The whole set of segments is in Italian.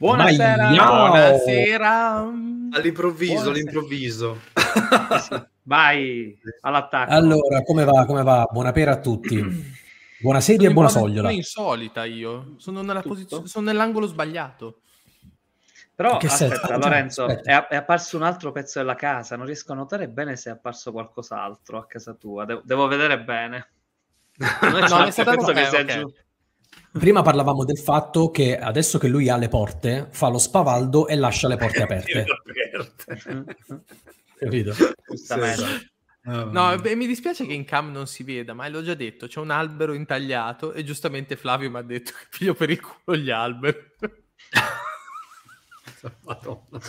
Buonasera. Buonasera. All'improvviso, Buonasera. all'improvviso. Vai all'attacco. Allora, come va? Come va? Buonasera a tutti. Buona sedia e buona sogliola. insolita io. Sono, nella posizione, sono nell'angolo sbagliato. Però Che aspetta, senso? Lorenzo, aspetta. è, è apparso un altro pezzo della casa. Non riesco a notare bene se è apparso qualcos'altro a casa tua. De- devo vedere bene. Non No, c'è è stato- penso che ok, sia ok. giù. Prima parlavamo del fatto che adesso che lui ha le porte, fa lo spavaldo e lascia le porte aperte. Capito? Giustamente. No, beh, mi dispiace che in cam non si veda, ma l'ho già detto, c'è un albero intagliato e giustamente Flavio mi ha detto che piglio per il culo gli alberi. Madonna.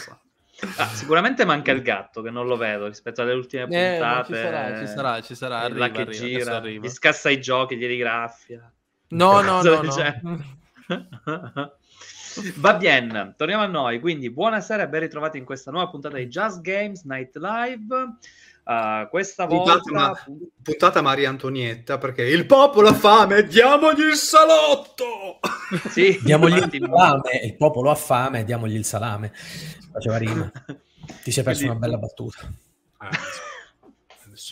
Ah, sicuramente manca il gatto che non lo vedo rispetto alle ultime Eh, puntate. ci sarà, ci sarà, ci sarà, arriva, che arriva, gira, arriva. gli scassa i giochi, glieli graffia. No, no, no, del no. Va bene, torniamo a noi. Quindi, buonasera e ben ritrovati in questa nuova puntata di Just Games Night Live. Uh, questa Puntata, volta ma- puntata Maria Antonietta perché il popolo ha fame, diamogli il salotto! sì, Diamogli il salame, il popolo ha fame, diamogli il salame. Faceva rima. Ti sei perso Quindi- una bella battuta.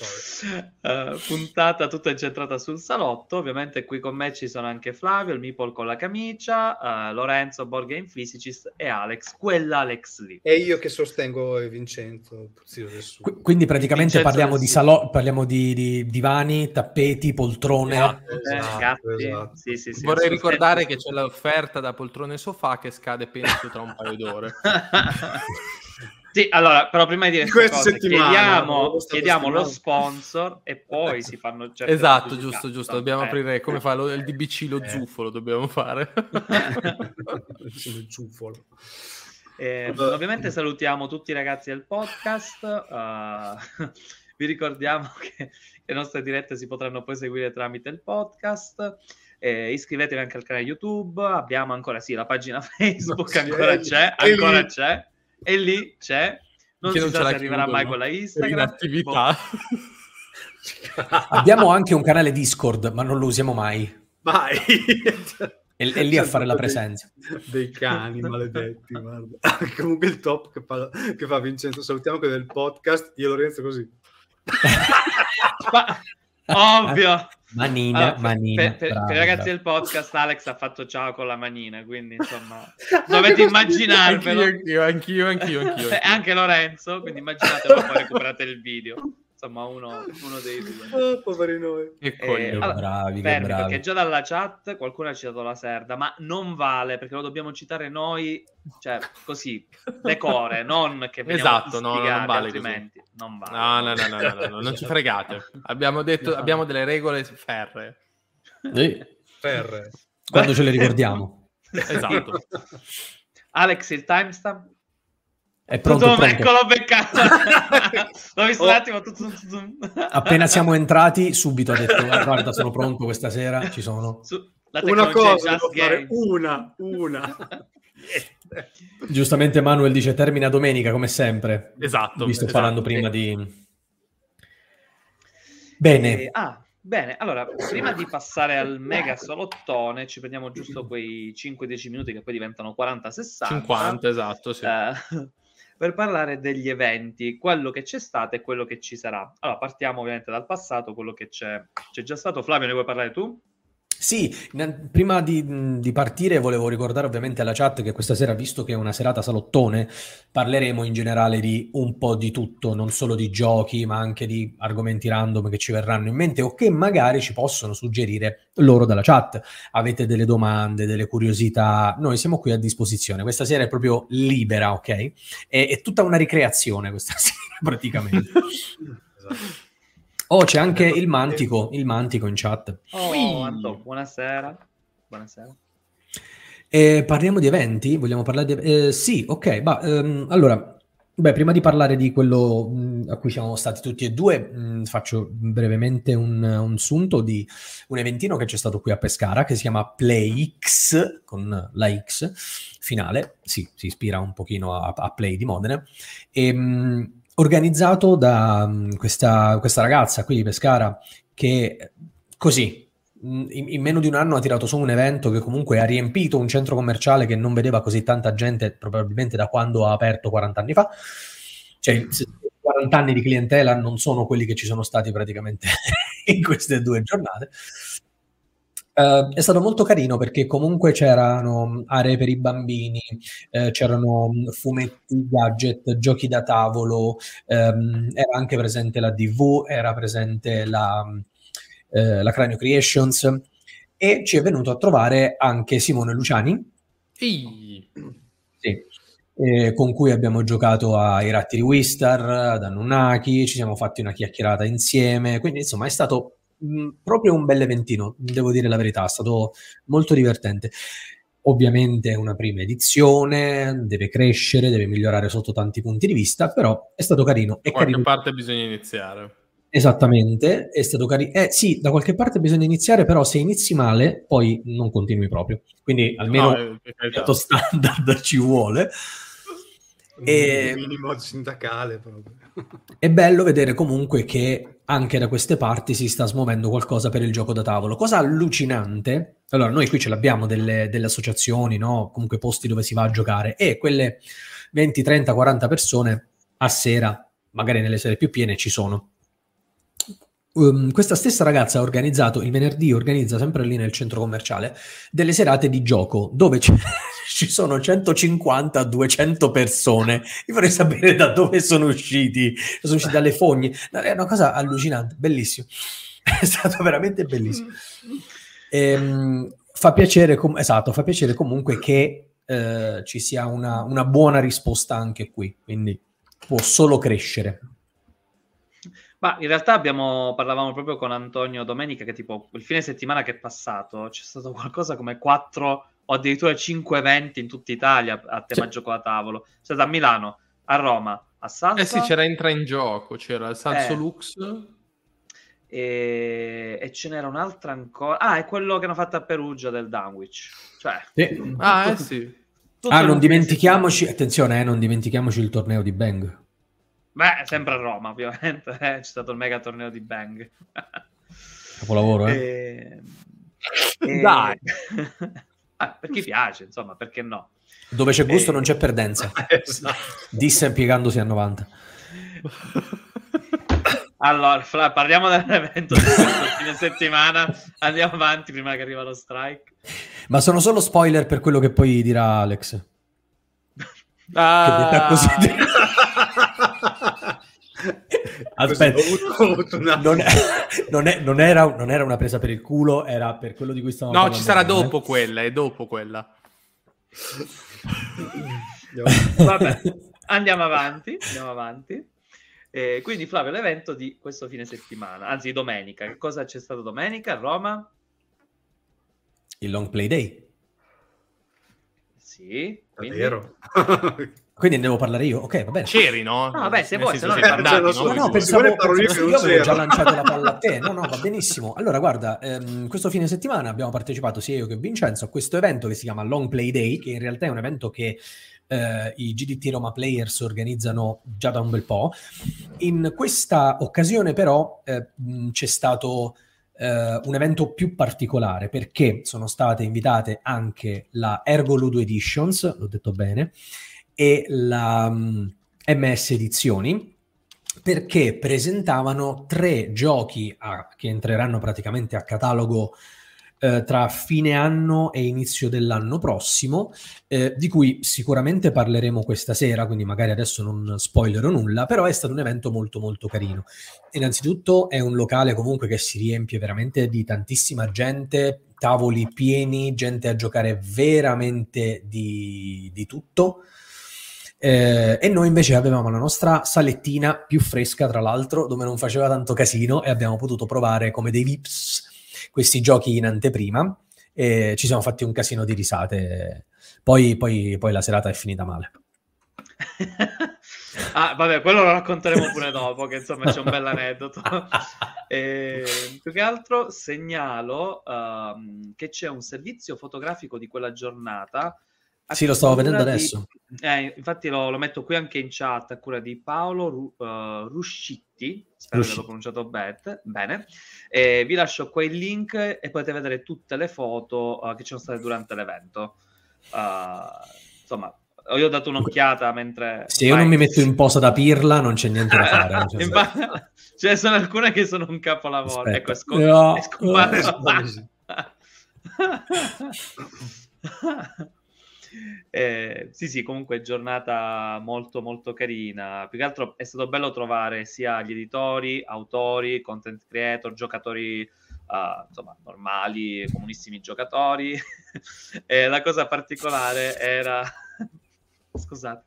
Eh, puntata tutta incentrata sul salotto. Ovviamente qui con me ci sono anche Flavio, il Meeple con la camicia, eh, Lorenzo, Board Game Physicist e Alex, quella Alex lì. E io che sostengo Vincenzo Puzzino del Sud. Qu- Quindi praticamente Vincenzo parliamo di, Sud. salo- parliamo di, di divani, tappeti, poltrone. Esatto. Eh, Esatto, esatto. Sì, sì, sì, Vorrei ricordare che c'è l'offerta da poltrone e sofà che scade penso tra un paio d'ore. Sì, allora, però prima di dire Di queste questa cose, settimana, chiediamo, lo chiediamo lo sponsor e poi si fanno certe Esatto, giusto, giusto. Dobbiamo Eh. aprire come fa lo- il DBC, lo Eh. zufo, lo dobbiamo fare. Il ciuffolo. Eh, ovviamente salutiamo tutti i ragazzi del podcast. eh, vi ricordiamo che le nostre dirette si potranno poi seguire tramite il podcast. Eh, iscrivetevi anche al canale YouTube. Abbiamo ancora sì la pagina Facebook, Sì, ancora c'è, ancora lì- c'è. E lì c'è. Non Che si non sa la se arriverà chiudono. mai quella In Instagram. attività. Abbiamo anche un canale Discord, ma non lo usiamo mai. Vai! È, è lì a fare la presenza. Dei cani maledetti, guarda. Comunque il top che fa, che fa Vincenzo. Salutiamo che del podcast, io Lorenzo così. Ma- ovvio. Manina, Allora, manina. per, per- per i ragazzi del podcast, Alex ha fatto ciao con la manina, quindi insomma dovete immaginarvelo. Anch'io, anch'io, anch'io, anch'io. E anche Lorenzo, quindi immaginatelo poi recuperate il video. Insomma, uno, uno dei due. Oh, poveri noi. Che Eh, coglione. allora, bravi, che Fermi, bravi. perché già dalla chat qualcuno ha citato la Serda, ma non vale perché lo dobbiamo citare noi, cioè così, decore, non che Esatto, no, no, non vale così. altrimenti non vale. No, no, no, no, no, no, no, non ci fregate. Abbiamo detto, abbiamo delle regole ferree. Sì, Ferre. quando ce le ricordiamo. Esatto. Alex, il timestamp? È pronto, Tutto- pronto. Eccolo beccato. L'ho visto un Oh. attimo. tu- tu. Appena siamo entrati, subito ha detto: "Ah, Guarda, sono pronto questa sera. Ci sono. Su- Una cosa una, una. Giustamente, Manuel dice: Termina domenica, come sempre. Esatto. Vi sto esatto. parlando prima di. Bene, Eh, ah, bene. Allora, prima di passare al mega salottone, ci prendiamo giusto quei 5-10 minuti che poi diventano 40-60. 50, esatto, sì. eh, per parlare degli eventi, quello che c'è stato e quello che ci sarà. Allora, partiamo ovviamente dal passato, quello che c'è, c'è già stato. Flavio, ne vuoi parlare tu? Sì, prima di, di, partire volevo ricordare ovviamente alla chat che questa sera, visto che è una serata salottone, parleremo in generale di un po' di tutto, non solo di giochi, ma anche di argomenti random che ci verranno in mente o che magari ci possono suggerire loro dalla chat. Avete delle domande, delle curiosità, noi siamo qui a disposizione. Questa sera è proprio libera, ok? È, è tutta una ricreazione questa sera praticamente. esatto. Oh, c'è anche il mantico, il mantico in chat. Oh, Anto, buonasera. Buonasera. Eh, parliamo di eventi? Vogliamo parlare di... Eh, sì, ok. Bah, ehm, allora, beh, prima di parlare di quello mh, mm, a cui siamo stati tutti e due, mh, mm, faccio brevemente un, un sunto di un eventino che c'è stato qui a Pescara, che si chiama PlayX, con la X finale. Sì, si ispira un pochino a, a Play di Modena. E, ehm, mh, organizzato da um, questa, questa, ragazza qui di Pescara che così mm, in, meno di un anno ha tirato su un evento che comunque ha riempito un centro commerciale che non vedeva così tanta gente probabilmente da quando ha aperto 40 anni fa. Cioè, 40 anni di clientela non sono quelli che ci sono stati praticamente in queste due giornate. Uh, è stato molto carino perché comunque c'erano aree per i bambini, eh, c'erano fumetti, gadget, giochi da tavolo, ehm, era anche presente la DV, era presente la, eh, la Cranio Creations e ci è venuto a trovare anche Simone Luciani. Sì. Eh, con cui abbiamo giocato ai ratti di Wistar, ad Anunnaki, ci siamo fatti una chiacchierata insieme, quindi insomma è stato mh, proprio un bel eventino, devo dire la verità, è stato molto divertente. Ovviamente è una prima edizione, deve crescere, deve migliorare sotto tanti punti di vista, però è stato carino. Da qualche carino. parte bisogna iniziare. Esattamente, è stato carino. Eh sì, da qualche parte bisogna iniziare, però se inizi male, poi non continui proprio. Quindi almeno no, il standard ci vuole. E... minimo sindacale proprio. È bello vedere comunque che anche da queste parti si sta smuovendo qualcosa per il gioco da tavolo. Cosa allucinante, allora noi qui ce l'abbiamo delle, delle associazioni, no? comunque posti dove si va a giocare, e quelle 20, 30, 40 persone a sera, magari nelle sere più piene, ci sono. Um, questa stessa ragazza ha organizzato il venerdì, organizza sempre lì nel centro commerciale, delle serate di gioco dove ci sono 150-200 persone. Io vorrei sapere da dove sono usciti. Sono usciti dalle fogne. È una cosa allucinante, bellissimo. È stato veramente bellissimo. Ehm, fa piacere, com- esatto, fa piacere comunque che eh, ci sia una, una buona risposta anche qui. Quindi può solo crescere. Ma in realtà abbiamo, parlavamo proprio con Antonio domenica che tipo il fine settimana che è passato c'è stato qualcosa come 4 o addirittura 5 eventi in tutta Italia a tema sì. gioco da tavolo. C'è stato a Milano, a Roma, a Salsa. Eh sì, c'era Entra in gioco, c'era il Salso eh. Lux. E... e, ce n'era un'altra ancora. Ah, è quello che hanno fatto a Perugia del Dunwich. Cioè... Sì. Ah, eh sì. ah, non dimentichiamoci, attenzione, eh, non dimentichiamoci il torneo di Bang. Beh, sempre a Roma, ovviamente. Eh, c'è stato il mega torneo di Bang. Capolavoro, eh? E... E... Dai! ah, per chi piace, insomma, perché no? Dove c'è gusto e... non c'è perdenza. esatto. Disse piegandosi a 90. Allora, Fla, parliamo dell'evento di fine settimana. Andiamo avanti prima che arriva lo strike. Ma sono solo spoiler per quello che poi dirà Alex. Ah. Che così. Aspetta, non, non, è, non, era, non, era, una presa per il culo, era per quello di cui stavamo no, parlando. No, ci sarà dopo quella, è dopo quella. Vabbè, andiamo avanti, andiamo avanti. Eh, quindi Flavio, l'evento di questo fine settimana, anzi domenica. Che cosa c'è stato domenica a Roma? Il Long Play Day. Sì, quindi... vero. Quindi ne devo parlare io? Ok, va bene. C'eri, no? No, vabbè, se vuoi, se no... Andati, no? no, no, pensavo, pensavo io avevo già lanciato la palla a te. No, no, va benissimo. Allora, guarda, ehm, questo fine settimana abbiamo partecipato sia io che Vincenzo a questo evento che si chiama Long Play Day, che in realtà è un evento che eh, i GDT Roma Players organizzano già da un bel po'. In questa occasione, però, eh, c'è stato eh, un evento più particolare perché sono state invitate anche la Ergo Ludo Editions, l'ho detto bene, e la um, mm, MS Edizioni perché presentavano tre giochi a, che entreranno praticamente a catalogo eh, tra fine anno e inizio dell'anno prossimo, eh, di cui sicuramente parleremo questa sera, quindi magari adesso non spoilerò nulla, però è stato un evento molto molto carino. Innanzitutto è un locale comunque che si riempie veramente di tantissima gente, tavoli pieni, gente a giocare veramente di, di tutto. Eh, e noi invece avevamo la nostra salettina più fresca, tra l'altro, dove non faceva tanto casino e abbiamo potuto provare come dei VIPs questi giochi in anteprima e ci siamo fatti un casino di risate. Poi, poi, poi la serata è finita male. ah, vabbè, quello lo racconteremo pure dopo, che insomma c'è un bel aneddoto. e, più che altro segnalo um, che c'è un servizio fotografico di quella giornata sì, lo stavo vedendo di... adesso. Eh, infatti lo, lo, metto qui anche in chat a cura di Paolo Ru, uh, Ruscitti, spero Ruscitti. che l'ho pronunciato bet- bene. E vi lascio qua il link e potete vedere tutte le foto uh, che ci sono state durante l'evento. Uh, insomma, io ho dato un'occhiata mentre... Se io non mi metto in posa da pirla non c'è niente da fare. Cioè, ce ne sono alcune che sono un capolavoro. Aspetta. Ecco, è, scom- no. è scomparso. Eh, sì, sì, comunque giornata molto molto carina. Più che altro è stato bello trovare sia gli editori, autori, content creator, giocatori uh, insomma normali, comunissimi giocatori. e la cosa particolare era scusate,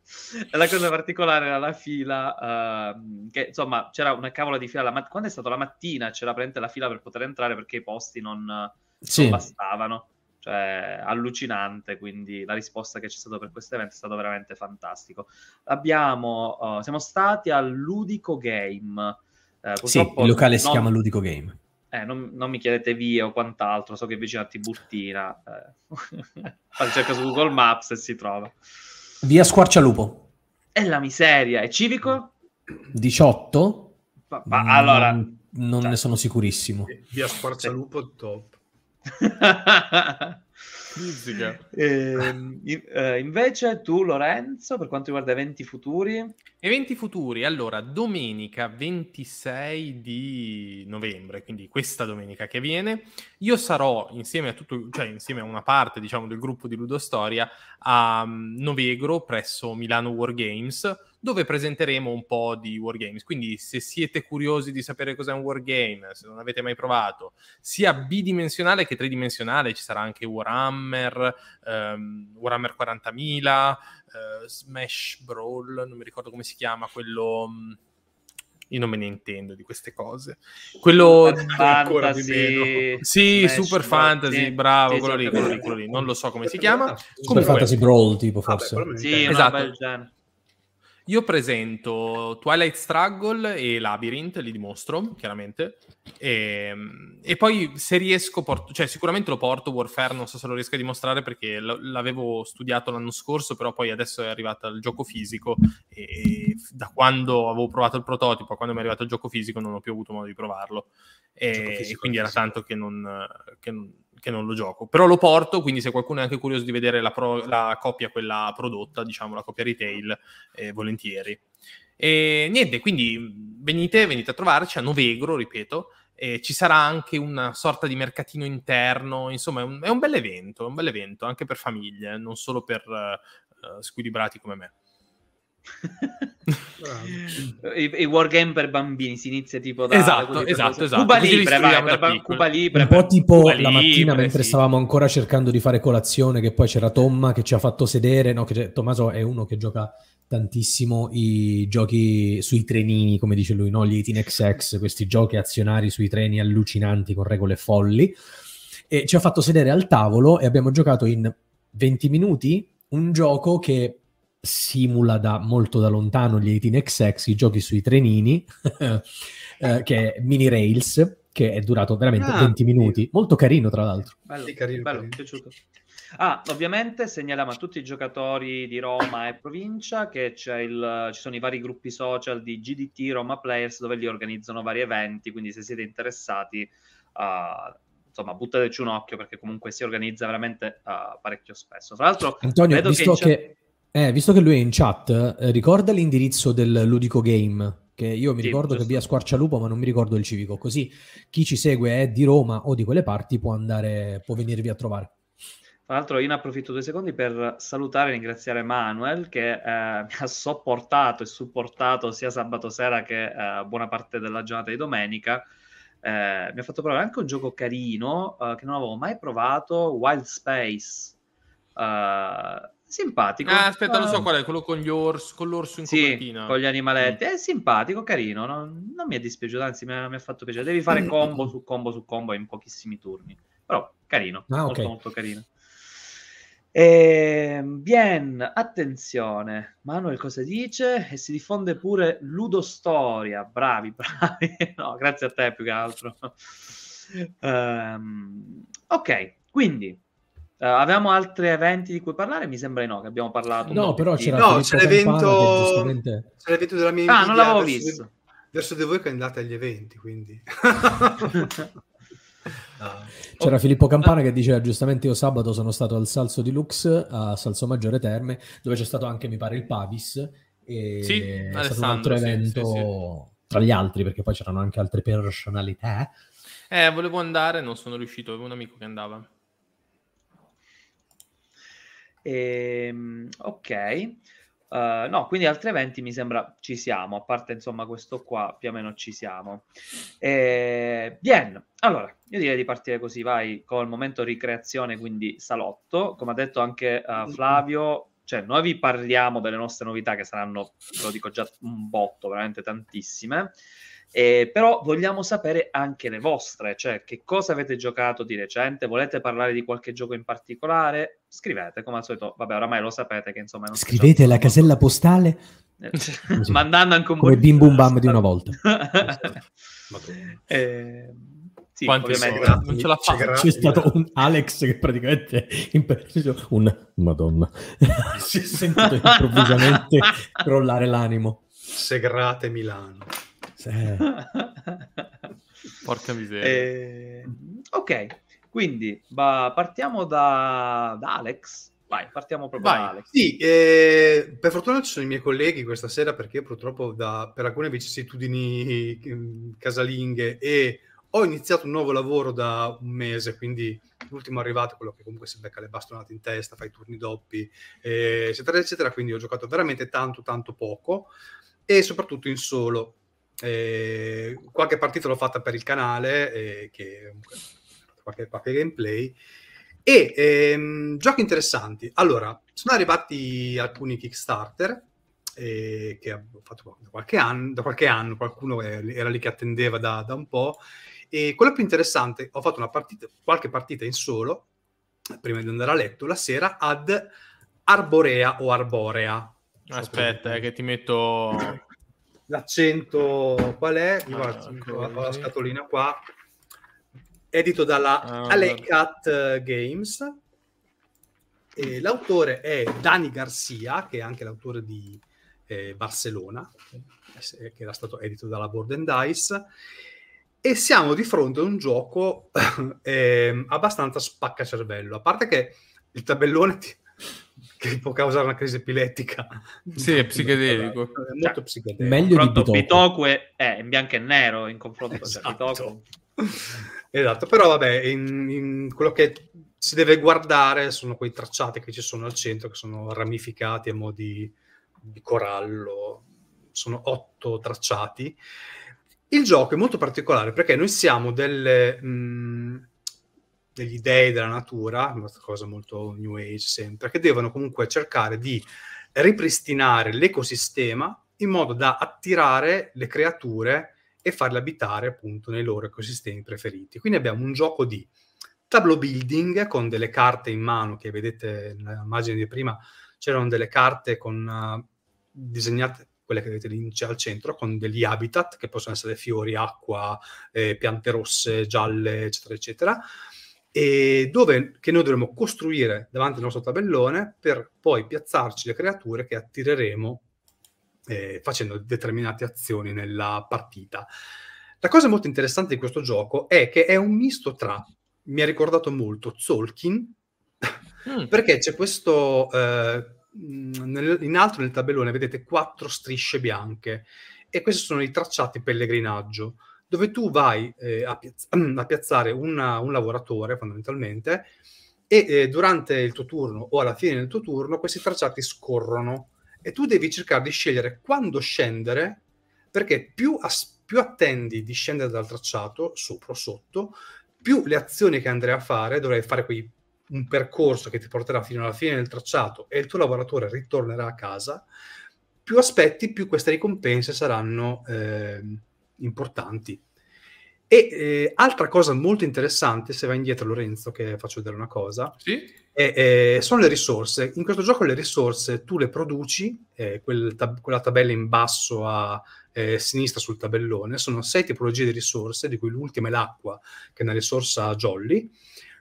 la cosa particolare era la fila, uh, che insomma c'era una cavola di fila, mat- quando è stato la mattina c'era praticamente la fila per poter entrare perché i posti non, sì. non bastavano cioè allucinante, quindi la risposta che c'è stata per questo evento è stato veramente fantastico. Abbiamo, uh, siamo stati al Ludico Game. Eh, sì, il locale non, si chiama Ludico Game. Eh, non, non, mi chiedete via o quant'altro, so che è vicino a Tiburtina. Eh. cerca su Google Maps e si trova. Via Squarcialupo. È la miseria. È civico? 18? Ma, ma allora... Non cioè, ne sono sicurissimo. Via Squarcialupo top. eh, eh, invece tu Lorenzo per quanto riguarda eventi futuri? Eventi futuri allora domenica 26 di novembre quindi questa domenica che viene io sarò insieme a tutto cioè insieme a una parte diciamo del gruppo di Ludostoria a mm, Novegro presso Milano Wargames dove presenteremo un po' di wargames. Quindi se siete curiosi di sapere cos'è un wargame, se non avete mai provato, sia bidimensionale che tridimensionale, ci sarà anche Warhammer, um, Warhammer 40.000, uh, Smash Brawl, non mi ricordo come si chiama, quello... Um, io non me ne intendo di queste cose. Quello fantasy, sì, Smash Super Fantasy, sì. bravo, sì, quello, lì, quello, lì, quello lì, non lo so come si chiama. Super Comunque, Fantasy Brawl, tipo forse. Vabbè, sì, esatto. Io presento Twilight Struggle e Labyrinth, li dimostro, chiaramente. E, ehm, e poi se riesco, porto, cioè sicuramente lo porto Warfare, non so se lo riesco a dimostrare perché l- l'avevo studiato l'anno scorso, però poi adesso è arrivato il gioco fisico e, e da quando avevo provato il prototipo a quando mi è arrivato il gioco fisico non ho più avuto modo di provarlo. E, e quindi era tanto che non, che non che non lo gioco, però lo porto, quindi se qualcuno è anche curioso di vedere la, pro, la copia, quella prodotta, diciamo la copia retail, eh, volentieri. E niente, quindi venite, venite a trovarci a Novegro, ripeto, e ci sarà anche una sorta di mercatino interno, insomma è un, è un bel evento, è un bel evento anche per famiglie, non solo per uh, squilibrati come me. I, I wargame per bambini si inizia tipo da esatto, esatto, esatto. Cuba Libre, vai, per ba- Cuba Libre, un po' tipo Cuba la mattina Libre, mentre sì. stavamo ancora cercando di fare colazione che poi c'era Tomma che ci ha fatto sedere no, che Tommaso è uno che gioca tantissimo i giochi sui trenini come dice lui, no? gli 18XX questi giochi azionari sui treni allucinanti con regole folli e ci ha fatto sedere al tavolo e abbiamo giocato in 20 minuti un gioco che simula da molto da lontano gli 18XX, i giochi sui trenini, eh, che è Mini Rails, che è durato veramente ah, 20 minuti. Molto carino, tra l'altro. Bello, sì, carino, bello, carino. piaciuto. Ah, ovviamente segnaliamo a tutti i giocatori di Roma e provincia che il, ci sono i vari gruppi social di GDT Roma Players dove li organizzano vari eventi, quindi se siete interessati, uh, insomma, buttateci un occhio perché comunque si organizza veramente uh, parecchio spesso. Tra l'altro, Antonio, visto che, che eh, visto che lui è in chat, eh, ricorda l'indirizzo del Ludico Game, che io mi Sì, ricordo che giusto. via Squarcialupo, ma non mi ricordo il civico. Così chi ci segue è di Roma o di quelle parti può andare, può venirvi a trovare. Tra l'altro io ne approfitto due secondi per salutare e ringraziare Manuel che eh, mi ha sopportato e supportato sia sabato sera che eh, buona parte della giornata di domenica. Eh, mi ha fatto provare anche un gioco carino eh, che non avevo mai provato, Wild Space. Simpatico. Ah, aspetta, lo so Eh, qual è, quello con, gli ors- con l'orso in Sì, copertina. con gli animaletti. È simpatico, carino. Non, non mi è dispiaciuto, anzi mi ha, mi ha fatto piacere. Devi Mm. fare combo su combo su combo in pochissimi turni. Però carino, Ah, molto ok. molto carino. Ehm, Bien, attenzione, Manuel cosa dice? E si diffonde pure Ludostoria, bravi, bravi. No, grazie a te più che altro. Ehm, ok, quindi eh, avevamo altri eventi di cui parlare? Mi sembra di no, che abbiamo parlato. un No, però c'era No, c'è l'evento- giustamente... C'è l'evento della mia Ah, non l'avevo verso visto. Di, verso di voi che andate agli eventi, quindi... Ah. C'era Filippo Campana che diceva giustamente io sabato sono stato al Salso di Lux a Salso Maggiore Terme dove c'è stato anche mi pare il Pavis e Sì, è stato un Alessandro, altro sì, evento tra gli altri perché poi c'erano anche altre personalità Eh, volevo andare, non sono riuscito, avevo un amico che andava. Ehm, ok. Uh, no, quindi altri eventi mi sembra ci siamo, a parte insomma questo qua, più o meno ci siamo. Eh, bien, allora, io direi di partire così, vai, con il momento ricreazione, quindi salotto. Come ha detto anche uh, Flavio, cioè noi vi parliamo delle nostre novità che saranno, ve lo dico già, un botto, veramente tantissime. Eh, però vogliamo sapere anche le vostre, cioè che cosa avete giocato di recente, volete parlare di qualche gioco in particolare? Scrivete, come al solito, vabbè, oramai lo sapete che insomma... i nostri scrivete la casella postale Eh, mandando anche un come Bim Bum Bam di una volta eh, sì, Quanti ovviamente. soldi? Non ce la C'è fa. gra- c'è stato un Alex che praticamente in un madonna si è sentito improvvisamente crollare l'animo Segrate Milano. Porca miseria. Eh, ok, quindi va- partiamo da, da Alex. Vai, partiamo proprio Vai. da Alex. Sì, eh, per fortuna ci sono i miei colleghi questa sera perché purtroppo da- per alcune vicissitudini eh, casalinghe e ho iniziato un nuovo lavoro da un mese, quindi l'ultimo arrivato è quello che comunque si becca le bastonate in testa, fa i turni doppi, eh, eccetera, eccetera. Quindi ho giocato veramente tanto, tanto poco e soprattutto in solo. Eh, qualche partita l'ho fatta per il canale, eh, che qualche, qualche gameplay. E ehm, giochi interessanti. Allora, sono arrivati alcuni Kickstarter eh, che ho fatto da qualche anno, da qualche anno qualcuno era lì che attendeva da, da un po'. E quello più interessante, ho fatto una partita, qualche partita in solo, prima di andare a letto, la sera ad Arborea o Arborea. Aspetta, eh, che ti metto... L'accento qual è? Io Ah, guarda, ho, la scatolina qua. Edito dalla Ah, Alecat eh, Games. E l'autore è Dani Garcia, che è anche l'autore di eh, Barcellona, eh, che era stato edito dalla Board and Dice. E siamo di fronte a un gioco ehm, abbastanza spaccacervello. A parte che il tabellone ti- che può causare una crisi epilettica. Sì, è psichedelico. È molto psichedelico. meglio di Pronto, Bitoku Bitoku è, in bianco e nero in confronto con Esatto. Bitoku. esatto, però vabbè, in, in quello che si deve guardare sono quei tracciati che ci sono al centro, che sono ramificati a mo' di, di corallo, sono otto tracciati. Il gioco è molto particolare perché noi siamo delle, mh, degli dei della natura, una cosa molto new age sempre, che devono comunque cercare di ripristinare l'ecosistema in modo da attirare le creature e farle abitare appunto nei loro ecosistemi preferiti. Quindi abbiamo un gioco di tableau building con delle carte in mano che vedete nell'immagine di prima, c'erano delle carte con uh, disegnate quelle che vedete lì al centro, con degli habitat che possono essere fiori, acqua, eh, piante rosse, gialle, eccetera, eccetera, dove che noi dovremo costruire davanti al nostro tabellone per poi piazzarci le creature che attireremo eh, facendo determinate azioni nella partita. La cosa molto interessante di questo gioco è che è un misto tra, mi ha ricordato molto Zolkin, Mm. perché c'è questo, eh, nel- in alto nel tabellone vedete quattro strisce bianche e questi sono i tracciati pellegrinaggio, dove tu vai eh, a, piazz- a, piazzare una, un lavoratore fondamentalmente e eh, durante il tuo turno o alla fine del tuo turno questi tracciati scorrono. E tu devi cercare di scegliere quando scendere perché più, as- più attendi di scendere dal tracciato, sopra o sotto, più le azioni che andrai a fare, dovrai fare quei, un percorso che ti porterà fino alla fine del tracciato e il tuo lavoratore ritornerà a casa, più aspetti, più queste ricompense saranno eh, importanti. E eh, altra cosa molto interessante, se vai indietro Lorenzo, che faccio vedere una cosa, sì? è, è, sono le risorse. In questo gioco le risorse tu le produci, eh, quel tab- quella tabella in basso a eh, sinistra sul tabellone, sono sei tipologie di risorse, di cui l'ultima è l'acqua, che è una risorsa jolly.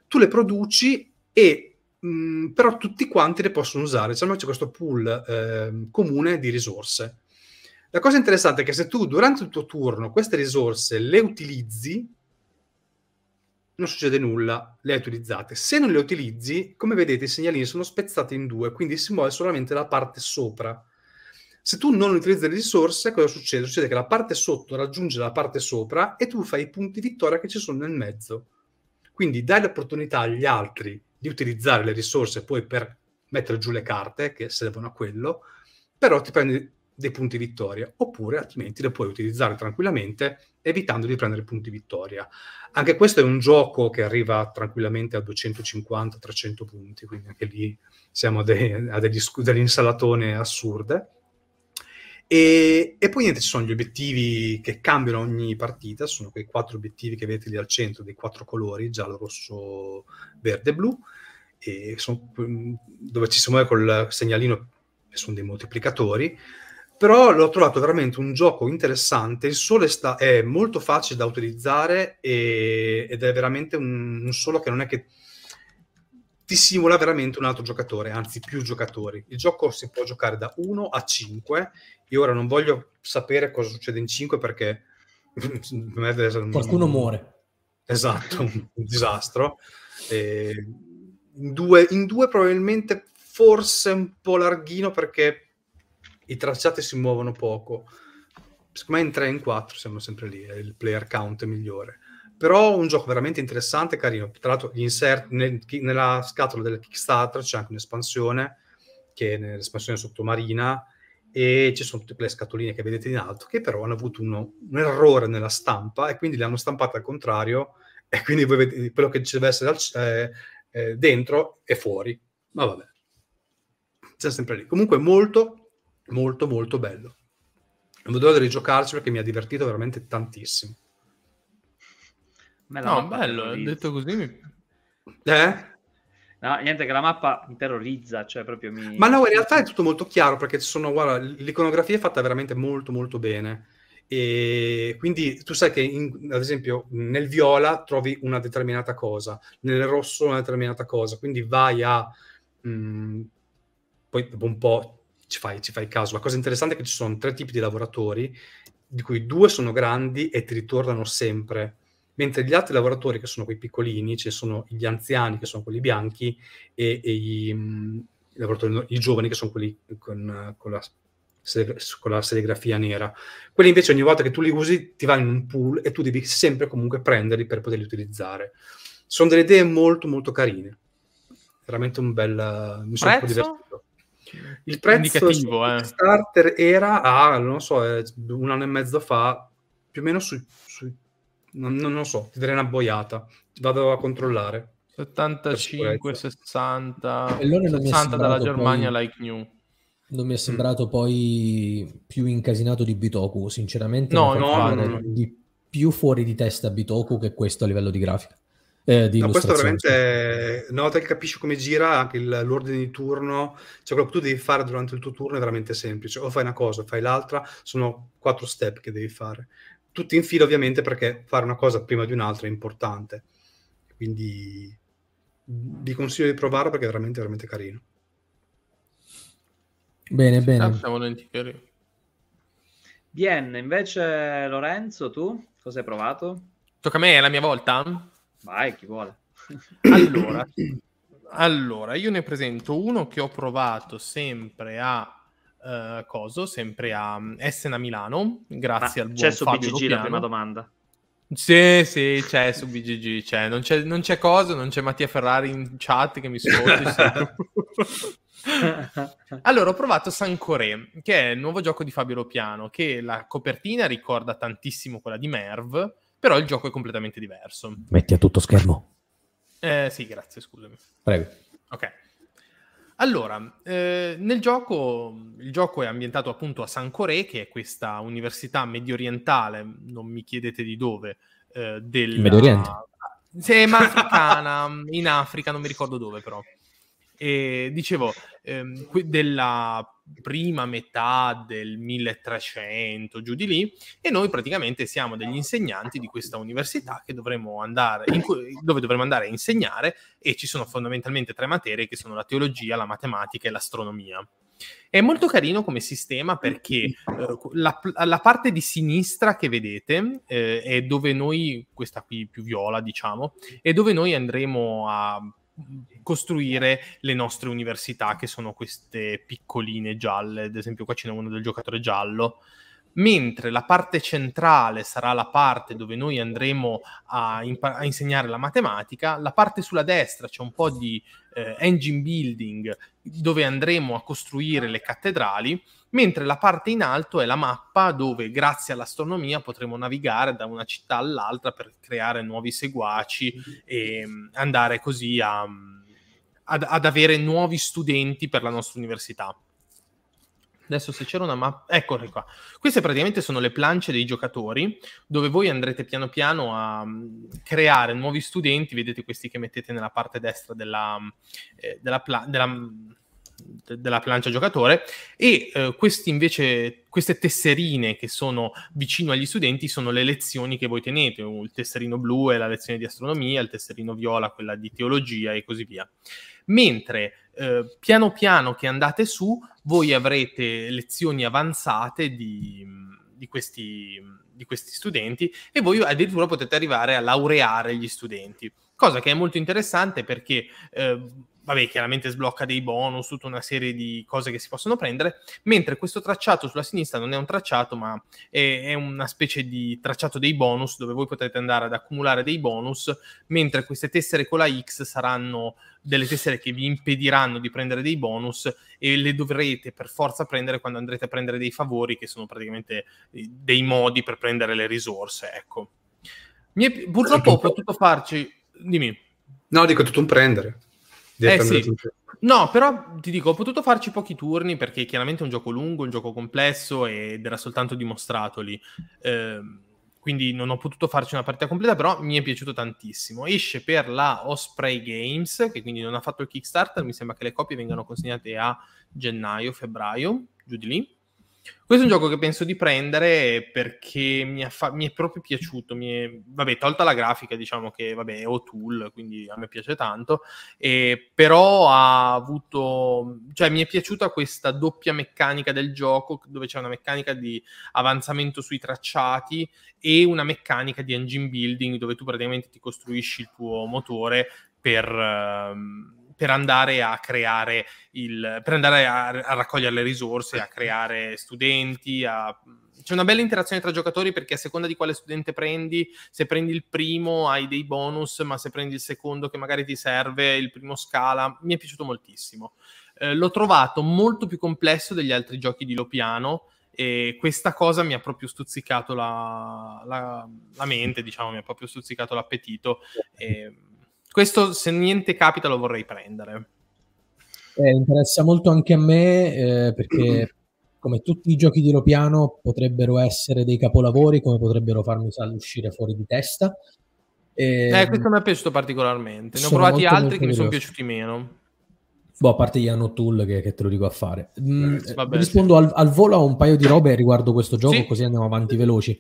Tu le produci e mh, però tutti quanti le possono usare. Diciamo c'è questo pool ehm, comune di risorse la cosa interessante è che se tu durante il tuo turno queste risorse le utilizzi, non succede nulla, le hai utilizzate. Se non le utilizzi, come vedete, i segnalini sono spezzati in due, quindi si muove solamente la parte sopra. Se tu non utilizzi le risorse, cosa succede? Succede che la parte sotto raggiunge la parte sopra e tu fai i punti vittoria che ci sono nel mezzo. Quindi dai l'opportunità agli altri di utilizzare le risorse poi per mettere giù le carte che servono a quello, però ti prendi dei punti vittoria, oppure altrimenti le puoi utilizzare tranquillamente evitando di prendere punti vittoria. Anche questo è un gioco che arriva tranquillamente a 250-300 punti, quindi anche lì siamo a, de- a degli, delle insalatone assurde. E, e, poi niente, ci sono gli obiettivi che cambiano ogni partita, sono quei quattro obiettivi che vedete lì al centro, dei quattro colori, giallo, rosso, verde e blu, e sono, dove ci si muove col segnalino, e sono dei moltiplicatori, però l'ho trovato veramente un gioco interessante. Il solo sta- è molto facile da utilizzare e- ed è veramente un, un solo che non è che ti simula veramente un altro giocatore, anzi più giocatori. Il gioco si può giocare da 1 a 5. Io ora non voglio sapere cosa succede in 5 perché qualcuno muore. Esatto, un, un disastro. E in, due, in due probabilmente forse un po' larghino perché i tracciati si muovono poco. Secondo me in 3 e in 4 siamo sempre lì, è il player count migliore. Però un gioco veramente interessante e carino. Tra l'altro, insert, nel, nella scatola del Kickstarter c'è anche un'espansione, che è l'espansione sottomarina, e ci sono tutte le scatoline che vedete in alto, che però hanno avuto uno, un errore nella stampa e quindi le hanno stampate al contrario, e quindi voi vedete quello che ci deve essere eh, eh, dentro è fuori. Ma vabbè, c'è sempre lì. Comunque molto, molto molto bello. Non vedo di rigiocarci perché mi ha divertito veramente tantissimo. No, bello, detto così mi... Eh? No, niente che la mappa mi terrorizza, cioè proprio mi... Ma no, in realtà è tutto molto chiaro perché ci sono, guarda, l'iconografia è fatta veramente molto molto bene. E quindi tu sai che, in, ad esempio, nel viola trovi una determinata cosa, nel rosso una determinata cosa, quindi vai a... Mh, mm, poi dopo un po' ci fai, ci fai caso. La cosa interessante è che ci sono tre tipi di lavoratori, di cui due sono grandi e ti ritornano sempre, mentre gli altri lavoratori, che sono quei piccolini, ci sono gli anziani, che sono quelli bianchi, e, e i, mh, i, i, giovani, che sono quelli con, con, la, con la serigrafia nera. Quelli invece ogni volta che tu li usi ti vanno in un pool e tu devi sempre comunque prenderli per poterli utilizzare. Sono delle idee molto molto carine. Veramente un bel... Mi sono un po' divertito. Il prezzo eh. starter era, ah, non so, un anno e mezzo fa, più o meno sui... sui non, non, lo so, ti darei una boiata. Vado a controllare. 75, 60, 60 dalla Germania poi... like new. Non mi è sembrato mm. poi più incasinato di Bitoku, sinceramente. No, no, no, no, di più fuori di testa Bitoku che questo a livello di grafica. Eh, di no, questo veramente, una volta che capisci come gira anche il, l'ordine di turno, cioè quello che tu devi fare durante il tuo turno è veramente semplice. O fai una cosa, o fai l'altra, sono quattro step che devi fare. Tutti in fila ovviamente perché fare una cosa prima di un'altra è importante. Quindi vi consiglio di provarlo perché è veramente, veramente carino. Bene, bene. Siamo volentieri. Bien, invece Lorenzo, tu cosa hai provato? Tocca a me, è la mia volta? Vai, chi vuole. allora, allora, io ne presento uno che ho provato sempre a uh, coso, sempre a Essen a Milano, grazie Ma al buon c'è su Fabio BGG Lopiano. la prima domanda. Sì, sì, c'è su BGG, c'è. Non, c'è, non c'è cosa, non c'è Mattia Ferrari in chat che mi sfotti. allora, ho provato Sancoré, che è il nuovo gioco di Fabio Lopiano, che la copertina ricorda tantissimo quella di Merv, però il gioco è completamente diverso. Metti a tutto schermo. Eh, sì, grazie, scusami. Prego. Ok. Allora, eh, nel gioco, il gioco è ambientato appunto a Sancoré, che è questa università medio orientale, non mi chiedete di dove, eh, del... Medio Oriente. Sì, ma africana, in Africa, non mi ricordo dove però. E dicevo, ehm, della prima metà del 1300, giù di lì, e noi praticamente siamo degli insegnanti di questa università che dovremmo andare, cui, dove dovremmo andare a insegnare e ci sono fondamentalmente tre materie che sono la teologia, la matematica e l'astronomia. È molto carino come sistema perché eh, la, la, parte di sinistra che vedete eh, è dove noi, questa qui più viola diciamo, è dove noi andremo a costruire le nostre università, che sono queste piccoline gialle, ad esempio qua ce n'è uno del giocatore giallo, mentre la parte centrale sarà la parte dove noi andremo a, impa- a insegnare la matematica, la parte sulla destra c'è un po' di eh, engine building dove andremo a costruire le cattedrali, mentre la parte in alto è la mappa dove grazie all'astronomia potremo navigare da una città all'altra per creare nuovi seguaci e andare così a, ad, ad avere nuovi studenti per la nostra università. Adesso se c'era una mappa, eccole qua. Queste praticamente sono le plance dei giocatori, dove voi andrete piano piano a creare nuovi studenti. Vedete questi che mettete nella parte destra della, eh, della, pla- della della plancia giocatore e eh, invece queste tesserine che sono vicino agli studenti sono le lezioni che voi tenete il tesserino blu è la lezione di astronomia il tesserino viola quella di teologia e così via. Mentre eh, piano piano che andate su voi avrete lezioni avanzate di, di, questi, di questi studenti e voi addirittura potete arrivare a laureare gli studenti. Cosa che è molto interessante perché eh, vabbè, chiaramente sblocca dei bonus, tutta una serie di cose che si possono prendere, mentre questo tracciato sulla sinistra non è un tracciato, ma è, è, una specie di tracciato dei bonus dove voi potrete andare ad accumulare dei bonus, mentre queste tessere con la X saranno delle tessere che vi impediranno di prendere dei bonus e le dovrete per forza prendere quando andrete a prendere dei favori, che sono praticamente eh, dei modi per prendere le risorse, ecco. È, purtroppo ho potuto farci... Dimmi. No, dico tutto un prendere. Eh sì. No, però ti dico, ho potuto farci pochi turni perché chiaramente è un gioco lungo, un gioco complesso ed era soltanto dimostrato lì. Eh, quindi non ho potuto farci una partita completa, però mi è piaciuto tantissimo. Esce per la Osprey Games, che quindi non ha fatto il Kickstarter, mi sembra che le copie vengano consegnate a gennaio, febbraio, giù di lì. Questo è un gioco che penso di prendere perché mi, fa- mi è proprio piaciuto. È... Vabbè, tolta la grafica, diciamo che vabbè, è O'Toole, quindi a me piace tanto. E, però ha avuto, cioè, mi è piaciuta questa doppia meccanica del gioco, dove c'è una meccanica di avanzamento sui tracciati e una meccanica di engine building, dove tu praticamente ti costruisci il tuo motore per. Uh, per andare a creare il, per andare a, a, raccogliere le risorse, a creare studenti, a... c'è una bella interazione tra giocatori perché a seconda di quale studente prendi, se prendi il primo hai dei bonus, ma se prendi il secondo che magari ti serve, il primo scala, mi è piaciuto moltissimo. Eh, l'ho trovato molto più complesso degli altri giochi di Lopiano, e questa cosa mi ha proprio stuzzicato la, la, la mente, diciamo, mi ha proprio stuzzicato l'appetito. E questo, se niente capita, lo vorrei prendere. Eh, interessa molto anche a me eh, perché, come tutti i giochi di Lopiano, potrebbero essere dei capolavori, come potrebbero farmi uscire fuori di testa. E, eh, questo mi è piaciuto particolarmente. Ne ho provati molto, altri molto che mi sono piaciuti meno. Boh, a parte gli hanno tool che, che, te lo dico a fare. Mm, Vabbè, rispondo al, al, volo a un paio di robe riguardo questo gioco, sì. così andiamo avanti veloci.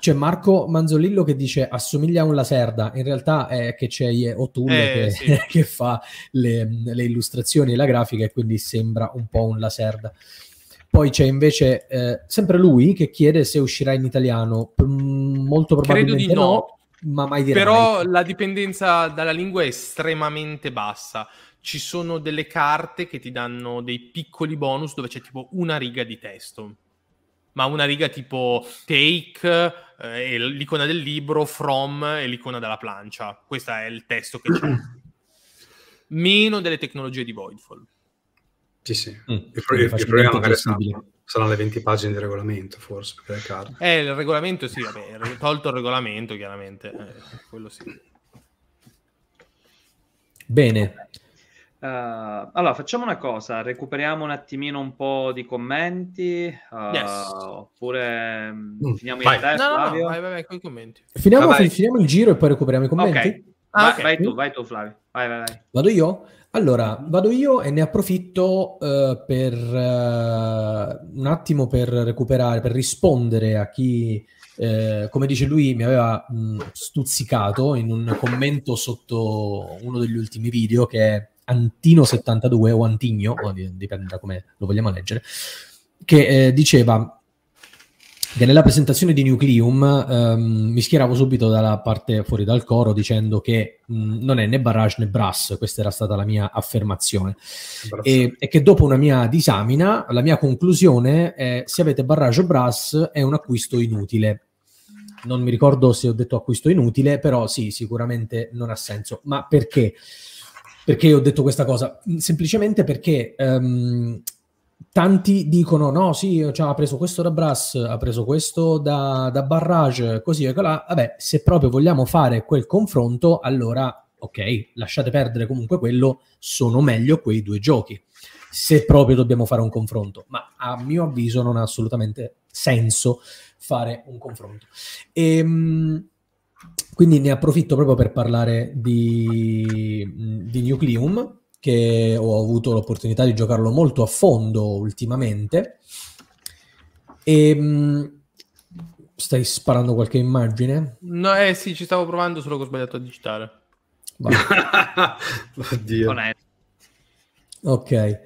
C'è Marco Manzolillo che dice assomiglia a un Laserda, in realtà è che c'è O'Toole eh, che, sì. che, fa le, le, illustrazioni e la grafica e quindi sembra un po' un Laserda. Poi c'è invece eh, sempre lui che chiede se uscirà in italiano, mm, molto probabilmente Credo di no, no ma mai direi. Però la dipendenza dalla lingua è estremamente bassa. ci sono delle carte che ti danno dei piccoli bonus dove c'è tipo una riga di testo. Ma una riga tipo take, eh, l'icona del libro, from e l'icona della plancia. Questo è il testo che c'è. Meno delle tecnologie di Voidfall. Sì, sì. Mm, il, pro- il problema magari saranno, saranno le 20 pagine di regolamento, forse. Eh, il regolamento sì, vabbè, tolto il regolamento, chiaramente. Eh, quello sì. Bene. Uh, allora, facciamo una cosa, recuperiamo un attimino un po' di commenti, uh, yes. oppure mm, finiamo vai. il test, no, no, no, vai, vai, vai con i commenti. Finiamo, ah, finiamo, il giro e poi recuperiamo i commenti? Okay. Ah, vai, okay. vai, tu, vai tu Flavio, vai, vai, vai. Vado io? Allora, vado io e ne approfitto uh, per un attimo per recuperare, per rispondere a chi eh, come dice lui, mi aveva mh, stuzzicato in un commento sotto uno degli ultimi video che è Antino72 o Antigno, dipende da come lo vogliamo leggere, che eh, diceva che nella presentazione di Nucleum um, mi schieravo subito dalla parte fuori dal coro dicendo che mh, non è né barrage né brass, questa era stata la mia affermazione, e, e, che dopo una mia disamina la mia conclusione è se avete barrage o brass è un acquisto inutile non mi ricordo se ho detto acquisto inutile, però sì, sicuramente non ha senso. Ma perché? Perché ho detto questa cosa? Semplicemente perché um, tanti dicono no, sì, cioè, ha preso questo da Brass, ha preso questo da, da Barrage, così e là. Vabbè, se proprio vogliamo fare quel confronto, allora ok, lasciate perdere comunque quello, sono meglio quei due giochi. Se proprio dobbiamo fare un confronto, ma a mio avviso non ha assolutamente senso fare un confronto. Ehm, quindi ne approfitto proprio per parlare di, di Nucleum, che ho avuto l'opportunità di giocarlo molto a fondo ultimamente. E, ehm, stai sparando qualche immagine? No, eh sì, ci stavo provando, solo che ho sbagliato a digitare. Oddio. Ok,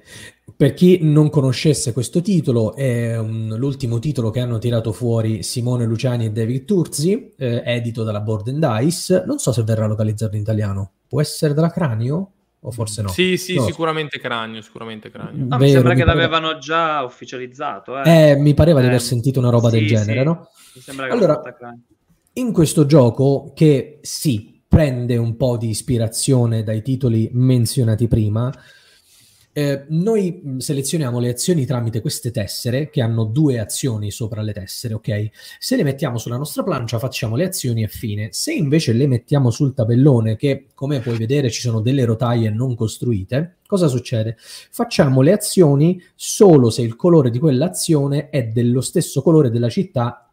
per chi non conoscesse questo titolo, è un, l'ultimo titolo che hanno tirato fuori Simone Luciani e David Turzi, eh, edito dalla Board and Dice. Non so se verrà localizzato in italiano. Può essere dalla Cranio? O forse no? Sì, sì, no. sicuramente Cranio, sicuramente Cranio. No, Vero, mi sembra mi che pare... l'avevano già ufficializzato. Eh, eh mi pareva eh. di aver sentito una roba sì, del genere, sì. no? Mi sembra che allora, in questo gioco che sì, prende un po' di ispirazione dai titoli menzionati prima, eh, noi selezioniamo le azioni tramite queste tessere che hanno due azioni sopra le tessere, ok? Se le mettiamo sulla nostra plancia facciamo le azioni e fine. Se invece le mettiamo sul tabellone, che come puoi vedere ci sono delle rotaie non costruite, cosa succede? Facciamo le azioni solo se il colore di quell'azione è dello stesso colore della città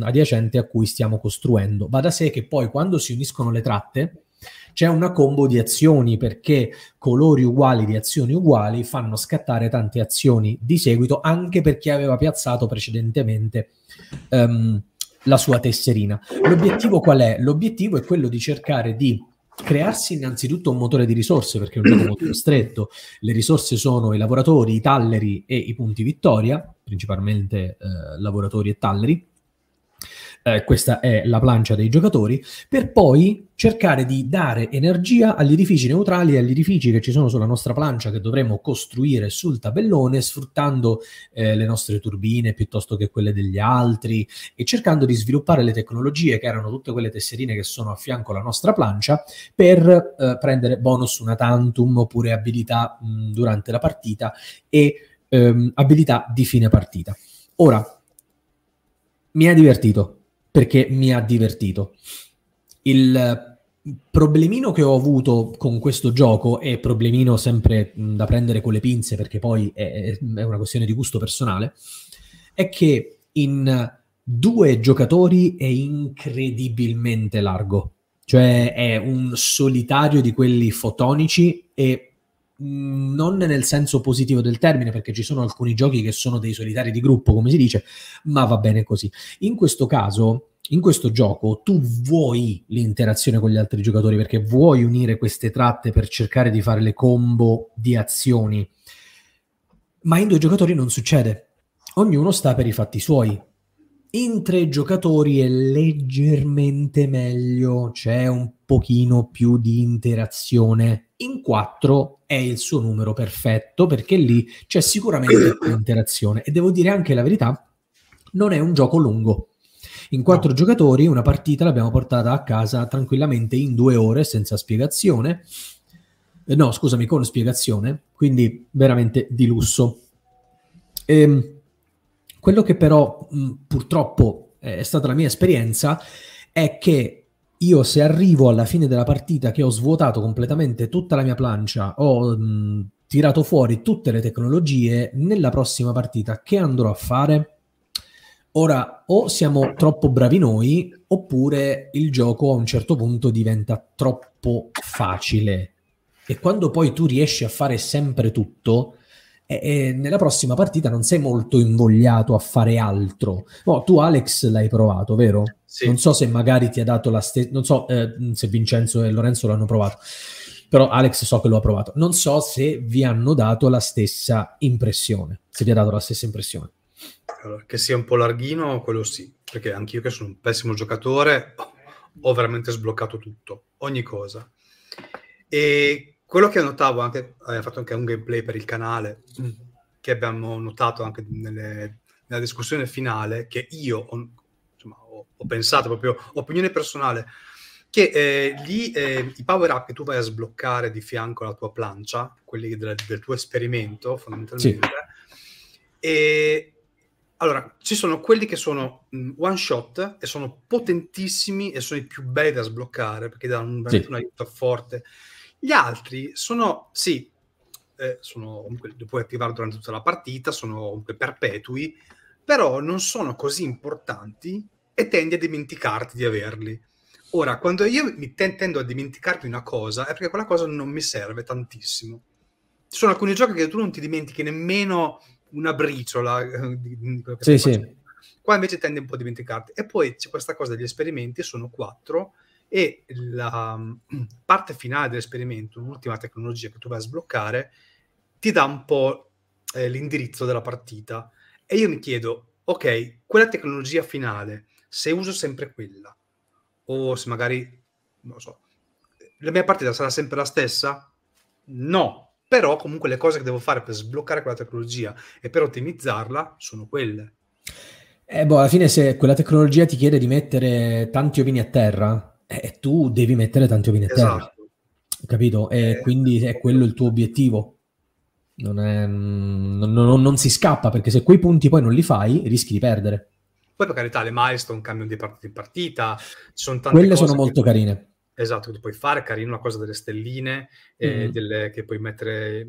adiacente a cui stiamo costruendo. Va da sé che poi quando si uniscono le tratte, c'è una combo di azioni perché colori uguali di azioni uguali fanno scattare tante azioni di seguito anche per chi aveva piazzato precedentemente um, la sua tesserina. L'obiettivo qual è? L'obiettivo è quello di cercare di crearsi innanzitutto un motore di risorse perché è un gioco molto stretto. Le risorse sono i lavoratori, i talleri e i punti vittoria, principalmente eh, lavoratori e talleri eh, questa è la plancia dei giocatori, per poi cercare di dare energia agli edifici neutrali e agli edifici che ci sono sulla nostra plancia che dovremo costruire sul tabellone sfruttando eh, le nostre turbine piuttosto che quelle degli altri e cercando di sviluppare le tecnologie che erano tutte quelle tesserine che sono a fianco alla nostra plancia per eh, prendere bonus una tantum oppure abilità mh, durante la partita e ehm, abilità di fine partita. Ora, mi ha divertito perché mi ha divertito. Il problemino che ho avuto con questo gioco, e problemino sempre da prendere con le pinze perché poi è, è una questione di gusto personale, è che in due giocatori è incredibilmente largo. Cioè è un solitario di quelli fotonici e non nel senso positivo del termine, perché ci sono alcuni giochi che sono dei solitari di gruppo, come si dice, ma va bene così. In questo caso, in questo gioco, tu vuoi l'interazione con gli altri giocatori perché vuoi unire queste tratte per cercare di fare le combo di azioni, ma in due giocatori non succede. Ognuno sta per i fatti suoi In tre giocatori è leggermente meglio, c'è un pochino più di interazione. In quattro è il suo numero perfetto perché lì c'è sicuramente più interazione e devo dire anche la verità, non è un gioco lungo. In quattro no. giocatori una partita l'abbiamo portata a casa tranquillamente in due ore senza spiegazione. Eh, no, scusami, con spiegazione, quindi veramente di lusso. Ehm, quello che però mh, purtroppo è stata la mia esperienza è che io se arrivo alla fine della partita che ho svuotato completamente tutta la mia plancia, ho mh, tirato fuori tutte le tecnologie, nella prossima partita che andrò a fare? Ora, o siamo troppo bravi noi, oppure il gioco a un certo punto diventa troppo facile. E quando poi tu riesci a fare sempre tutto, e, e nella prossima partita non sei molto invogliato a fare altro. No, tu Alex l'hai provato, vero? Sì. Non so se magari ti ha dato la stessa, non so eh, se Vincenzo e Lorenzo l'hanno provato, però Alex so che lo ha provato. Non so se vi hanno dato la stessa impressione, se vi ha dato la stessa impressione. Allora, che sia un po' larghino, quello sì, perché anch'io che sono un pessimo giocatore ho veramente sbloccato tutto, ogni cosa. E quello che notavo anche, abbiamo fatto anche un gameplay per il canale, mm. che abbiamo notato anche nelle, nella discussione finale, che io ho, insomma, ho, ho pensato proprio, opinione personale, che eh, lì eh, i power up che tu vai a sbloccare di fianco alla tua plancia, quelli del, del tuo esperimento fondamentalmente, sì. e allora ci sono quelli che sono mm, one shot e sono potentissimi e sono i più belli da sbloccare perché danno un, sì. un aiuto forte gli altri sono, sì, eh, sono, comunque, li puoi attivare durante tutta la partita, sono comunque perpetui, però non sono così importanti e tendi a dimenticarti di averli. Ora, quando io mi ten- tendo a dimenticarmi una cosa, è perché quella cosa non mi serve tantissimo. Ci sono alcuni giochi che tu non ti dimentichi nemmeno una briciola eh, sì, sì. Qua invece tendi un po' a dimenticarti. E poi c'è questa cosa degli esperimenti, sono quattro, e la mm, parte finale dell'esperimento, l'ultima tecnologia che tu vai a sbloccare, ti dà un po' eh, l'indirizzo della partita. E io mi chiedo, ok, quella tecnologia finale, se uso sempre quella, o se magari, non lo so, la mia partita sarà sempre la stessa? No, però comunque le cose che devo fare per sbloccare quella tecnologia e per ottimizzarla sono quelle. Eh, boh, alla fine se quella tecnologia ti chiede di mettere tanti ovini a terra, eh, tu devi mettere tanti ovini a terra. Esatto. Capito? E eh, quindi è quello il tuo obiettivo. Non, è, non, non, non, si scappa perché se quei punti poi non li fai rischi di perdere. Poi per carità le milestone cambiano di partita in partita. Sono Quelle sono molto puoi, carine. Esatto, che puoi fare, carino la cosa delle stelline eh, mm. delle, che puoi mettere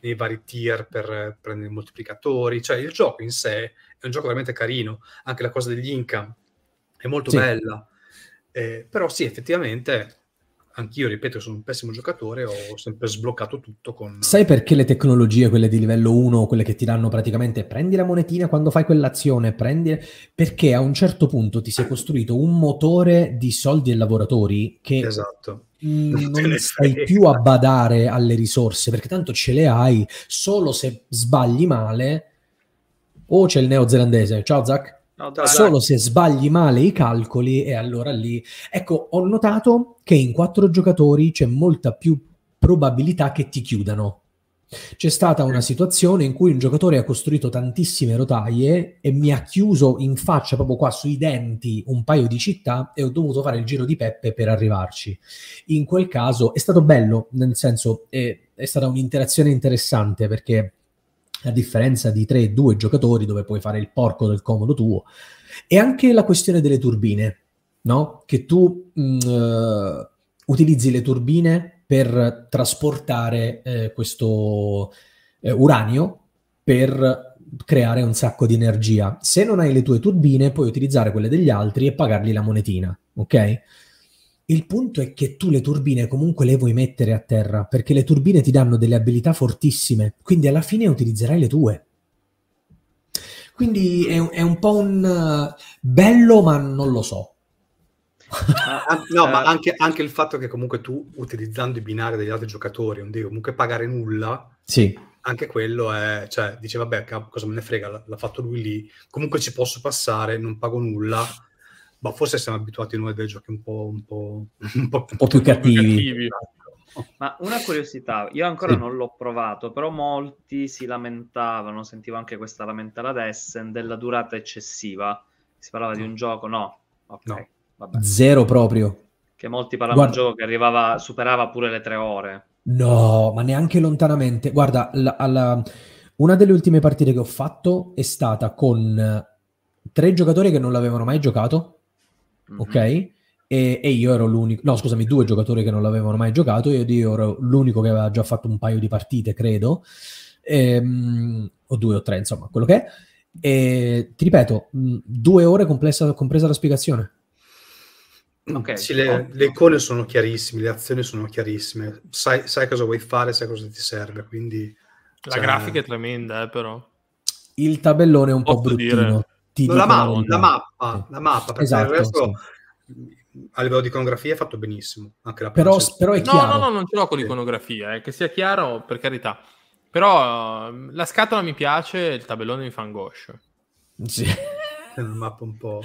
nei vari tier per prendere i moltiplicatori. Cioè il gioco in sé è un gioco veramente carino. Anche la cosa degli income è molto sì. bella. Eh, però sì, effettivamente, anch'io, ripeto, sono un pessimo giocatore, ho sempre sbloccato tutto con... Sai perché le tecnologie, quelle di livello 1, quelle che ti danno praticamente prendi la monetina quando fai quell'azione, prendi... Perché a un certo punto ti sei costruito un motore di soldi e lavoratori che... Esatto. non, non stai più a badare alle risorse perché tanto ce le hai solo se sbagli male o c'è il neozelandese ciao Zach No, dai, Solo dai. se sbagli male i calcoli e allora lì... Ecco, ho notato che in quattro giocatori c'è molta più probabilità che ti chiudano. C'è stata una situazione in cui un giocatore ha costruito tantissime rotaie e mi ha chiuso in faccia proprio qua sui denti un paio di città e ho dovuto fare il giro di Peppe per arrivarci. In quel caso è stato bello, nel senso è, è stata un'interazione interessante perché a differenza di 3-2 giocatori dove puoi fare il porco del comodo tuo. E anche la questione delle turbine, no? Che tu mh, mm, uh, utilizzi le turbine per trasportare eh, questo eh, uranio per creare un sacco di energia. Se non hai le tue turbine, puoi utilizzare quelle degli altri e pagargli la monetina, ok? Il punto è che tu le turbine comunque le vuoi mettere a terra, perché le turbine ti danno delle abilità fortissime, quindi alla fine utilizzerai le tue. Quindi è, è un po' un uh, bello, ma non lo so. Ah, no, ma anche, anche, il fatto che comunque tu, utilizzando i binari degli altri giocatori, non devi comunque pagare nulla, sì. anche quello è, cioè, dice vabbè, cosa me ne frega, l'ha fatto lui lì, comunque ci posso passare, non pago nulla, ma forse siamo abituati noi a dei giochi un po', un po', un po', un po più cattivi. Ma una curiosità, io ancora sì. non l'ho provato, però molti si lamentavano, sentivo anche questa lamentela ad Essen, della durata eccessiva. Si parlava no. di un gioco, no? Ok, no. Vabbè. Zero proprio. Che molti parlavano di un gioco che arrivava, superava pure le tre ore. No, ma neanche lontanamente. Guarda, la, la, una delle ultime partite che ho fatto è stata con tre giocatori che non l'avevano mai giocato, mm-hmm. ok? E, e, io ero l'unico, no scusami, due giocatori che non l'avevano mai giocato, io, io ero l'unico che aveva già fatto un paio di partite, credo, ehm, o due o tre, insomma, quello che è. E ti ripeto, due ore compresa, compresa la spiegazione. Okay. Sì, le, le, icone sono chiarissime, le azioni sono chiarissime, sai, sai, cosa vuoi fare, sai cosa ti serve, quindi... La cioè... grafica è tremenda, eh, però. Il tabellone è un Posso po' bruttino. No, la, ma- la, mappa, la mappa, perché esatto, il resto... Sì. A livello di iconografia è fatto benissimo. Anche la però, però è chiaro. No, no, no, non ce l'ho con l'iconografia, eh, che sia chiaro, per carità. Però la scatola mi piace, il tabellone mi fa angoscia. Sì è una mappa un po'...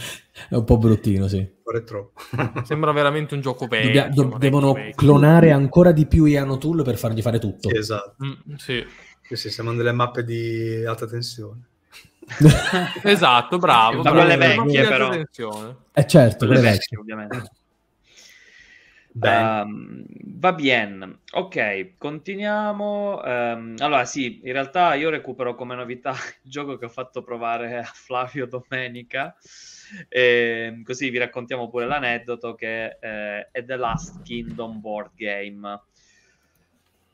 È un po' bruttino, sì. Retro. Sembra veramente un gioco vecchio. do- devono vecchio. clonare ancora di più Iano Tool per fargli fare tutto. Sì, esatto. Mm, sì. Sì, sì, siamo delle mappe di alta tensione. esatto, bravo. Ma quelle vecchie, però. Eh certo, quelle, vecchie, vecchie ovviamente. Um, va bene, ok, continuiamo. Um, allora, sì, in realtà io recupero come novità il gioco che ho fatto provare a Flavio domenica. E così vi raccontiamo pure l'aneddoto che eh, è The Last Kingdom Board Game.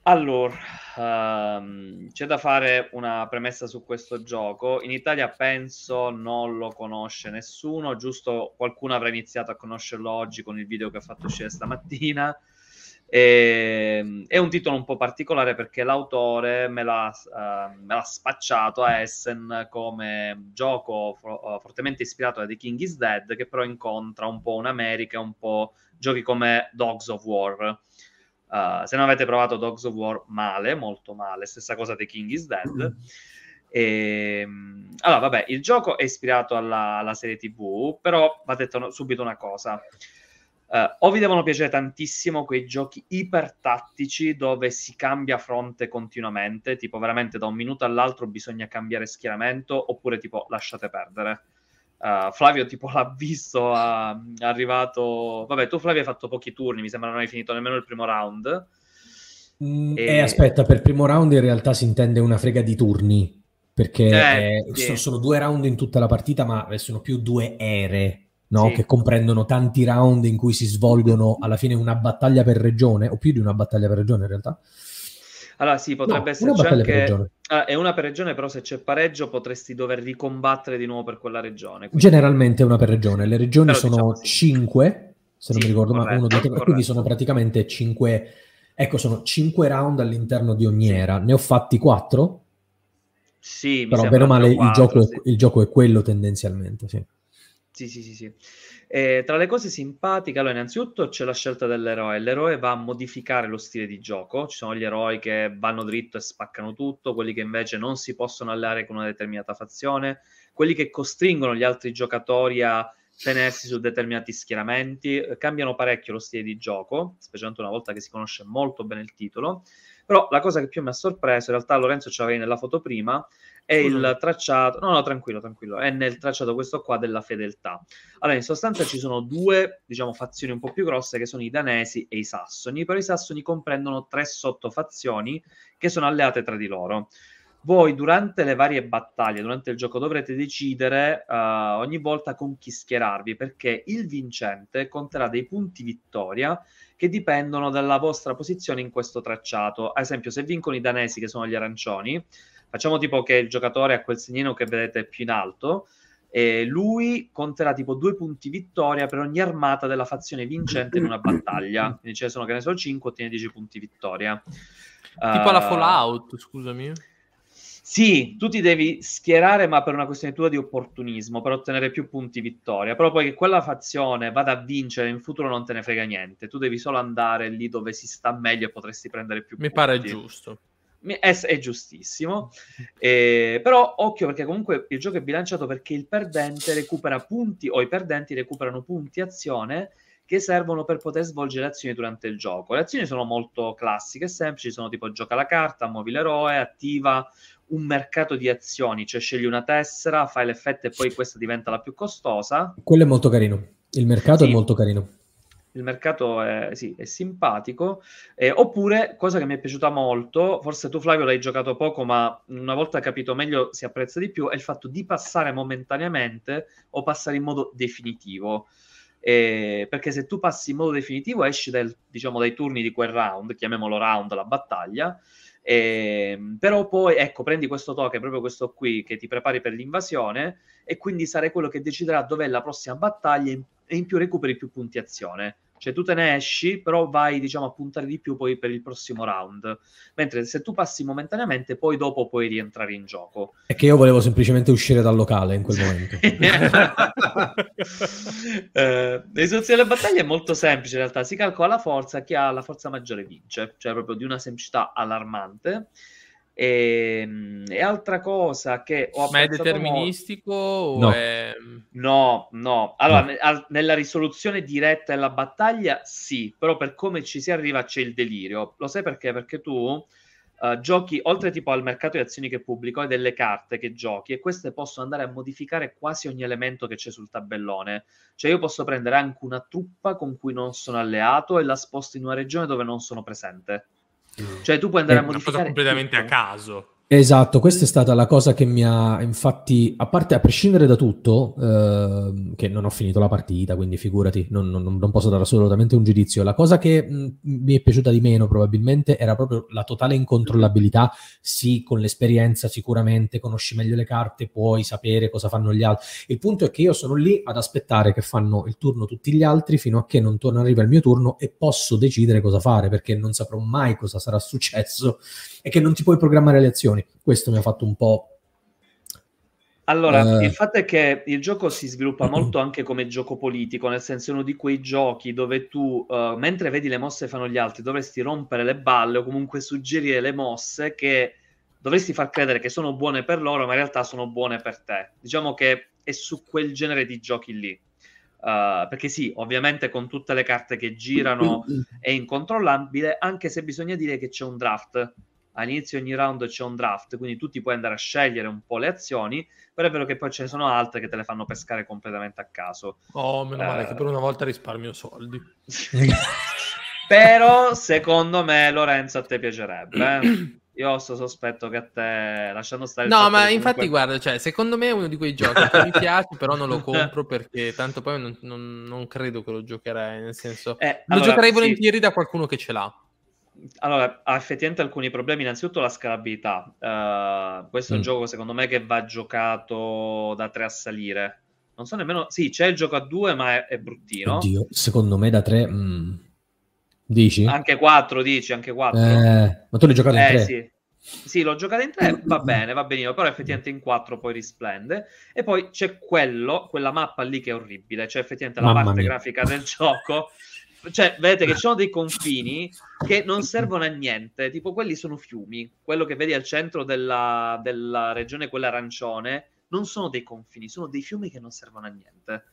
Allora, um, c'è da fare una premessa su questo gioco. In Italia penso non lo conosce nessuno, giusto qualcuno avrà iniziato a conoscerlo oggi con il video che ha fatto uscire stamattina. E, ehm, è un titolo un po' particolare perché l'autore me l'ha, uh, me l'ha spacciato a Essen come gioco for- uh, fortemente ispirato da The King is Dead, che però incontra un po' un'America un po' giochi come Dogs of War Uh, se non avete provato Dogs of War, male, molto male. Stessa cosa The King is Dead. Mm. E, ehm, allora, vabbè, il gioco è ispirato alla, alla serie TV, però va detto subito una cosa. Uh, o vi devono piacere tantissimo quei giochi ipertattici dove si cambia fronte continuamente, tipo veramente da un minuto all'altro bisogna cambiare schieramento, oppure tipo lasciate perdere. Uh, Flavio tipo l'ha visto, è arrivato... Vabbè, tu Flavio hai fatto pochi turni, mi sembra non hai finito nemmeno il primo round. Mm, e... Eh, aspetta, per primo round in realtà si intende una frega di turni, perché eh, eh, sì. sono, sono, due round in tutta la partita, ma sono più due ere, no? sì. che comprendono tanti round in cui si svolgono alla fine una battaglia per regione, o più di una battaglia per regione in realtà. Allora sì, potrebbe no, esserci anche... Ah, è una per regione, però se c'è pareggio potresti dover ricombattere di nuovo per quella regione. Quindi... Generalmente è una per regione. Le regioni però, sono diciamo, 5, se non sì, mi ricordo, corretto, ma uno, due, tre, quindi sono praticamente 5... Ecco, sono 5 round all'interno di ogni era. Ne ho fatti 4? Sì, però bene o male 4, il, gioco sì. è, il gioco è quello tendenzialmente, sì. Sì, sì, sì, sì. E tra le cose simpatiche, allora, innanzitutto c'è la scelta dell'eroe. L'eroe va a modificare lo stile di gioco. Ci sono gli eroi che vanno dritto e spaccano tutto, quelli che invece non si possono alleare con una determinata fazione, quelli che costringono gli altri giocatori a tenersi su determinati schieramenti. Cambiano parecchio lo stile di gioco, specialmente una volta che si conosce molto bene il titolo. Però la cosa che più mi ha sorpreso, in realtà Lorenzo ce l'avevi nella foto prima, è il tracciato, no no tranquillo tranquillo, è nel tracciato questo qua della fedeltà. Allora in sostanza ci sono due diciamo fazioni un po' più grosse che sono i danesi e i sassoni, però i sassoni comprendono tre sottofazioni che sono alleate tra di loro. Voi durante le varie battaglie, durante il gioco dovrete decidere uh, ogni volta con chi schierarvi perché il vincente conterà dei punti vittoria che dipendono dalla vostra posizione in questo tracciato. Ad esempio se vincono i danesi che sono gli arancioni, Facciamo tipo che il giocatore ha quel segnino che vedete più in alto e lui conterà tipo due punti vittoria per ogni armata della fazione vincente in una battaglia. Quindi ce ne sono che ne so 5, ottiene 10 punti vittoria. Tipo uh, la Fallout, scusami. Sì, tu ti devi schierare, ma per una questione tua di opportunismo, per ottenere più punti vittoria. Però poi che quella fazione vada a vincere in futuro non te ne frega niente. Tu devi solo andare lì dove si sta meglio e potresti prendere più Mi punti. pare giusto. È, è giustissimo, eh, però occhio perché comunque il gioco è bilanciato perché il perdente recupera punti o i perdenti recuperano punti azione che servono per poter svolgere azioni durante il gioco. Le azioni sono molto classiche e semplici, sono tipo gioca la carta, muovi l'eroe, attiva un mercato di azioni, cioè scegli una tessera, fai l'effetto e poi questa diventa la più costosa. Quello è molto carino, il mercato sì. è molto carino il mercato è, sì, è simpatico. Eh, oppure, cosa che mi è piaciuta molto, forse tu Flavio l'hai giocato poco, ma una volta capito meglio si apprezza di più, è il fatto di passare momentaneamente o passare in modo definitivo. Eh, perché se tu passi in modo definitivo esci dal, diciamo, dai turni di quel round, chiamiamolo round la battaglia, eh, però poi ecco prendi questo token, proprio questo qui che ti prepari per l'invasione e quindi sarai quello che deciderà dov'è la prossima battaglia e in più recuperi più punti azione. Cioè tu te ne esci, però vai diciamo a puntare di più poi per il prossimo round. Mentre se tu passi momentaneamente, poi dopo puoi rientrare in gioco. È che io volevo semplicemente uscire dal locale in quel momento. eh, delle battaglie è molto semplice in realtà. Si calcola la forza, chi ha la forza maggiore vince. Cioè proprio di una semplicità allarmante. E, ehm, e, altra cosa che ho Ma è deterministico? No. È... no, no. Allora, no. Ne, nella risoluzione diretta della battaglia, sì, però per come ci si arriva c'è il delirio. Lo sai perché? Perché tu uh, giochi, oltre tipo al mercato di azioni che pubblico, hai delle carte che giochi e queste possono andare a modificare quasi ogni elemento che c'è sul tabellone. Cioè io posso prendere anche una truppa con cui non sono alleato e la sposto in una regione dove non sono presente. Cioè tu puoi andare è a modificare completamente tutto. a caso. Esatto, questa è stata la cosa che mi ha, infatti, a parte a prescindere da tutto, eh, che non ho finito la partita, quindi figurati, non, non, non posso dare assolutamente un giudizio. La cosa che mh, mi è piaciuta di meno probabilmente era proprio la totale incontrollabilità. Sì, con l'esperienza sicuramente conosci meglio le carte, puoi sapere cosa fanno gli altri. Il punto è che io sono lì ad aspettare che fanno il turno tutti gli altri fino a che non torna arriva il mio turno e posso decidere cosa fare perché non saprò mai cosa sarà successo e che non ti puoi programmare le azioni. Questo mi ha fatto un po'. Allora, eh... il fatto è che il gioco si sviluppa molto anche come gioco politico, nel senso è uno di quei giochi dove tu, uh, mentre vedi le mosse che fanno gli altri, dovresti rompere le balle o comunque suggerire le mosse che dovresti far credere che sono buone per loro, ma in realtà sono buone per te. Diciamo che è su quel genere di giochi lì. Uh, perché sì, ovviamente con tutte le carte che girano è incontrollabile, anche se bisogna dire che c'è un draft all'inizio ogni round c'è un draft, quindi tu ti puoi andare a scegliere un po' le azioni, però è vero che poi ce ne sono altre che te le fanno pescare completamente a caso. Oh, meno male che per una volta risparmio soldi. però secondo me Lorenzo a te piacerebbe. Eh? Io ho questo sospetto che a te, lasciando stare... No, ma infatti comunque... guarda, cioè, secondo me è uno di quei giochi che mi piace, però non lo compro perché tanto poi non, non, non credo che lo giocherei, nel senso... Eh, lo allora, giocherei volentieri sì. da qualcuno che ce l'ha allora, ha effettivamente alcuni problemi. Innanzitutto la scalabilità. Uh, questo mm. è un mm. gioco, secondo me, che va giocato da 3 a salire. Non so nemmeno... Sì, c'è il gioco a 2, ma è, è bruttino. Oddio, secondo me da 3... Mm. Dici? Anche 4, dici, anche 4. Eh, ma tu l'hai giocato in 3? Eh, sì. Sì, l'ho giocato in 3, va bene, va benissimo, però effettivamente in 4 poi risplende. E poi c'è quello, quella mappa lì che è orribile, cioè effettivamente la Mamma parte mia. grafica del gioco cioè, vedete che ci sono dei confini che non servono a niente, tipo quelli sono fiumi, quello che vedi al centro della, della regione, quella arancione, non sono dei confini, sono dei fiumi che non servono a niente.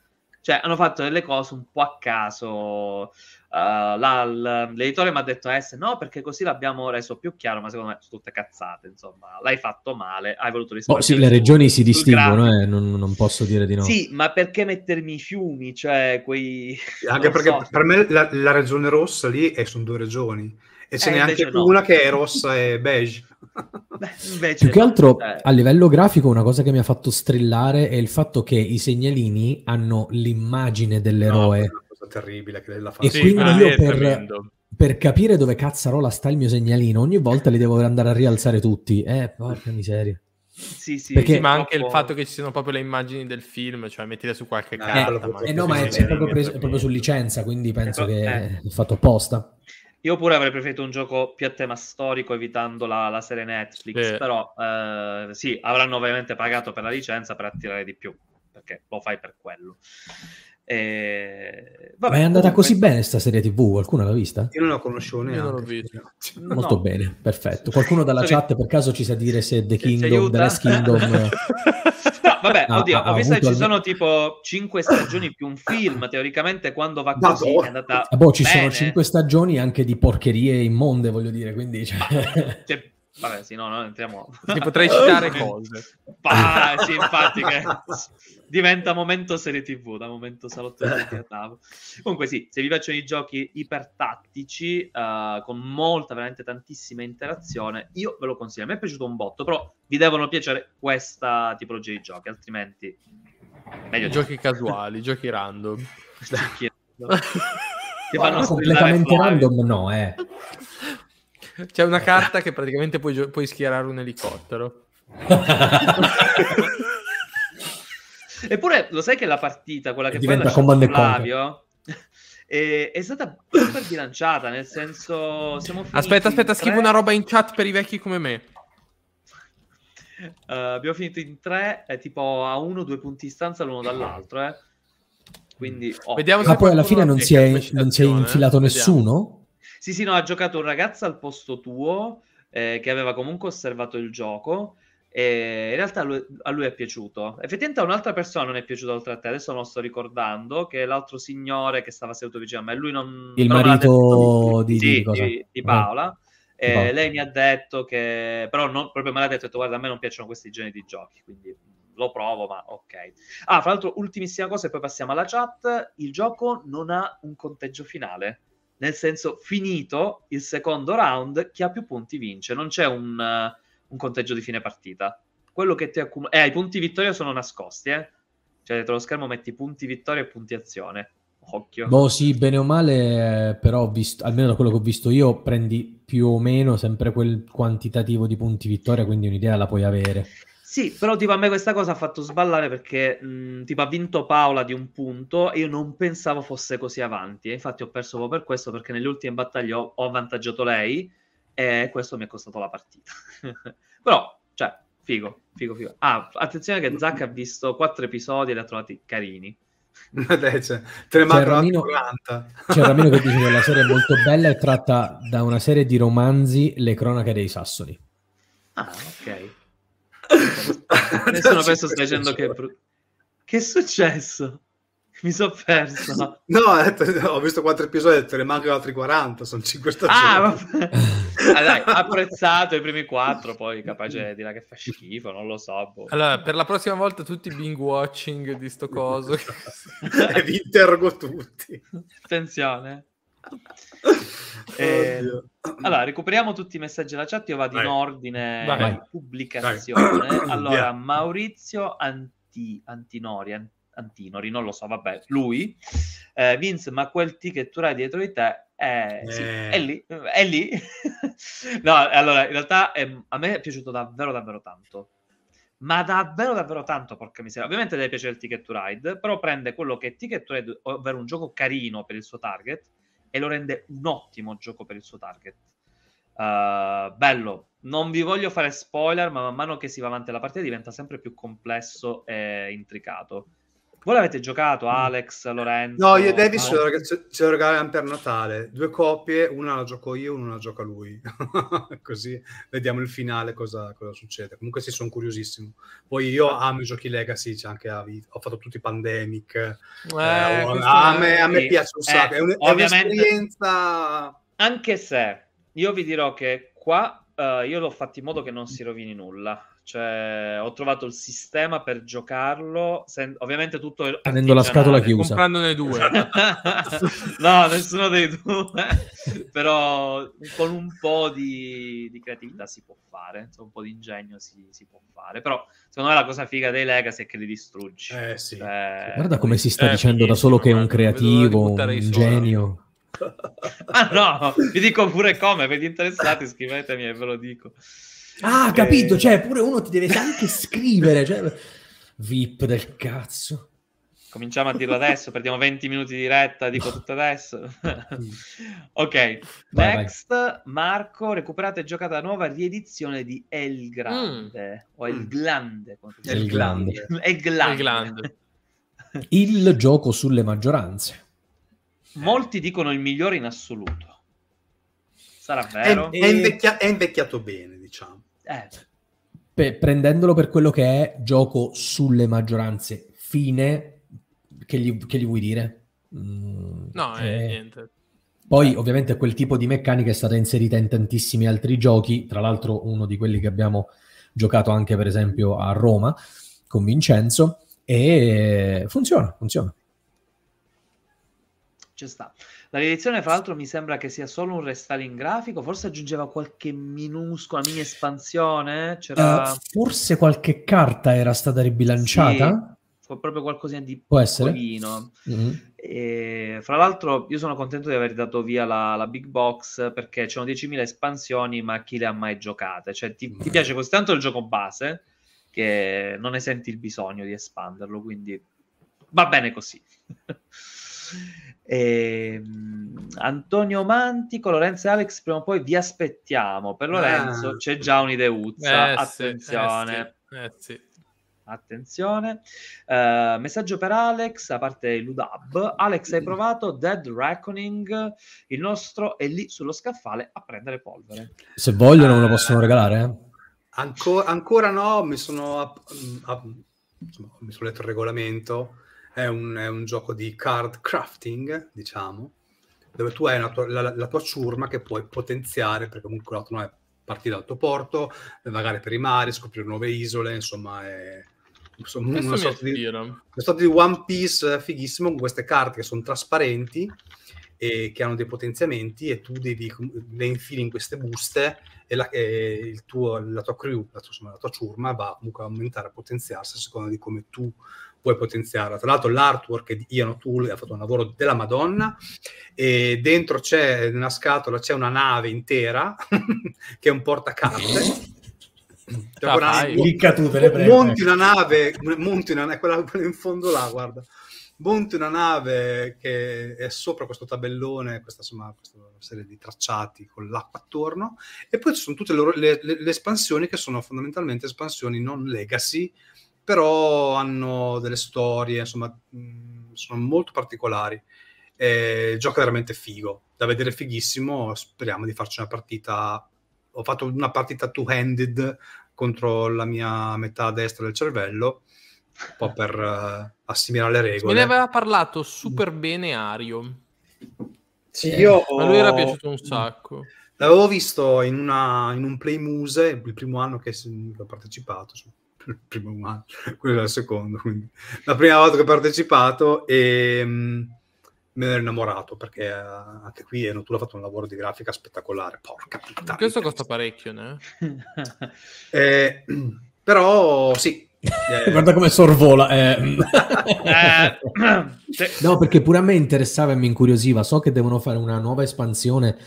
Cioè, hanno fatto delle cose un po' a caso. Uh, la, l'editore mi ha detto eh, no, perché così l'abbiamo reso più chiaro, ma secondo me sono tutte cazzate, insomma, l'hai fatto male, hai voluto rispondere. Oh, sì, le regioni si distinguono, eh, non, non, posso dire di no. Sì, ma perché mettermi i fiumi, cioè quei... Anche perché so. per me la, la, regione rossa lì è, sono due regioni, e ce eh, n'è anche no. una che è rossa e beige. Beh, Più che altro eh. a livello grafico una cosa che mi ha fatto strillare è il fatto che i segnalini hanno l'immagine dell'eroe. No, cosa terribile che la fa. E sì, quindi ah, io per, per, capire dove cazzarola sta il mio segnalino ogni volta li devo andare a rialzare tutti. Eh, porca miseria. Sì, sì, Perché... sì, ma anche il fatto che ci siano proprio le immagini del film, cioè mettile su qualche carta. Eh, eh no, ma è, è proprio, preso, è proprio, su licenza, quindi penso eh, che è fatto apposta. Io pure avrei preferito un gioco più a tema storico evitando la, la serie Netflix, sì. però eh, sì, avranno ovviamente pagato per la licenza per attirare di più, perché lo fai per quello. E... Vabbè, Ma è andata comunque... così bene sta serie TV? Qualcuno l'ha vista? Io non la conoscevo neanche. Io non l'ho vista. Molto no. bene, perfetto. Qualcuno dalla chat per caso ci sa dire se The Kingdom, The Last Kingdom... vabbè, ah, oddio, ho visto che ci sono tipo 5 stagioni più un film, teoricamente quando va così è andata ah, boh, ci bene. sono 5 stagioni anche di porcherie immonde, voglio dire, quindi... Cioè... Cioè, Vabbè, sì, no, no, entriamo. Ti potrei citare cose. Ah, sì, infatti, che diventa momento serie TV, da momento salotto di tavolo. Comunque, sì, se vi piacciono i giochi ipertattici, uh, con molta, veramente tantissima interazione, io ve lo consiglio. A me è piaciuto un botto, però vi devono piacere questa tipologia di giochi, altrimenti. Meglio giochi di... casuali, giochi random. giochi random. che fanno completamente random, no, eh. C'è una carta che praticamente puoi, puoi schierare un elicottero. Eppure lo sai che la partita, quella che diventa poi ha Flavio, è, è, stata super bilanciata, nel senso siamo Aspetta, aspetta, scrivo una roba in chat per i vecchi come me. Uh, abbiamo finito in tre, è tipo a uno o due punti di stanza l'uno dall'altro, eh. Quindi, oh. Vediamo se Ma poi alla fine non si, è, non si è infilato eh? nessuno? Sì, sì, no, ha giocato un ragazzo al posto tuo eh, che aveva comunque osservato il gioco e in realtà a lui, a lui, è piaciuto. Effettivamente a un'altra persona non è piaciuto oltre a te, adesso non lo sto ricordando, che è l'altro signore che stava seduto vicino a me, lui non... Il marito di, di, di, di, di Paola. Eh, Paola. lei mi ha detto che, però non, proprio me l'ha detto, detto, guarda, a me non piacciono questi generi di giochi, quindi lo provo, ma ok. Ah, fra l'altro, ultimissima cosa e poi passiamo alla chat, il gioco non ha un conteggio finale nel senso finito il secondo round, chi ha più punti vince, non c'è un, uh, un conteggio di fine partita. Quello che ti accumula... Eh, i punti vittoria sono nascosti, eh. Cioè, dietro lo schermo metti punti vittoria e punti azione. Occhio. Boh, sì, bene o male, eh, però visto, almeno da quello che ho visto io, prendi più o meno sempre quel quantitativo di punti vittoria, quindi un'idea la puoi avere. Sì, però tipo a me questa cosa ha fatto sballare perché mh, tipo ha vinto Paola di un punto e io non pensavo fosse così avanti. E infatti ho perso proprio per questo perché nelle ultime battaglie ho, ho avvantaggiato lei e questo mi è costato la partita. però, cioè, figo, figo, figo. Ah, attenzione che Zack ha visto quattro episodi e li ha trovati carini. Te ne c'è Ramino, 40. c'è Ramino che dice che la serie è molto bella e tratta da una serie di romanzi Le cronache dei Sassoni. Ah, ok. Nessuno penso stia dicendo che è brutto. Che è successo? Mi sono perso. No, ho visto quattro episodi, te ne mancano altri 40, sono 5 stagioni. Ah, vabbè. ah, dai, apprezzato i primi quattro, poi capace di dire che fa schifo, non lo so. Boh. Allora, per la prossima volta tutti binge watching di sto coso. e vi interrogo tutti. Attenzione. Eh, allora, recuperiamo tutti i messaggi della chat. Io vado Vai. in ordine Vai. di pubblicazione. Vai. Allora, yeah. Maurizio Anti, Antinori, Antinori, non lo so, vabbè, lui. Eh, Vince, ma quel ticket tu hai dietro di te è, eh. Sì, è lì, è lì. no, allora, in realtà è, a me è piaciuto davvero, davvero tanto. Ma davvero, davvero tanto, porca miseria. Ovviamente deve piacere il Ticket to Ride, però prende quello che è Ticket to Ride, ovvero un gioco carino per il suo target, e lo rende un ottimo gioco per il suo target. Uh, bello, non vi voglio fare spoiler, ma man mano che si va avanti la partita diventa sempre più complesso e intricato. Voi l'avete giocato, Alex, Lorenzo? No, io e Davis ce, ce lo regaliamo per Natale. Due coppie, una la gioco io, una la gioca lui. Così vediamo il finale cosa, cosa succede. Comunque sì, sono curiosissimo. Poi io amo i giochi Legacy, c'è anche ho fatto tutti i Pandemic. Eh, eh, a, me, a, me, piace un sacco. Eh, è, un, è un'esperienza... Anche se io vi dirò che qua uh, io l'ho fatto in modo che non si rovini nulla cioè, ho trovato il sistema per giocarlo, sen- ovviamente tutto avendo la scatola chiusa, comprandone due. no, nessuno dei due, però con un po' di, di, creatività si può fare, un po' di ingegno si, si, può fare. Però, secondo me, la cosa figa dei Legacy è che li distruggi. Eh, sì. cioè, Guarda come si sta eh, dicendo da solo che è un creativo, un genio. ah no, vi dico pure come, gli interessati scrivetemi e ve lo dico. Ah, capito, eh... cioè pure uno ti deve anche scrivere, cioè... VIP del cazzo. Cominciamo a dirlo adesso, perdiamo 20 minuti di retta, dico tutto adesso. ok, vai, next, vai. Marco, recuperate e giocate la nuova riedizione di El Grande, mm. o El Glande. El Glande. El Glande. El Glande. il gioco sulle maggioranze. Molti dicono il migliore in assoluto. Sarà vero? È, è, invecchia- è invecchiato bene. Eh, Pe- prendendolo per quello che è gioco sulle maggioranze, fine, che gli, che gli vuoi dire? Mm, No, eh, eh, niente. Poi ovviamente quel tipo di meccanica è stata inserita in tantissimi altri giochi, tra l'altro uno di quelli che abbiamo giocato anche per esempio a Roma con Vincenzo e funziona, funziona. ci sta. La riedizione, fra l'altro, mi sembra che sia solo un restyling grafico. Forse aggiungeva qualche minuscola mini espansione. C'era Eh, forse qualche carta era stata ribilanciata? fu proprio qualcosina di Può essere. Mhm. E, fra l'altro, io sono contento di aver dato via la, la big box perché c'erano 10.000 espansioni, ma chi le ha mai giocate? Cioè, ti, ti piace così tanto il gioco base che non ne senti il bisogno di espanderlo, quindi va bene così. Ehm, Antonio Mantico, Lorenzo e Alex, prima o poi vi aspettiamo. Per Lorenzo Ah. c'è già un'ideuzza. Eh, Attenzione. eh, sì, eh, sì. Attenzione. Eh, messaggio per Alex, a parte il Ludab. Alex, hai provato Dead Reckoning? Il nostro è lì sullo scaffale a prendere polvere. Se vogliono me lo possono regalare, eh? Anco- ancora no, mi sono, app- app- insomma, mi sono letto il regolamento. È un, è un gioco di card crafting, diciamo, dove tu hai tua- la, la tua ciurma che puoi potenziare, perché comunque l'altro non è partire dal tuo porto, vagare per i mari, scoprire nuove isole, insomma, è insomma, una sorta di, una sorta di One Piece eh, fighissimo con queste carte che sono trasparenti e che hanno dei potenziamenti e tu devi le infili in queste buste e la, e il tuo, la tua crew, la tua, insomma, la tua ciurma va comunque a aumentare, a potenziarsi a seconda di come tu puoi potenziarla. Tra l'altro l'artwork di Ian O'Toole ha fatto un lavoro della Madonna e dentro c'è, nella scatola c'è una nave intera che è un portacarte. Cioè, Ah, fai. Clicca tu, te prego. monti una nave, monti una nave, quella, quella in fondo là, guarda, monti una nave che è sopra questo tabellone, questa, insomma, questa serie di tracciati con l'acqua attorno, e poi ci sono tutte le, loro- le- le- le espansioni che sono fondamentalmente espansioni non legacy, però hanno delle storie, insomma, mh, sono molto particolari. Eh, il gioco è veramente figo, da vedere fighissimo, speriamo di farci una partita. Ho fatto una partita two-handed contro la mia metà destra del cervello, un po' per eh, assimilare le Me regole. ne aveva parlato super bene Ario. Sì, io Ma lui era piaciuto un sacco. L'avevo visto in, una, in un Play Muse, il primo anno che ho partecipato, insomma, il primo anno, quello era il secondo, quindi la prima volta che ho partecipato e mh, me ne ero innamorato perché eh, anche qui Enotula ha fatto un lavoro di grafica spettacolare, porca puttana. Questo costa parecchio, ne? Eh, però sì. eh, Guarda come sorvola. eh. Eh. No, perché pure a me interessava e mi incuriosiva. So che devono fare una nuova espansione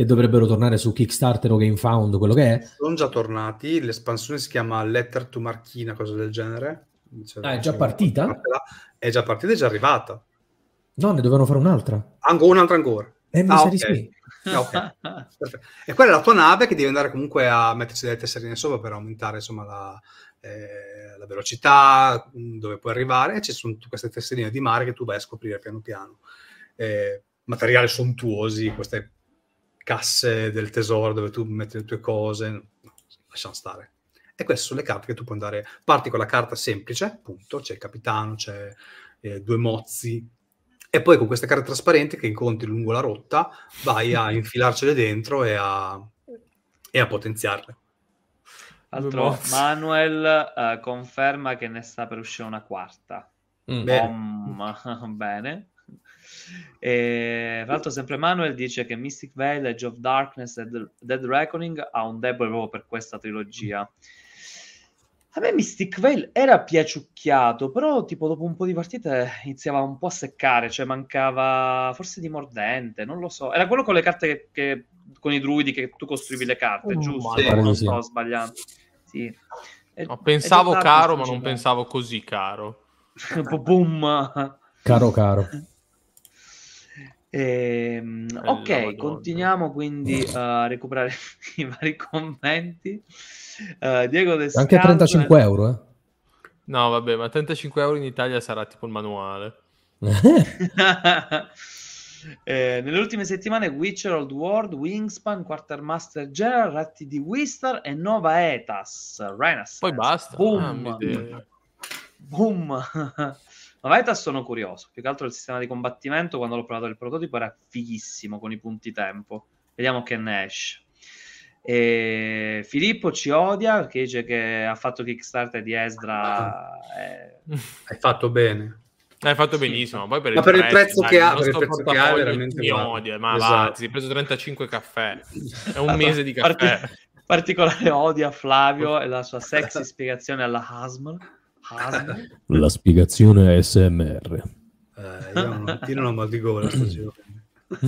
e dovrebbero tornare su Kickstarter o GameFound, quello che è. sono già tornati, l'espansione si chiama Letter to Marchina, cosa del genere. Cioè, Ah, è già partita? È già partita, è già arrivata. No, ne dovevano fare un'altra. Anche un'altra ancora. Eh, Ah, sa ok. di sì. Ah, ok. Perfetto. E quella è la tua nave che devi andare comunque a metterci delle tesserine sopra per aumentare insomma la, eh, la velocità, mh, dove puoi arrivare, e ci sono tutte queste tesserine di mare che tu vai a scoprire piano piano. Eh, materiali sontuosi, queste casse del tesoro dove tu metti le tue cose, no, lasciamo stare. E queste sono le carte che tu puoi andare, parti con la carta semplice, appunto, c'è il capitano, c'è eh, due mozzi, e poi con queste carte trasparenti che incontri lungo la rotta vai a infilarcele dentro e a, e a potenziarle. Altro. Manuel eh, conferma che ne sta per uscire una quarta. Mm. Bene. Om, bene. E, tra l'altro, sempre Manuel dice che Mystic Veil, Edge of Darkness e Dead- Reckoning ha un debole proprio per questa trilogia. A me Mystic Veil era piaciucchiato, però tipo dopo un po' di partite iniziava un po' a seccare, cioè mancava forse di mordente, non lo so. Era quello con le carte che, che- con i druidi che tu costruivi le carte, Mm, giusto? sì. non sì. sto sbagliando. Sì. E- No, pensavo caro, ma non pensavo così caro. Boom. Caro, caro. Ehm, ok, Madonna. continuiamo quindi a recuperare i vari commenti. Eh, Diego De Anche Scalzo- 35 euro, eh. No, vabbè, ma 35 euro in Italia sarà tipo il manuale. Eh, nelle ultime settimane Witcher Old World, Wingspan, Quartermaster General, Ratti di Wistar e Nova Etas Renaissance. Poi basta. Boom. Ah, Boom. Nova Etas sono curioso. Più che altro il sistema di combattimento, quando l'ho provato il prototipo, era fighissimo con i punti tempo. Vediamo che ne esce. E Filippo ci odia perché dice che ha fatto Kickstarter di Esdra. eh, Hai fatto bene. Hai fatto Sì. benissimo. Poi per Ma per il prezzo dai, che ha- il per il prezzo che ha, veramente guarda. odia. Ma Esatto. va, ti sei preso 35 caffè. È un mese di caffè. Parti- particolare odio a Flavio e la sua sexy spiegazione alla Hasmel. La spiegazione ASMR. Eh, io, non, io non ho mal di gola giro.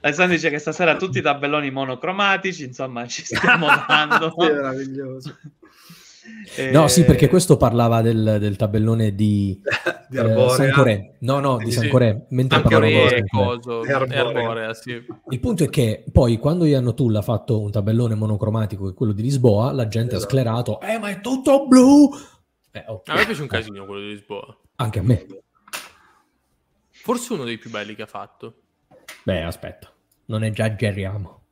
Alessandro dice che stasera tutti i tabelloni monocromatici, insomma, ci stiamo dando. Sì, è meraviglioso. Eh, No, sì, perché questo parlava del, del tabellone di, Di eh, Arborea. Sancoré. No, no, di Sì. Sancoré. Mentre Anche parlavamo di e. E E Arborea. Sì. Il punto è che poi quando Ian Tull ha fatto un tabellone monocromatico che è quello di Lisboa, la gente Esatto. ha sclerato, eh ma è tutto blu! Eh, ok. A me piace un casino quello di Lisboa. Anche a me. Forse uno dei più belli che ha fatto. Beh, aspetta, non esageriamo.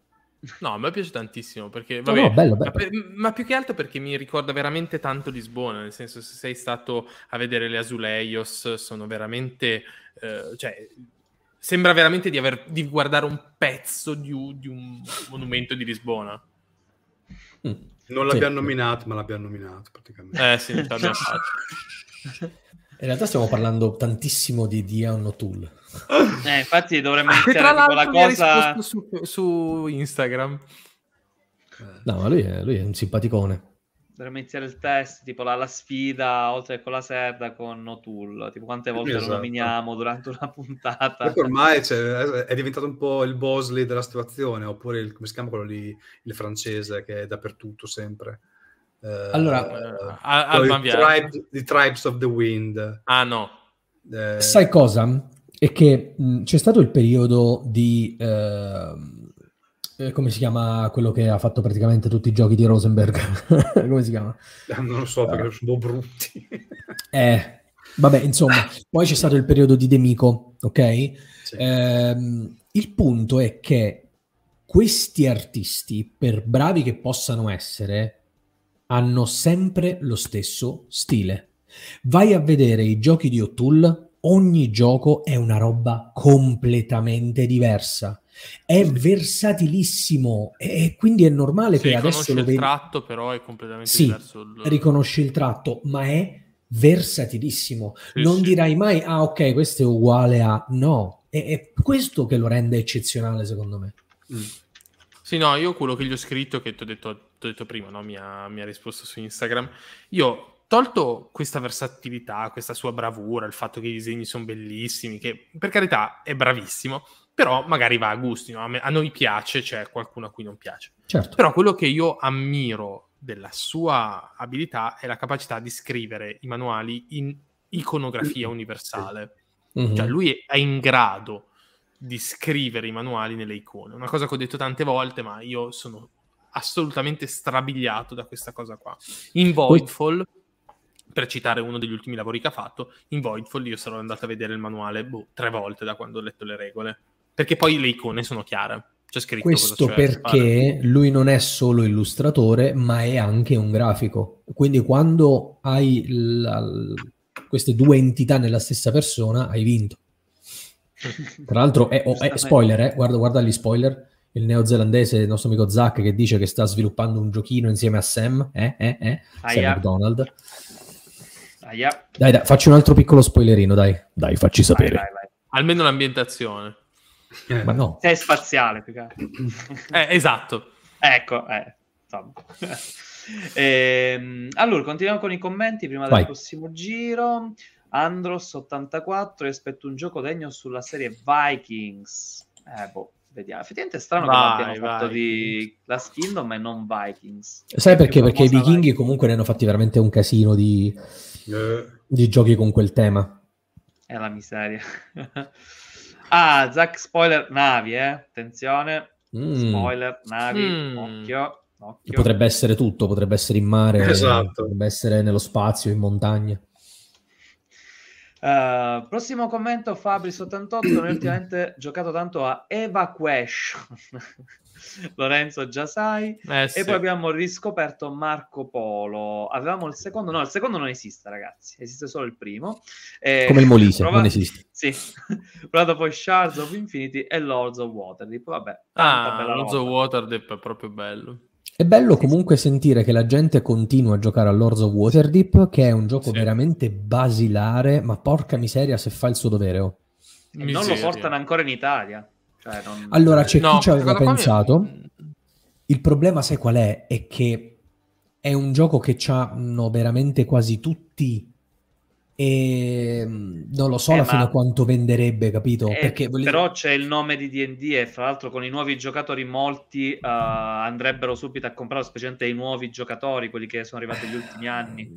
No, a me piace tantissimo perché, No, vabbè, no, bello, bello. Ma, per- ma più che altro perché mi ricorda veramente tanto Lisbona, nel senso se sei stato a vedere le Azulejos, sono veramente, eh, cioè, sembra veramente di, aver, di guardare un pezzo di, un- di un monumento di Lisbona. Mm. Non Sì. l'abbiamo nominato, ma l'abbiamo nominato praticamente. Eh sì, l'abbiamo fatto. In realtà stiamo parlando tantissimo di, di Ian O'Toole. Eh, infatti dovremmo iniziare tipo la cosa... risposto su, su Instagram. No, ma lui è, lui è un simpaticone. Dovremmo iniziare il test, tipo la, la sfida, oltre che con la serda, con O'Toole. Tipo quante volte Esatto. lo nominiamo durante una puntata. Perché ormai cioè, è diventato un po' il Bosley della situazione, oppure il, come si chiama quello lì, il francese che è dappertutto sempre. Eh, Allora, Eh, poi Alban i Viale. Tribes, of the Wind. Ah no, eh, Sai cosa? È che mh, c'è stato il periodo di... ehm, eh, come si chiama quello che ha fatto praticamente tutti i giochi di Rosenberg? come si chiama? Non lo so Eh. perché sono brutti. Eh, vabbè, insomma, poi c'è stato il periodo di Demico, ok? Sì. Ehm, il punto è che questi artisti, per bravi che possano essere, hanno sempre lo stesso stile. Vai a vedere i giochi di O'Toole, ogni gioco è una roba completamente diversa. È versatilissimo e quindi è normale si che adesso riconosce lo il vedi tratto, però è completamente Sì, diverso. il- riconosci il tratto, ma è versatilissimo. Sì, non sì. dirai mai, ah ok, questo è uguale a... No, è, è questo che lo rende eccezionale secondo me. Mm. Sì, no, io quello che gli ho scritto, che ti ho detto, t'ho detto prima, no? mi, ha, mi ha risposto su Instagram, io tolto questa versatilità, questa sua bravura, il fatto che i disegni sono bellissimi, che per carità è bravissimo, però magari va a gusti, no? a, me- a noi piace, c'è qualcuno a cui non piace. Certo. Però quello che io ammiro della sua abilità è la capacità di scrivere i manuali in iconografia universale. Mhm. Cioè, lui è in grado di scrivere i manuali nelle icone. Una cosa che ho detto tante volte, ma io sono assolutamente strabiliato da questa cosa qua. In Voidfall, per citare uno degli ultimi lavori che ha fatto, in Voidfall io sarò andato a vedere il manuale boh, tre volte da quando ho letto le regole. Perché poi le icone sono chiare. C'è scritto Questo perché lui non è solo illustratore, ma è anche un grafico. Quindi quando hai la- l- queste due entità nella stessa persona, hai vinto. Tra l'altro, è, oh, è- spoiler, eh? guarda, guarda gli spoiler. Il neozelandese, il nostro amico Zach, che dice che sta sviluppando un giochino insieme a Sam, eh, eh, eh, Sam. McDonald. Aia. Dai, dai, facci un altro piccolo spoilerino, dai. Dai, facci Vai, sapere. vai, vai. Almeno l'ambientazione. Eh, Ma no, Sei spaziale, più che altro. Eh, esatto. Ecco, eh, insomma. Ehm, allora, continuiamo con i commenti prima del Vai. prossimo giro. Andros84, aspetto un gioco degno sulla serie Vikings. Eh, boh, vediamo. Effettivamente è strano che Vai, non abbiano fatto di Last Kingdom e non Vikings. sai perché? Perché i vichinghi Vikings. comunque ne hanno fatti veramente un casino di, eh, di giochi con quel tema. È la miseria. ah, Zack spoiler navi, eh. Attenzione. Mm. Spoiler navi, Mm. occhio. Occhio. Potrebbe essere tutto, potrebbe essere in mare, Esatto. potrebbe essere nello spazio, in montagna. Eh, prossimo commento Fabris88 non ho ultimamente giocato tanto a Evacuation Lorenzo già sai Eh, sì. e poi abbiamo riscoperto Marco Polo avevamo il secondo no il secondo non esiste ragazzi esiste solo il primo Eh, Come il Molise, prova- non esiste. sì provato poi Shards of Infinity e Lords of Waterdeep vabbè Ah, Lords of. Waterdeep è proprio bello. È bello comunque sentire che la gente continua a giocare a Lords of Waterdeep, che è un gioco Sì. veramente basilare, ma porca miseria se fa il suo dovere. oh. E non lo portano ancora in Italia Cioè, non- Allora, c'è No, chi ci aveva pensato. Il problema, sai qual è? È che è un gioco che hanno veramente quasi tutti e mm, non lo so Eh, alla fine quanto venderebbe, capito? Eh, Perché però c'è il nome di D&D e fra l'altro con i nuovi giocatori molti eh, andrebbero subito a comprare, specialmente i nuovi giocatori, quelli che sono arrivati negli ultimi anni.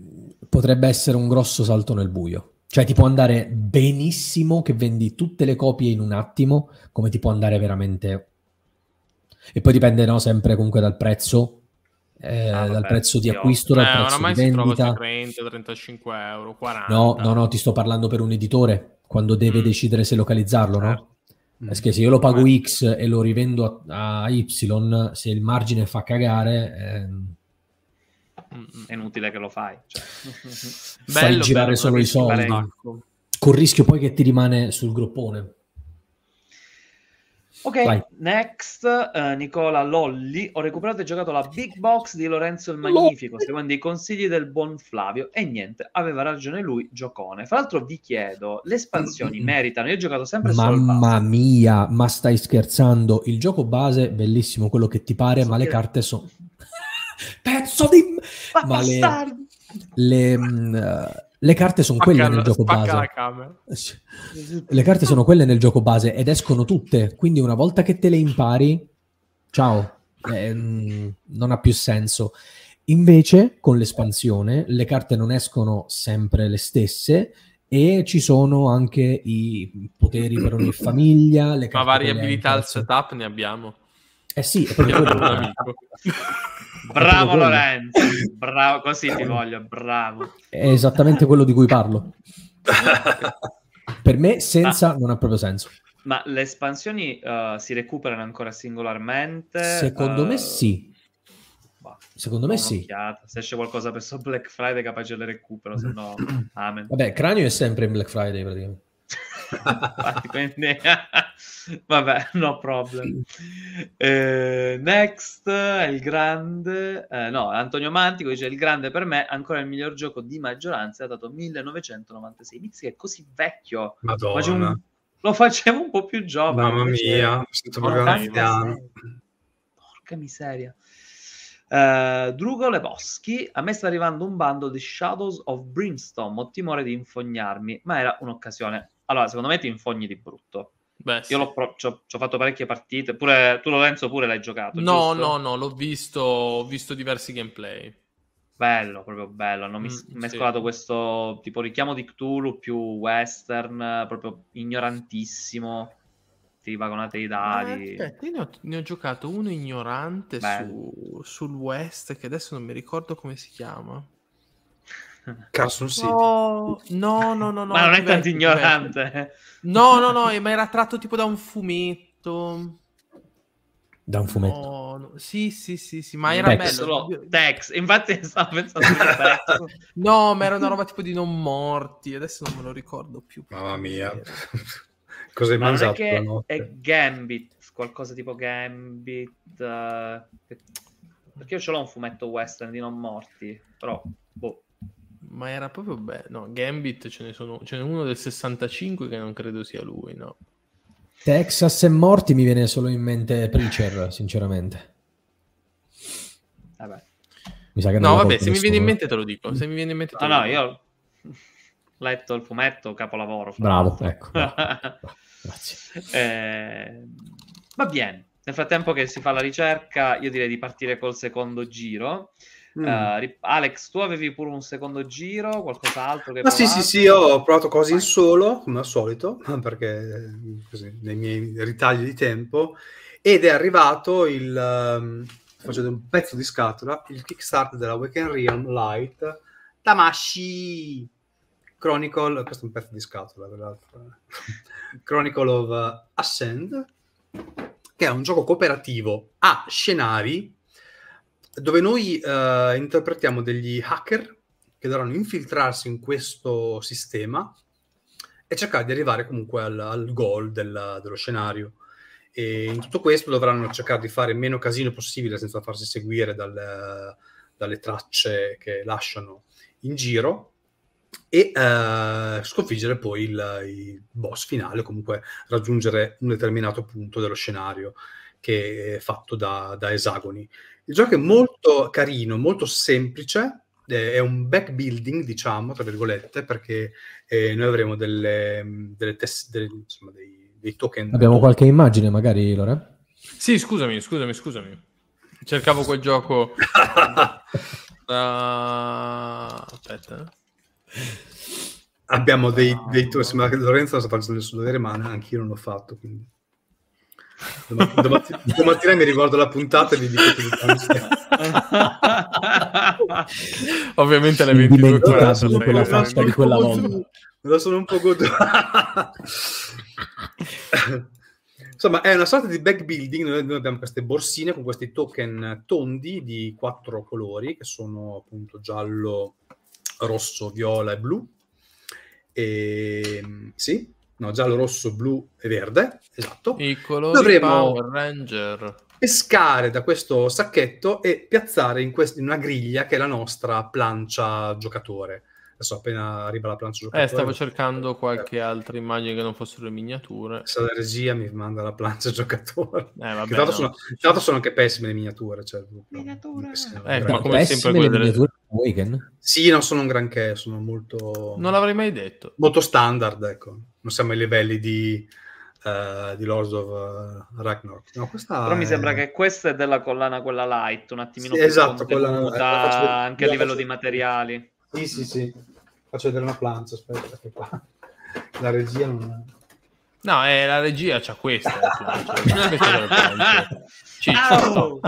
potrebbe essere un grosso salto nel buio. Cioè ti può andare benissimo che vendi tutte le copie in un attimo, come ti può andare veramente... E poi dipende no, sempre comunque dal prezzo, eh, Ah, vabbè, dal prezzo di acquisto, Eh, dal prezzo oramai di vendita. sui 30, 35 euro, 40. No, no, no, ti sto parlando per un editore, quando deve Mm. decidere se localizzarlo, no? Certo. Perché se io lo pago Eh. X e lo rivendo a, a Y, se il margine fa cagare, ehm, Mm, mm. È inutile che lo fai. Cioè. fai girare solo i soldi, parecchio. col rischio poi che ti rimane sul groppone. Ok, Vai. next, eh, Nicola Lolli. Ho recuperato e giocato la Big Box di Lorenzo il Magnifico, seguendo i consigli del buon Flavio. E niente, aveva ragione lui, giocone. Fra l'altro vi chiedo, le espansioni meritano? Io ho giocato sempre solo Mamma mia, ma stai scherzando? Il gioco base, bellissimo quello che ti pare, So ma le che- carte sono... Pezzo di... Ma ma le- bastardi! Le, eh, le carte sono quelle Spacca nel la- gioco base. camera. Le carte sono quelle nel gioco base ed escono tutte, quindi una volta che te le impari, ciao, eh, mm, non ha più senso. Invece, con l'espansione, le carte non escono sempre le stesse e ci sono anche i poteri per ogni famiglia, le Ma variabilità al setup ne abbiamo. Eh sì, è proprio Bravo. Lorenzo, bravo, così ti voglio, bravo. È esattamente quello di cui parlo. Per me, senza, Ah. non ha proprio senso. Ma le espansioni eh, si recuperano ancora singolarmente? Secondo Eh, me sì. bah, Secondo me sì. Se esce qualcosa per sto Black Friday capace le recupero, se no amen. Vabbè, Cranio è sempre in Black Friday praticamente. Infatti, quindi... Vabbè, no problem. Eh, next, è il grande... eh, no, Antonio Mantico dice il grande per me, ancora il miglior gioco di maggioranza, è dato 1996. Mizzi è così vecchio. Madonna. Facevo un- Lo facevo un po' più giovane. Mamma mia, mi sento proprio Porca anziano. miseria. Porca miseria. Eh, Drugo Leboschi, a me sta arrivando un bando di Shadows of Brimstone, ho timore di infognarmi, ma era un'occasione. Allora, secondo me ti infogni di brutto. Beh, sì. Io l'ho pro- ci ho, ci ho fatto parecchie partite, pure tu Lorenzo pure l'hai giocato, No, giusto? no, no, l'ho visto, ho visto diversi gameplay. Bello, proprio bello. Hanno mis- Mm, sì. mescolato questo tipo richiamo di Cthulhu più western, proprio ignorantissimo. Ti vagonate i dadi. Eh, aspetta, io ne ho, ne ho giocato uno ignorante su, sul West, che adesso non mi ricordo come si chiama. Carson City. No, no, no, no. no, ma non è tanto ignorante. No, no, no, eh, ma era tratto tipo da un fumetto. Da un fumetto. No, no, Sì, sì, sì, sì, ma era Tex. bello. Solo Tex. Infatti stavo pensando Tex. No, ma era una roba tipo di non morti. Adesso non me lo ricordo più. Mamma mia. Cosa hai Ma non è mangiato che notte? è Gambit, qualcosa tipo Gambit. eh, perché io ce l'ho un fumetto western di non morti, però boh. Ma era proprio bello. No, Gambit ce ne sono. Ce n'è uno del 65 che non credo sia lui, no. Texas e morti mi viene solo in mente Preacher, sinceramente. Vabbè. Mi sa che non No, vabbè, se mi viene in mente te lo dico. Se mi viene in mente te Ah lo no, dico. io ho letto il fumetto, capolavoro. Bravo, l'altro. ecco. bravo. Grazie. Eh, va bene. Nel frattempo che si fa la ricerca, io direi di partire col secondo giro. Mm. Eh, ri- Alex, tu avevi pure un secondo giro, qualcos'altro che Ma sì, sì, sì, io ho provato cose in solo, come al solito, perché eh, così, nei miei ritagli di tempo, ed è arrivato il ehm, facendo un pezzo di scatola, il Kickstarter della Weekend Realm Light Tamashi Chronicle, questo è un pezzo di scatola, peraltro. Chronicle of Ascend, che è un gioco cooperativo a scenari dove noi uh, interpretiamo degli hacker che dovranno infiltrarsi in questo sistema e cercare di arrivare comunque al, al goal del, dello scenario. E in tutto questo dovranno cercare di fare il meno casino possibile senza farsi seguire dal, dalle tracce che lasciano in giro e uh, sconfiggere poi il, il, boss finale, comunque raggiungere un determinato punto dello scenario che è fatto da, da esagoni. Il gioco è molto carino, molto semplice, è un back building, diciamo, tra virgolette, perché eh, noi avremo delle, delle test, delle, insomma, dei, dei, token. Abbiamo qualche immagine, magari, Lore? Sì, scusami, scusami, scusami. Cercavo quel gioco. uh... Aspetta. Abbiamo dei, dei token, sembra che Lorenzo sta facendo il suo dovere, ma anche io non l'ho fatto, quindi... Domattina, domattina mi ricordo la puntata e vi dico tutto Ovviamente alle 22 di quella faccia di quella volta. Me lo sono un po' goduto. Insomma, è una sorta di back building. Noi, noi abbiamo queste borsine con questi token tondi di quattro colori, che sono appunto giallo, rosso, viola e blu. E sì, no, giallo, rosso, blu e verde, esatto. I colori Dovremo Power Ranger. pescare da questo sacchetto e piazzare in, quest- in, una griglia che è la nostra plancia giocatore. Adesso appena arriva la plancia giocatore... Eh, stavo cercando qualche altra immagine che non fossero le miniature. Se la regia mi manda la plancia giocatore. Eh, vabbè, tra, l'altro no. sono, l'altro sono anche pessime le miniature. Cioè, miniature! Eh, ma come sempre quelle delle... Weekend? Sì, non sono un granché, sono molto... Non l'avrei mai detto. Molto standard, ecco. Non siamo ai livelli di, uh, di Lords of uh, Ragnarok. No, Però è... mi sembra che questa è della collana quella light, un attimino sì, più esatto, quella... anche a livello faccio... di materiali. Sì, sì, sì. Faccio vedere una plancia, aspetta, che qua la regia non... No, è la regia c'ha questa. Ciccio.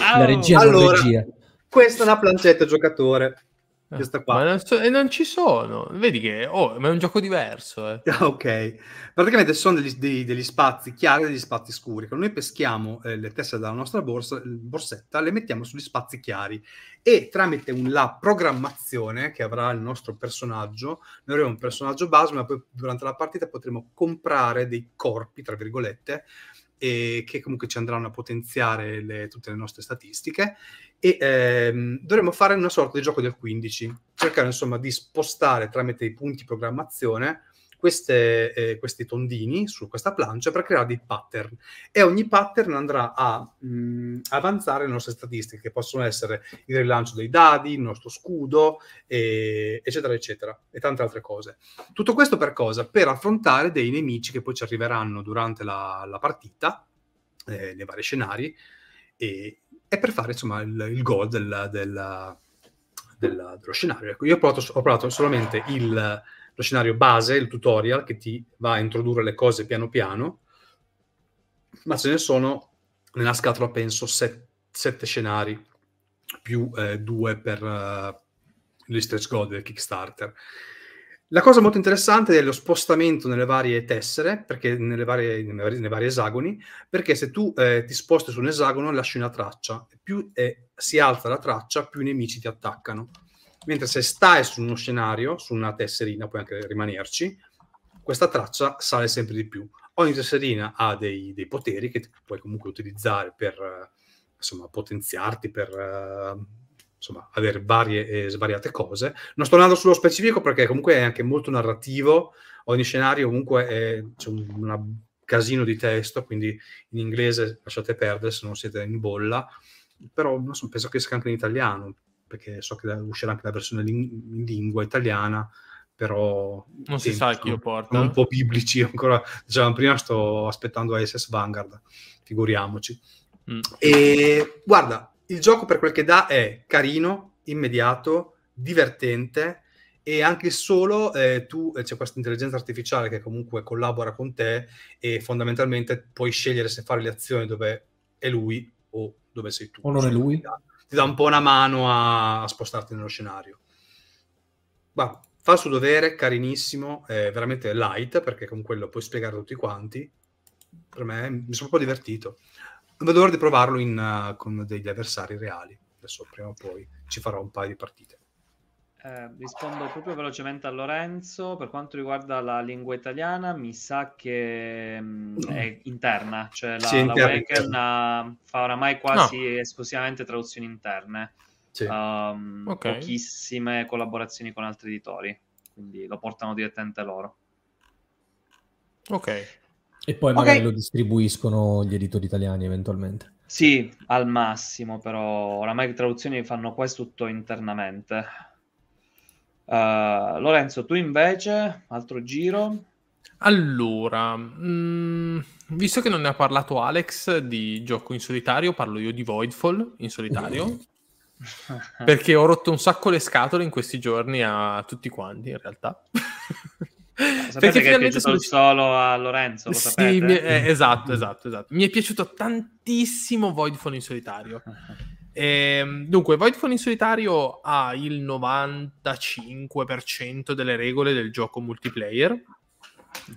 La regia allora, regia. Questa è una plancetta giocatore. Eh, Questa qua. Ma non, so, e non ci sono. Vedi che oh, ma è un gioco diverso. Eh. ok. Praticamente sono degli, degli, degli, spazi chiari e degli spazi scuri. Quando noi peschiamo eh, le tessere dalla nostra borsa, borsetta, le mettiamo sugli spazi chiari e tramite la programmazione che avrà il nostro personaggio, noi avremo un personaggio base, ma poi durante la partita potremo comprare dei corpi, tra virgolette, e che comunque ci andranno a potenziare le, tutte le nostre statistiche. E ehm, dovremo fare una sorta di gioco del 15, cercare insomma di spostare tramite i punti programmazione queste, eh, questi tondini su questa plancia per creare dei pattern. E ogni pattern andrà a mh, avanzare le nostre statistiche che possono essere il rilancio dei dadi, il nostro scudo e, eccetera eccetera e tante altre cose. Tutto questo per cosa? per affrontare dei nemici che poi ci arriveranno durante la, la partita eh, nei vari scenari e, e per fare insomma il, il goal del, del, del, dello scenario. Ecco, io ho provato, ho provato solamente il lo scenario base, il tutorial che ti va a introdurre le cose piano piano, ma ce ne sono nella scatola penso set, sette scenari più eh, due per uh, gli stretch goal del Kickstarter. La cosa molto interessante è lo spostamento nelle varie tessere, perché nelle varie, nei, vari, esagoni, perché se tu eh, ti sposti su un esagono lasci una traccia, più eh, si alza la traccia, più i nemici ti attaccano mentre se stai su uno scenario, su una tesserina, puoi anche rimanerci, questa traccia sale sempre di più. Ogni tesserina ha dei, dei poteri che puoi comunque utilizzare per insomma, potenziarti, per insomma, avere varie e svariate cose. Non sto andando sullo specifico perché comunque è anche molto narrativo, ogni scenario comunque è, c'è un una casino di testo, quindi in inglese lasciate perdere se non siete in bolla, però non so, penso che sia anche in italiano, perché so che uscirà anche la versione in lingua italiana, però non si sa chi lo porta. Un po' biblici ancora. Dicevamo prima, sto aspettando SS Vanguard, figuriamoci. Mm. E guarda, il gioco per quel che dà è carino, immediato, divertente e anche solo eh, tu eh, c'è questa intelligenza artificiale che comunque collabora con te e fondamentalmente puoi scegliere se fare le azioni dove è lui o dove sei tu. O non è lui? Dà, ti dà un po' una mano a, a spostarti nello scenario. Ma fa il suo dovere, carinissimo, è veramente light, perché con quello puoi spiegare a tutti quanti. Per me mi sono un po' divertito. Non vedo l'ora di provarlo in, uh, con degli avversari reali. Adesso prima o poi ci farò un paio di partite. Eh, rispondo proprio velocemente a Lorenzo. Per quanto riguarda la lingua italiana, mi sa che mh, è interna, cioè la, Sì, la fa oramai quasi esclusivamente traduzioni interne, Sì. Um, Ok. pochissime collaborazioni con altri editori, quindi lo portano direttamente loro. Ok. E poi magari Ok. lo distribuiscono gli editori italiani eventualmente. Sì, al massimo, però oramai le traduzioni fanno quasi tutto internamente. Uh, Lorenzo, tu invece, altro giro? Allora, mm, visto che non ne ha parlato Alex di gioco in solitario, parlo io di Voidfall in solitario, perché ho rotto un sacco le scatole in questi giorni a tutti quanti, in realtà. Sapete che è piaciuto sono- il solo a Lorenzo, lo Sì, mi- eh, esatto, esatto, esatto. Mi è piaciuto tantissimo Voidfall in solitario. Ehm, dunque, Voidfall in solitario ha il 95% delle regole del gioco multiplayer,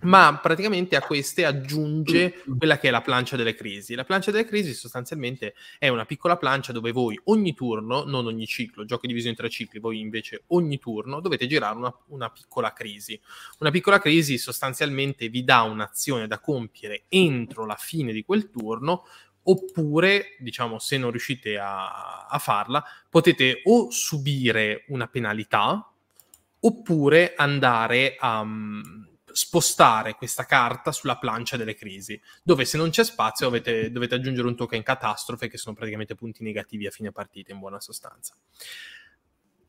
ma praticamente a queste aggiunge quella che è la plancia delle crisi. La plancia delle crisi sostanzialmente è una piccola plancia dove voi ogni turno, non ogni ciclo, gioco diviso in tre cicli, voi invece ogni turno dovete girare una, una piccola crisi. Una piccola crisi sostanzialmente vi dà un'azione da compiere entro la fine di quel turno oppure, diciamo, se non riuscite a, a farla, potete o subire una penalità oppure andare a mm, spostare questa carta sulla plancia delle crisi, dove se non c'è spazio avete- dovete aggiungere un token catastrofe che sono praticamente punti negativi a fine partita in buona sostanza.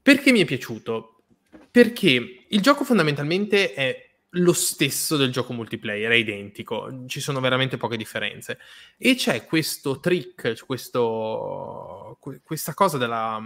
Perché mi è piaciuto? Perché il gioco fondamentalmente è lo stesso del gioco multiplayer, è identico, ci sono veramente poche differenze. E c'è questo trick, questo, que- questa cosa della,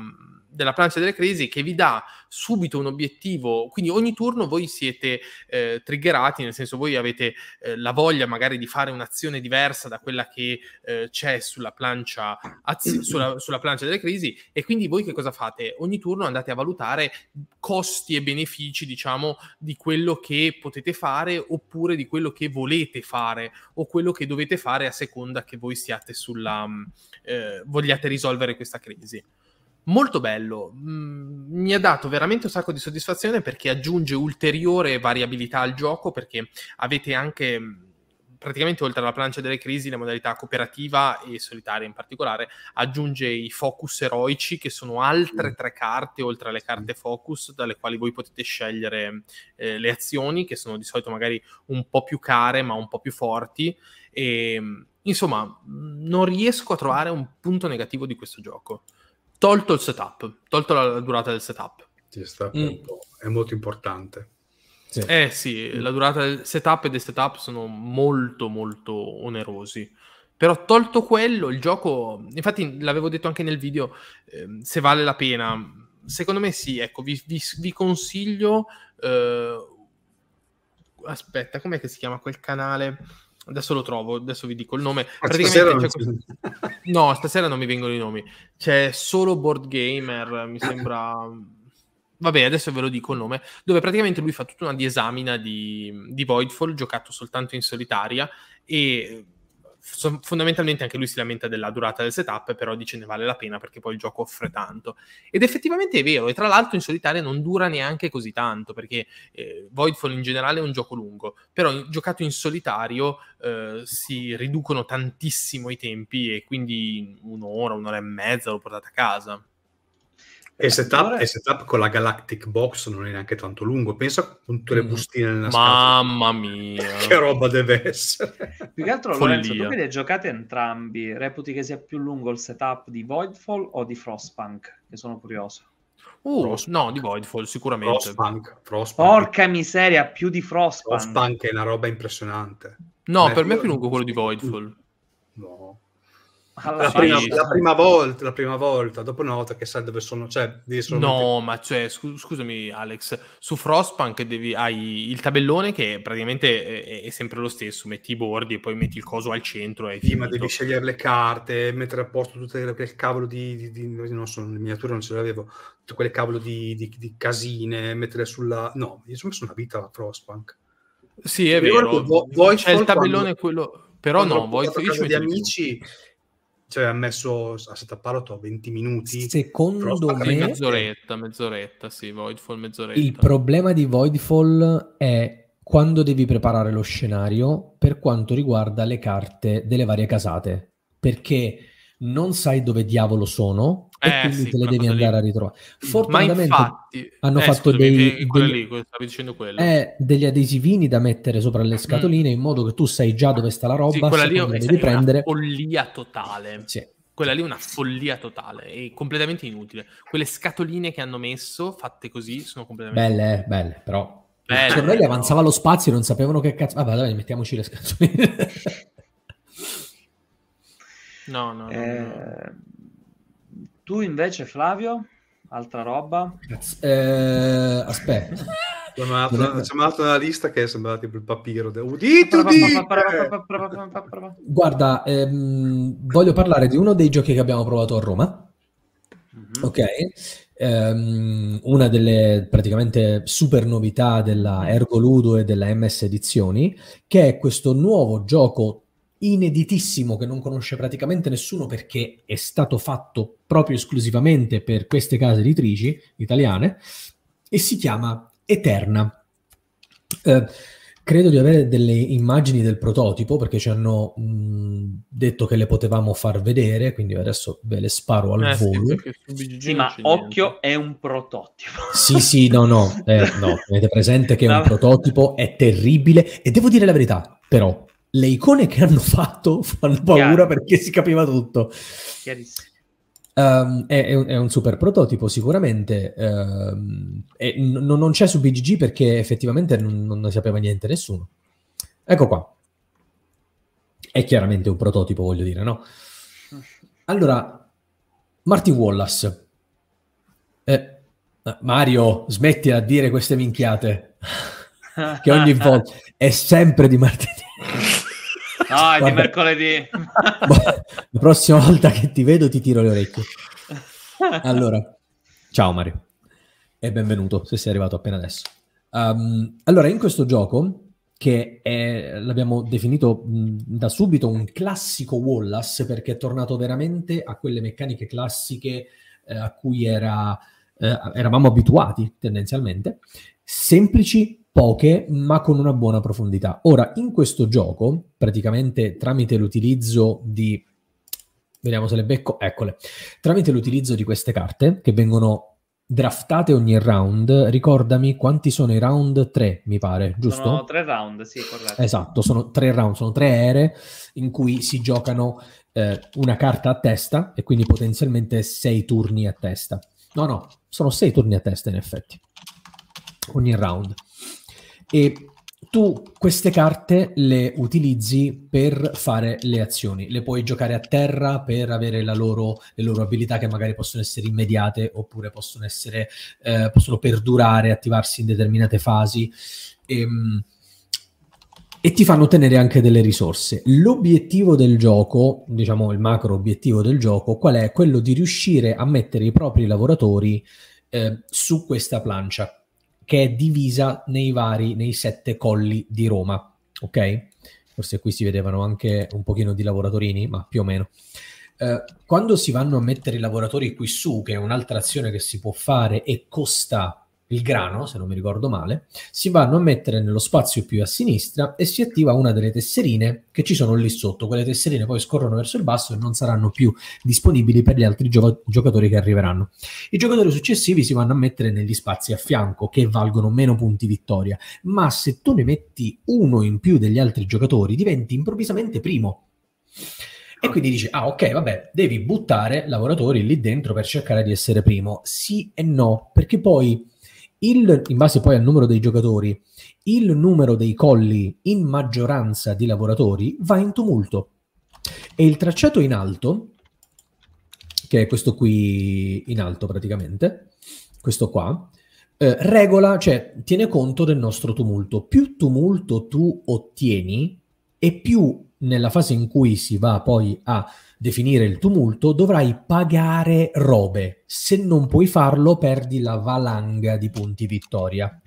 della plancia delle crisi che vi dà subito un obiettivo. Quindi ogni turno voi siete eh, triggerati, nel senso voi avete eh, la voglia magari di fare un'azione diversa da quella che eh, c'è sulla plancia, azio- sulla, sulla plancia delle crisi e quindi voi che cosa fate? Ogni turno andate a valutare costi e benefici, diciamo, di quello che potete fare oppure di quello che volete fare o quello che dovete fare a seconda che voi siate sulla mh, eh, vogliate risolvere questa crisi. Molto bello, Mm, mi ha dato veramente un sacco di soddisfazione perché aggiunge ulteriore variabilità al gioco perché avete anche mh, praticamente oltre alla plancia delle crisi la modalità cooperativa e solitaria in particolare aggiunge i focus eroici che sono altre tre carte oltre alle carte focus dalle quali voi potete scegliere eh, le azioni che sono di solito magari un po' più care ma un po' più forti. E insomma non riesco a trovare un punto negativo di questo gioco tolto il setup tolto la, durata del setup Ci sta Mm. un po', è molto importante. Sì. eh sì la durata del setup e del setup sono molto molto onerosi però tolto quello il gioco infatti l'avevo detto anche nel video ehm, se vale la pena secondo me sì ecco vi, vi- vi consiglio eh, aspetta com'è che si chiama quel canale adesso lo trovo adesso vi dico il nome Ma praticamente stasera No, stasera non mi vengono i nomi. C'è solo Board Gamer, mi sembra. Vabbè, adesso ve lo dico il nome. Dove praticamente lui fa tutta una disamina di, di Voidfall, giocato soltanto in solitaria. E fondamentalmente anche lui si lamenta della durata del setup, però dice ne vale la pena perché poi il gioco offre tanto. Ed effettivamente è vero, e tra l'altro in solitaria non dura neanche così tanto, perché eh, Voidfall in generale è un gioco lungo, però in- giocato in solitario eh, si riducono tantissimo i tempi e quindi in un'ora, un'ora e mezza lo portate a casa. E il setup, Allora- e il setup con la Galactic Box non è neanche tanto lungo. Pensa con tutte le Mm. bustine nella scatola. Mamma mia! Che roba deve essere. Più che altro, Follia. Lorenzo, tu che li hai giocati entrambi, reputi che sia più lungo il setup di Voidfall o di Frostpunk? Che sono curioso. Uh, Frost- no, di Voidfall sicuramente. Frostpunk. Frostpunk. Porca miseria, più di Frostpunk. Frostpunk è una roba impressionante. No, Beh, per me è più lungo quello di Voidfall. No. La prima, la, prima, volta, la prima volta, dopo una volta che sai dove sono, cioè, No, ma cioè, scu- scusami Alex, su Frostpunk devi, hai il tabellone che praticamente è, è, sempre lo stesso, metti i bordi e poi metti il coso al centro e sì, ma devi scegliere le carte, mettere a posto tutte quel cavolo di, di, di non so, le miniature non ce l'avevo, tutte quelle cavolo di, di, di casine, mettere sulla... No, io sono messo una vita a Frostpunk. Sì, è vero, vo- c'è il tabellone quando, quello... Però no, Voidfall... Io di amici... Più cioè ha messo a setappato 20 minuti. Secondo me... Mezz'oretta, mezz'oretta, sì, Voidfall mezz'oretta. Il problema di Voidfall è quando devi preparare lo scenario per quanto riguarda le carte delle varie casate. Perché non sai dove diavolo sono e eh, quindi sì, te le devi andare lì. a ritrovare. Fortunatamente infatti, hanno eh, fatto scusami, dei, dei lì, dicendo eh, degli adesivini da mettere sopra le scatoline mm. in modo che tu sai già dove sta la roba, sì, quella lì è devi prendere. una follia totale. Sì. Quella lì è una follia totale, è completamente inutile. Quelle scatoline che hanno messo, fatte così, sono completamente... Belle, eh, belle, però... Belle, cioè, noi gli avanzava lo spazio e non sapevano che cazzo... Vabbè, dai, mettiamoci le scatoline. no, no, no. Eh... no. Tu invece, Flavio, altra roba? Eh, aspetta. C'è un'altra lista che sembra tipo il papiro. Udito, udito. Guarda, ehm, voglio parlare di uno dei giochi che abbiamo provato a Roma. Mm-hmm. Ok, um, una delle praticamente super novità della Ergo Ludo e della MS Edizioni, che è questo nuovo gioco ineditissimo che non conosce praticamente nessuno perché è stato fatto proprio esclusivamente per queste case editrici italiane e si chiama Eterna. Eh, credo di avere delle immagini del prototipo perché ci hanno mh, detto che le potevamo far vedere, quindi adesso ve le sparo al eh, volo. Sì, sì ma occhio, è un prototipo. Sì, sì, no, no, eh, no, avete presente che è un prototipo, è terribile e devo dire la verità, però le icone che hanno fatto fanno paura Chiaro. perché si capiva tutto. Um, è, è, un, è, un, super prototipo sicuramente um, e n- non c'è su BGG perché effettivamente non, non, ne sapeva niente nessuno ecco qua è chiaramente un prototipo voglio dire no? allora Martin Wallace eh, Mario smetti a dire queste minchiate che ogni volta è sempre di martedì No, è di mercoledì. La prossima volta che ti vedo ti tiro le orecchie. Allora, ciao Mario e benvenuto se sei arrivato appena adesso. Um, allora, in questo gioco, che è, l'abbiamo definito mh, da subito un classico Wallace, perché è tornato veramente a quelle meccaniche classiche eh, a cui era, eh, eravamo abituati tendenzialmente, semplici, poche, ma con una buona profondità. Ora, in questo gioco, praticamente tramite l'utilizzo di... Vediamo se le becco, eccole. Tramite l'utilizzo di queste carte, che vengono draftate ogni round, ricordami quanti sono i round? Tre, mi pare, giusto? Sono tre round, sì, corretto. Esatto, sono tre round, sono tre ere in cui si giocano eh, una carta a testa e quindi potenzialmente sei turni a testa. No, no, sono sei turni a testa in effetti, ogni round e tu queste carte le utilizzi per fare le azioni, le puoi giocare a terra per avere loro, le loro abilità che magari possono essere immediate oppure possono, essere, eh, possono perdurare, attivarsi in determinate fasi e, ehm, e ti fanno ottenere anche delle risorse. L'obiettivo del gioco, diciamo il macro obiettivo del gioco, qual è? Quello di riuscire a mettere i propri lavoratori eh, su questa plancia che è divisa nei vari, nei sette colli di Roma, ok? Forse qui si vedevano anche un pochino di lavoratori, ma più o meno. Eh, quando si vanno a mettere i lavoratori qui su, che è un'altra azione che si può fare e costa il grano, se non mi ricordo male, si vanno a mettere nello spazio più a sinistra e si attiva una delle tesserine che ci sono lì sotto. Quelle tesserine poi scorrono verso il basso e non saranno più disponibili per gli altri gio- giocatori che arriveranno. I giocatori successivi si vanno a mettere negli spazi a fianco che valgono meno punti vittoria, ma se tu ne metti uno in più degli altri giocatori diventi improvvisamente primo. E quindi dici, ah ok, vabbè, devi buttare lavoratori lì dentro per cercare di essere primo. Sì e no, perché poi il, in base poi al numero dei giocatori, il numero dei colli in maggioranza di lavoratori va in tumulto. E il tracciato in alto, che è questo qui in alto praticamente, questo qua, eh, regola, cioè tiene conto del nostro tumulto. Più tumulto tu ottieni e più nella fase in cui si va poi a definire il tumulto, dovrai pagare robe. Se non puoi farlo, perdi la valanga di punti vittoria.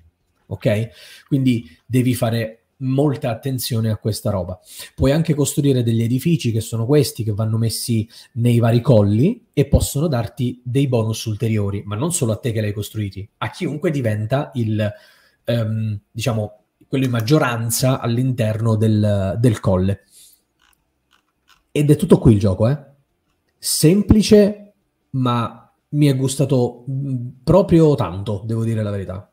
Ok? Quindi devi fare molta attenzione a questa roba. Puoi anche costruire degli edifici che sono questi che vanno messi nei vari colli e possono darti dei bonus ulteriori, ma non solo a te che li hai costruiti, a chiunque diventa il um, diciamo quello in maggioranza all'interno del, del colle. Ed è tutto qui il gioco, eh? Semplice, ma mi è gustato mm, proprio tanto, devo dire la verità.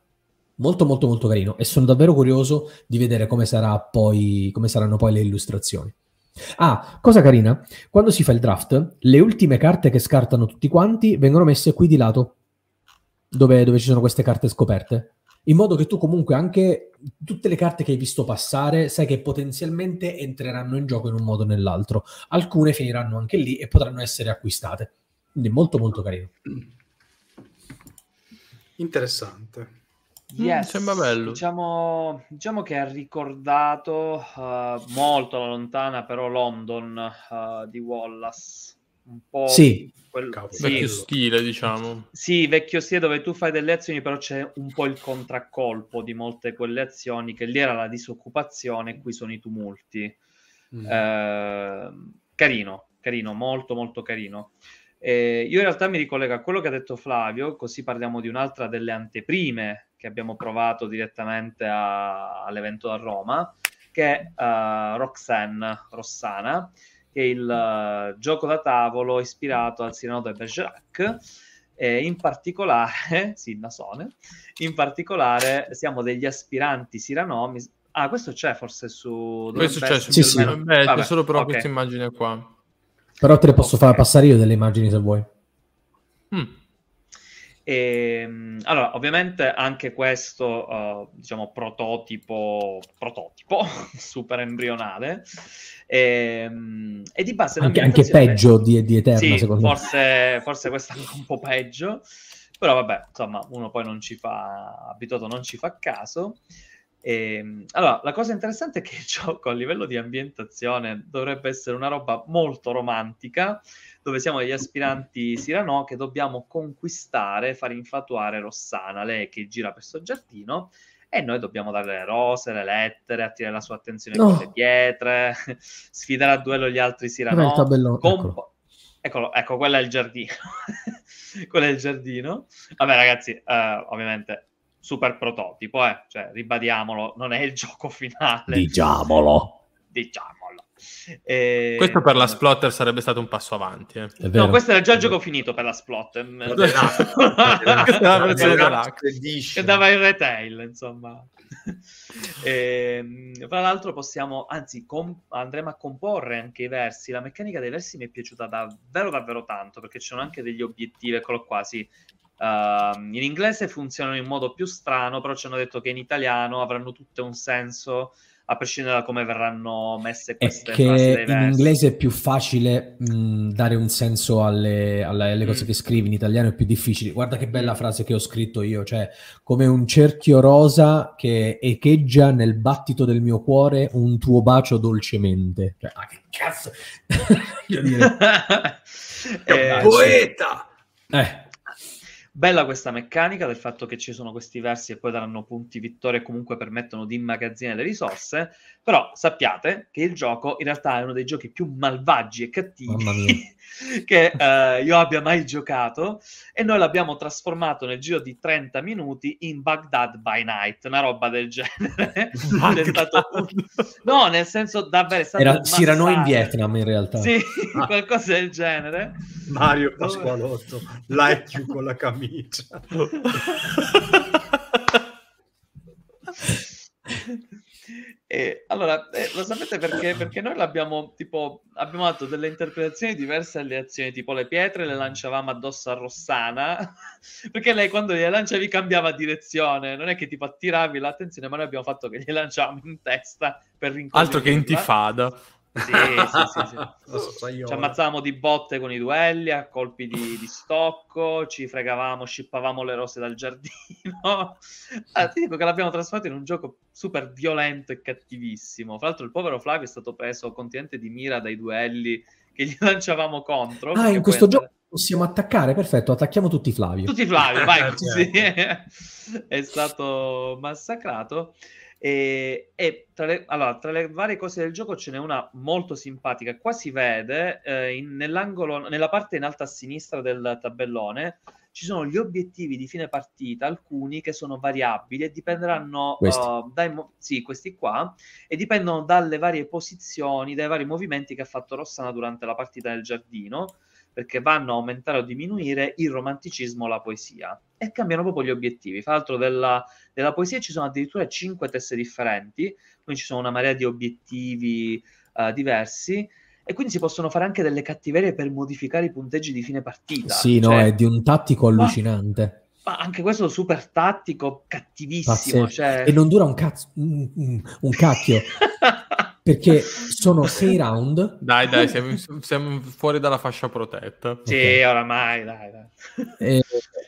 Molto molto molto carino e sono davvero curioso di vedere come, poi, come saranno poi le illustrazioni. Ah, cosa carina, quando si fa il draft, le ultime carte che scartano tutti quanti vengono messe qui di lato, dove, dove ci sono queste carte scoperte in modo che tu comunque anche tutte le carte che hai visto passare sai che potenzialmente entreranno in gioco in un modo o nell'altro. Alcune finiranno anche lì e potranno essere acquistate. Quindi molto molto carino. Interessante. Yes, mm, sembra bello. Diciamo, diciamo, che ha ricordato uh, molto la lontana, però London uh, di Wallace. Un po' sì, quel... sì. vecchio stile, diciamo. Sì, vecchio stile dove tu fai delle azioni, però c'è un po' il contraccolpo di molte quelle azioni, che lì era la disoccupazione, qui sono i tumulti. Mm. Eh, carino, carino, molto molto carino. Eh, io in realtà mi ricollego a quello che ha detto Flavio, così parliamo di un'altra delle anteprime che abbiamo provato direttamente a, all'evento a Roma, che è uh, Roxanne, Rossana, che è il uh, gioco da tavolo ispirato al Cyrano de Bergerac. E in particolare, sì, Nasone, in particolare siamo degli aspiranti Cyrano. Ah, questo c'è forse su... Questo c'è su sì, sì. Beh, c'è solo però okay. questa immagine qua. Però te le posso okay. far passare io delle immagini se vuoi. Mm. E, ehm, allora, ovviamente anche questo, uh, diciamo, prototipo, prototipo super embrionale. E, ehm, e di base... Anche, anche peggio di, di Eterna, sì, secondo forse, me. Forse questo è un po' peggio. Però vabbè, insomma, uno poi non ci fa, abituato non ci fa caso. E, ehm, allora, la cosa interessante è che il gioco a livello di ambientazione dovrebbe essere una roba molto romantica, dove siamo degli aspiranti Sirano che dobbiamo conquistare, far infatuare Rossana, lei che gira per sto giardino, e noi dobbiamo dare le rose, le lettere, attirare la sua attenzione no. con le pietre, sfidare a duello gli altri Sirano. Tabello... Comp- eccolo. Eccolo, ecco, quello è il giardino. quello è il giardino. Vabbè, ragazzi, eh, ovviamente super prototipo, eh. cioè, ribadiamolo, non è il gioco finale. Diciamolo. Diciamolo. E... Questo per la Splotter sarebbe stato un passo avanti. Eh. No, questo era già il gioco finito per la Splotter. che dava il retail, insomma. e, ehm, tra l'altro possiamo, anzi, com- andremo a comporre anche i versi. La meccanica dei versi mi è piaciuta davvero, davvero tanto, perché ci sono anche degli obiettivi, eccolo qua, sì. Uh, in inglese funzionano in modo più strano, però ci hanno detto che in italiano avranno tutte un senso a prescindere da come verranno messe queste è che in inglese è più facile mh, dare un senso alle, alle, alle cose mm. che scrivi. In italiano è più difficile. Guarda che bella frase che ho scritto io cioè come un cerchio rosa che echeggia nel battito del mio cuore un tuo bacio dolcemente. Cioè, ah, che cazzo? Voglio dire. È un eh, poeta! Eh Bella questa meccanica del fatto che ci sono questi versi e poi daranno punti vittoria e comunque permettono di immagazzinare le risorse, però sappiate che il gioco in realtà è uno dei giochi più malvagi e cattivi che uh, io abbia mai giocato e noi l'abbiamo trasformato nel giro di 30 minuti in Baghdad by Night, una roba del genere. un... No, nel senso davvero è stato Era, si erano in Vietnam in realtà. Sì, ah. qualcosa del genere. Mario Pasqualotto, like con la camicia. E, allora, eh, lo sapete perché? Perché noi l'abbiamo tipo abbiamo fatto delle interpretazioni diverse alle azioni, tipo le pietre le lanciavamo addosso a Rossana, perché lei quando le lanciavi cambiava direzione, non è che tipo attiravi l'attenzione, ma noi abbiamo fatto che gli lanciavamo in testa per rincoglierla. Altro che intifada. Sì, sì, sì, sì. Ci ammazzavamo di botte con i duelli a colpi di, di stocco, ci fregavamo, scippavamo le rose dal giardino. Ah, ti dico che l'abbiamo trasformato in un gioco super violento e cattivissimo. Fra l'altro il povero Flavio è stato preso continente di mira dai duelli che gli lanciavamo contro. Ah, in questo andare... gioco possiamo attaccare? Perfetto, attacchiamo tutti Flavio. Tutti Flavio, vai così. Certo. è stato massacrato. E, e tra, le, allora, tra, le, varie cose del gioco ce n'è una molto simpatica. Qua si vede eh, in, nell'angolo, nella parte in alto a sinistra del tabellone ci sono gli obiettivi di fine partita, alcuni che sono variabili e dipenderanno uh, dai mo- sì, questi qua, e dipendono dalle varie posizioni, dai vari movimenti che ha fatto Rossana durante la partita del giardino perché vanno a aumentare o diminuire il romanticismo o la poesia e cambiano proprio gli obiettivi. Fra l'altro della, della poesia ci sono addirittura cinque teste differenti, quindi ci sono una marea di obiettivi uh, diversi e quindi si possono fare anche delle cattiverie per modificare i punteggi di fine partita. Sì, cioè, no, è di un tattico allucinante. Ma, ma anche questo super tattico, cattivissimo. Cioè... E non dura un cazzo, un, un cacchio. perché sono sei round. Dai, dai, siamo, siamo, fuori dalla fascia protetta. Sì, okay. oramai, dai, dai. E,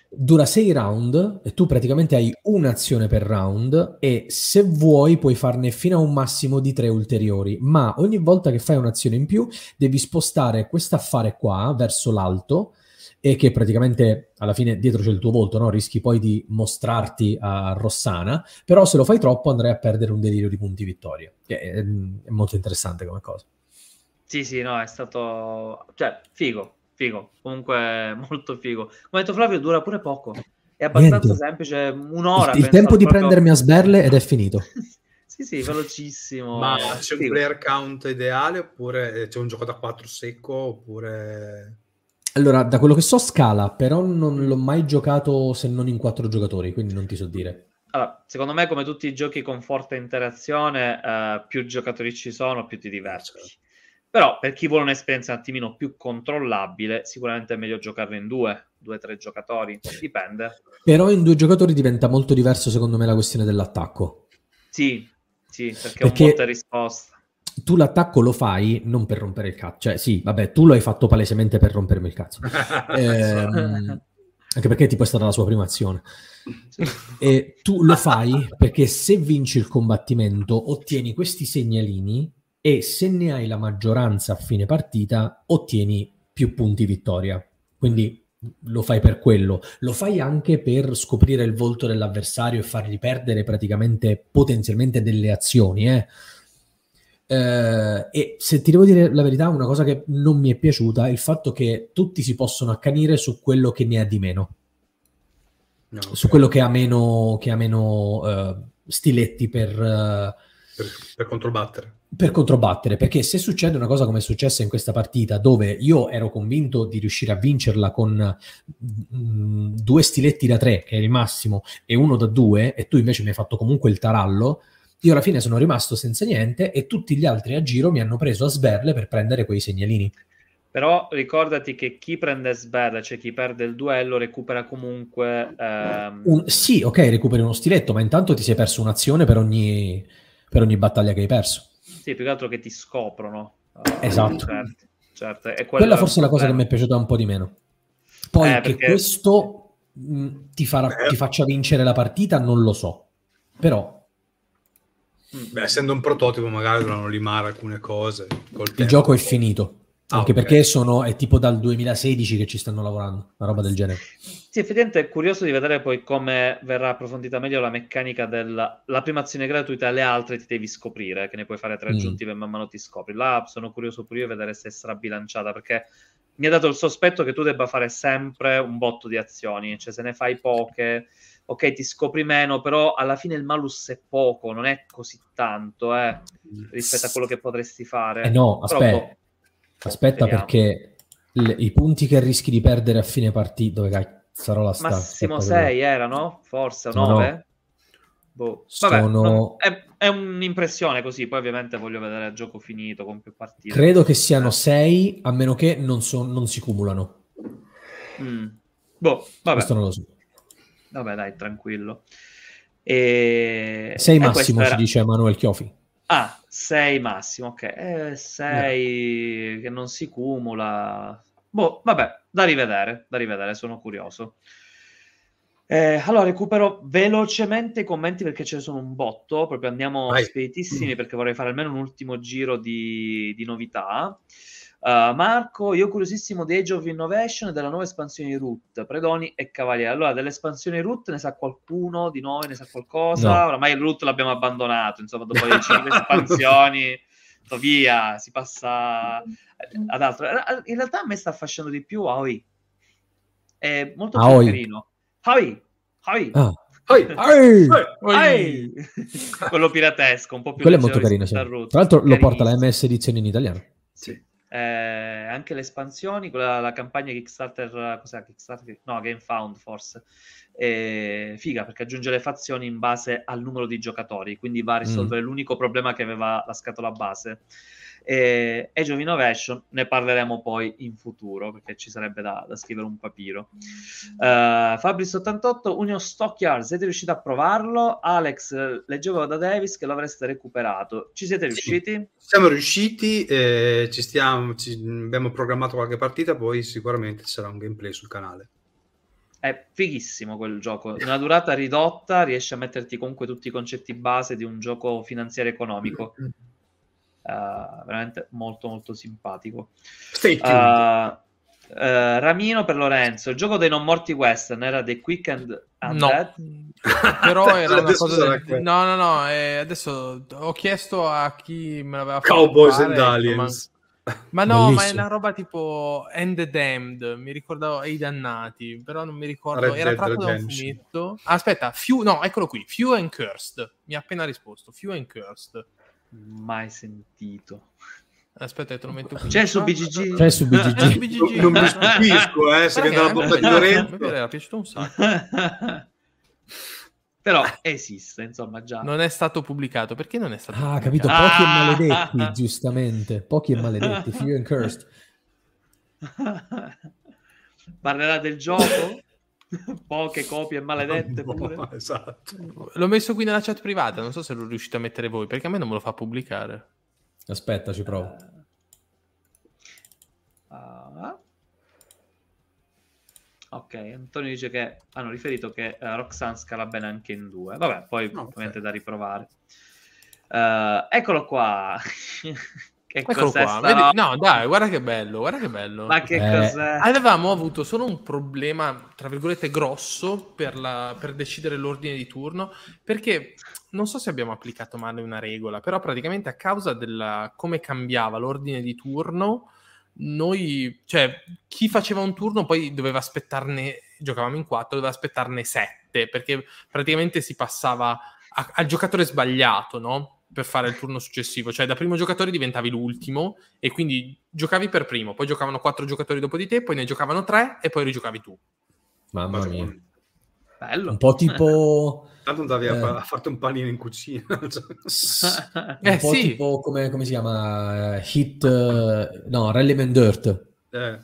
dura sei round e tu praticamente hai un'azione per round e se vuoi puoi farne fino a un massimo di tre ulteriori, ma ogni volta che fai un'azione in più devi spostare quest'affare qua verso l'alto e che praticamente alla fine dietro c'è il tuo volto, no? rischi poi di mostrarti a Rossana, però se lo fai troppo andrai a perdere un delirio di punti vittoria, che è, è molto interessante come cosa. Sì, sì, no, è stato... cioè, figo, figo, comunque molto figo. Come ha detto Flavio, dura pure poco, è abbastanza Niente. semplice, un'ora. Il, il tempo di proprio... prendermi a sberle ed è finito. sì, sì, velocissimo. Ma c'è un player count ideale oppure c'è un gioco da 4 secco oppure... Allora, da quello che so scala, però non l'ho mai giocato se non in quattro giocatori, quindi non ti so dire. Allora, secondo me, come tutti i giochi con forte interazione, eh, più giocatori ci sono, più ti diverti. Però per chi vuole un'esperienza un attimino più controllabile, sicuramente è meglio giocarlo in due, due o tre giocatori, dipende. Però in due giocatori diventa molto diverso, secondo me, la questione dell'attacco. Sì, sì, perché, perché... un botta risposta tu l'attacco lo fai non per rompere il cazzo, cioè sì, vabbè, tu lo hai fatto palesemente per rompermi il cazzo. eh, anche perché tipo è stata la sua prima azione. E tu lo fai perché se vinci il combattimento ottieni questi segnalini e se ne hai la maggioranza a fine partita ottieni più punti vittoria. Quindi lo fai per quello, lo fai anche per scoprire il volto dell'avversario e fargli perdere praticamente potenzialmente delle azioni, eh eh, e se ti devo dire la verità, una cosa che non mi è piaciuta è il fatto che tutti si possono accanire su quello che ne ha di meno, no, okay. su quello che ha meno, che ha meno uh, stiletti per, uh, per, per controbattere. Per controbattere, perché se succede una cosa come è successa in questa partita, dove io ero convinto di riuscire a vincerla con mm, due stiletti da tre, che è il massimo, e uno da due, e tu invece mi hai fatto comunque il tarallo, io alla fine sono rimasto senza niente e tutti gli altri a giro mi hanno preso a sberle per prendere quei segnalini. Però ricordati che chi prende sberle, cioè chi perde il duello, recupera comunque... Ehm... Un, sì, ok, recuperi uno stiletto, ma intanto ti sei perso un'azione per ogni, per ogni battaglia che hai perso. Sì, più che altro che ti scoprono. Esatto. Certo, certo. Quella, quella forse è la cosa che mi è piaciuta un po' di meno. Poi eh, che perché... questo mh, ti, farà, ti faccia vincere la partita, non lo so. Però Beh, essendo un prototipo, magari dovranno limare alcune cose. Il gioco è finito. Ah, anche okay. perché sono, è tipo dal 2016 che ci stanno lavorando, una roba del genere. Sì, effettivamente è curioso di vedere poi come verrà approfondita meglio la meccanica della la prima azione gratuita, le altre ti devi scoprire, che ne puoi fare tre mm. aggiuntive mm. man mano ti scopri. Là sono curioso pure io di vedere se sarà bilanciata, perché mi ha dato il sospetto che tu debba fare sempre un botto di azioni, cioè se ne fai poche ok, ti scopri meno, però alla fine il malus è poco, non è così tanto eh, rispetto a quello che potresti fare. Eh no, aspetta, boh, aspetta vediamo. perché le, i punti che rischi di perdere a fine partita, dove cazzarola la sta? Massimo 6 erano, forse, o 9? No. Boh. Vabbè, Sono... no, è, è, un'impressione così, poi ovviamente voglio vedere il gioco finito con più partite. Credo che siano 6, a meno che non, so, non si cumulano. Mm. Boh, vabbè. Questo non lo so. Vabbè, dai, tranquillo. E... Sei massimo, era... ci dice Emanuele Chiofi. Ah, 6 massimo, ok. 6 eh, che non si cumula. Boh, vabbè, da rivedere, da rivedere, sono curioso. Eh, allora, recupero velocemente i commenti perché ce ne sono un botto, proprio andiamo Vai. speditissimi perché vorrei fare almeno un ultimo giro di, di novità. Uh, Marco, io curiosissimo di Age of Innovation e della nuova espansione di Root, Predoni e Cavaliere. Allora, dell'espansione Root ne sa qualcuno di noi? Ne sa qualcosa? No. Oramai il Root l'abbiamo abbandonato, insomma, dopo le 5 espansioni, via, si passa ad altro. In realtà a me sta affascinando di più Aoi. È molto più carino. Hai, hai. Ah. Quello piratesco, un po' più Quello è molto carino. Sì. Tra l'altro lo porta la MS edizione in italiano. Sì. Eh, anche le espansioni, quella, la campagna Kickstarter, cos'è Kickstarter? No, GameFound forse. Eh, figa perché aggiunge le fazioni in base al numero di giocatori, quindi va a risolvere mm. l'unico problema che aveva la scatola base. E Age of Innovation ne parleremo poi in futuro perché ci sarebbe da, da scrivere un papiro. Uh, Fabris88, Union Stockyard, siete riusciti a provarlo? Alex, leggevo da Davis che l'avreste recuperato. Ci siete riusciti? Sì, siamo riusciti, eh, ci stiamo, ci, abbiamo programmato qualche partita, poi sicuramente ci sarà un gameplay sul canale. È fighissimo quel gioco, una durata ridotta, riesce a metterti comunque tutti i concetti base di un gioco finanziario economico. Uh, veramente molto molto simpatico. Uh, uh, Ramino per Lorenzo, il gioco dei non morti western era The Quick and Undead? No, però era una cosa del... no no no eh, adesso ho chiesto a chi me l'aveva fatto Cowboys and Aliens ma... ma no, Bellissimo. ma è una roba tipo End the Damned, mi ricordavo i dannati, però non mi ricordo, Red era tratto da un fumetto. Aspetta, Few, no, eccolo qui, Few and Cursed, mi ha appena risposto, Few and Cursed. Mai sentito. Aspetta, te lo metto qui. C'è su BGG. C'è su BGG. non, mi stupisco, eh, se vedo la bomba di Lorenzo. Mi era piaciuto un sacco. Però esiste, insomma, già. Non è stato pubblicato. Perché non è stato Ah, capito, pochi ah! e maledetti, giustamente. Pochi e maledetti, few and cursed. Parlerà del gioco? Poche copie maledette pure. esatto. L'ho messo qui nella chat privata, non so se lo riuscite a mettere voi, perché a me non me lo fa pubblicare. Aspetta, ci provo. Uh, uh. Ok, Antonio dice che hanno riferito che uh, Roxanne scala bene anche in due. Vabbè, poi okay. ovviamente da riprovare. Uh, eccolo qua. Che Eccolo qua, vedi? No, dai, guarda che bello, guarda che bello. Ma che eh. cos'è? Avevamo avuto solo un problema, tra virgolette, grosso per, la, per decidere l'ordine di turno, perché non so se abbiamo applicato male una regola, però praticamente a causa della come cambiava l'ordine di turno, noi, cioè, chi faceva un turno poi doveva aspettarne, giocavamo in quattro, doveva aspettarne sette, perché praticamente si passava a, al giocatore sbagliato, no? Per fare il turno successivo, cioè da primo giocatore diventavi l'ultimo e quindi giocavi per primo, poi giocavano quattro giocatori dopo di te, poi ne giocavano tre e poi rigiocavi tu. Mamma mia. Bello. Un po' tipo... Tanto andavi eh. a, farti un panino in cucina. un eh, po' sì. tipo come, come, si chiama? Hit... no, Rallyman Dirt. Eh.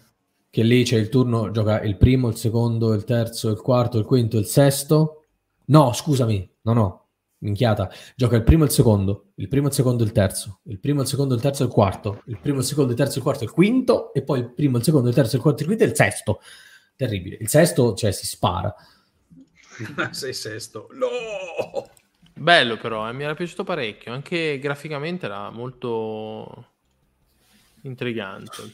Che lì c'è il turno, gioca il primo, il secondo, il terzo, il quarto, il quinto, il sesto. No, scusami, no, no, minchiata, gioca il primo e il secondo, il primo, il secondo, il terzo, il primo, il secondo, il terzo, il quarto, il primo, il secondo, il terzo, il quarto, il quinto, e poi il primo, il secondo, il terzo, il quarto, il quinto e il sesto. Terribile. Il sesto, cioè, si spara. Sei sesto. No! Bello però, eh, mi era piaciuto parecchio, anche graficamente era molto intrigante.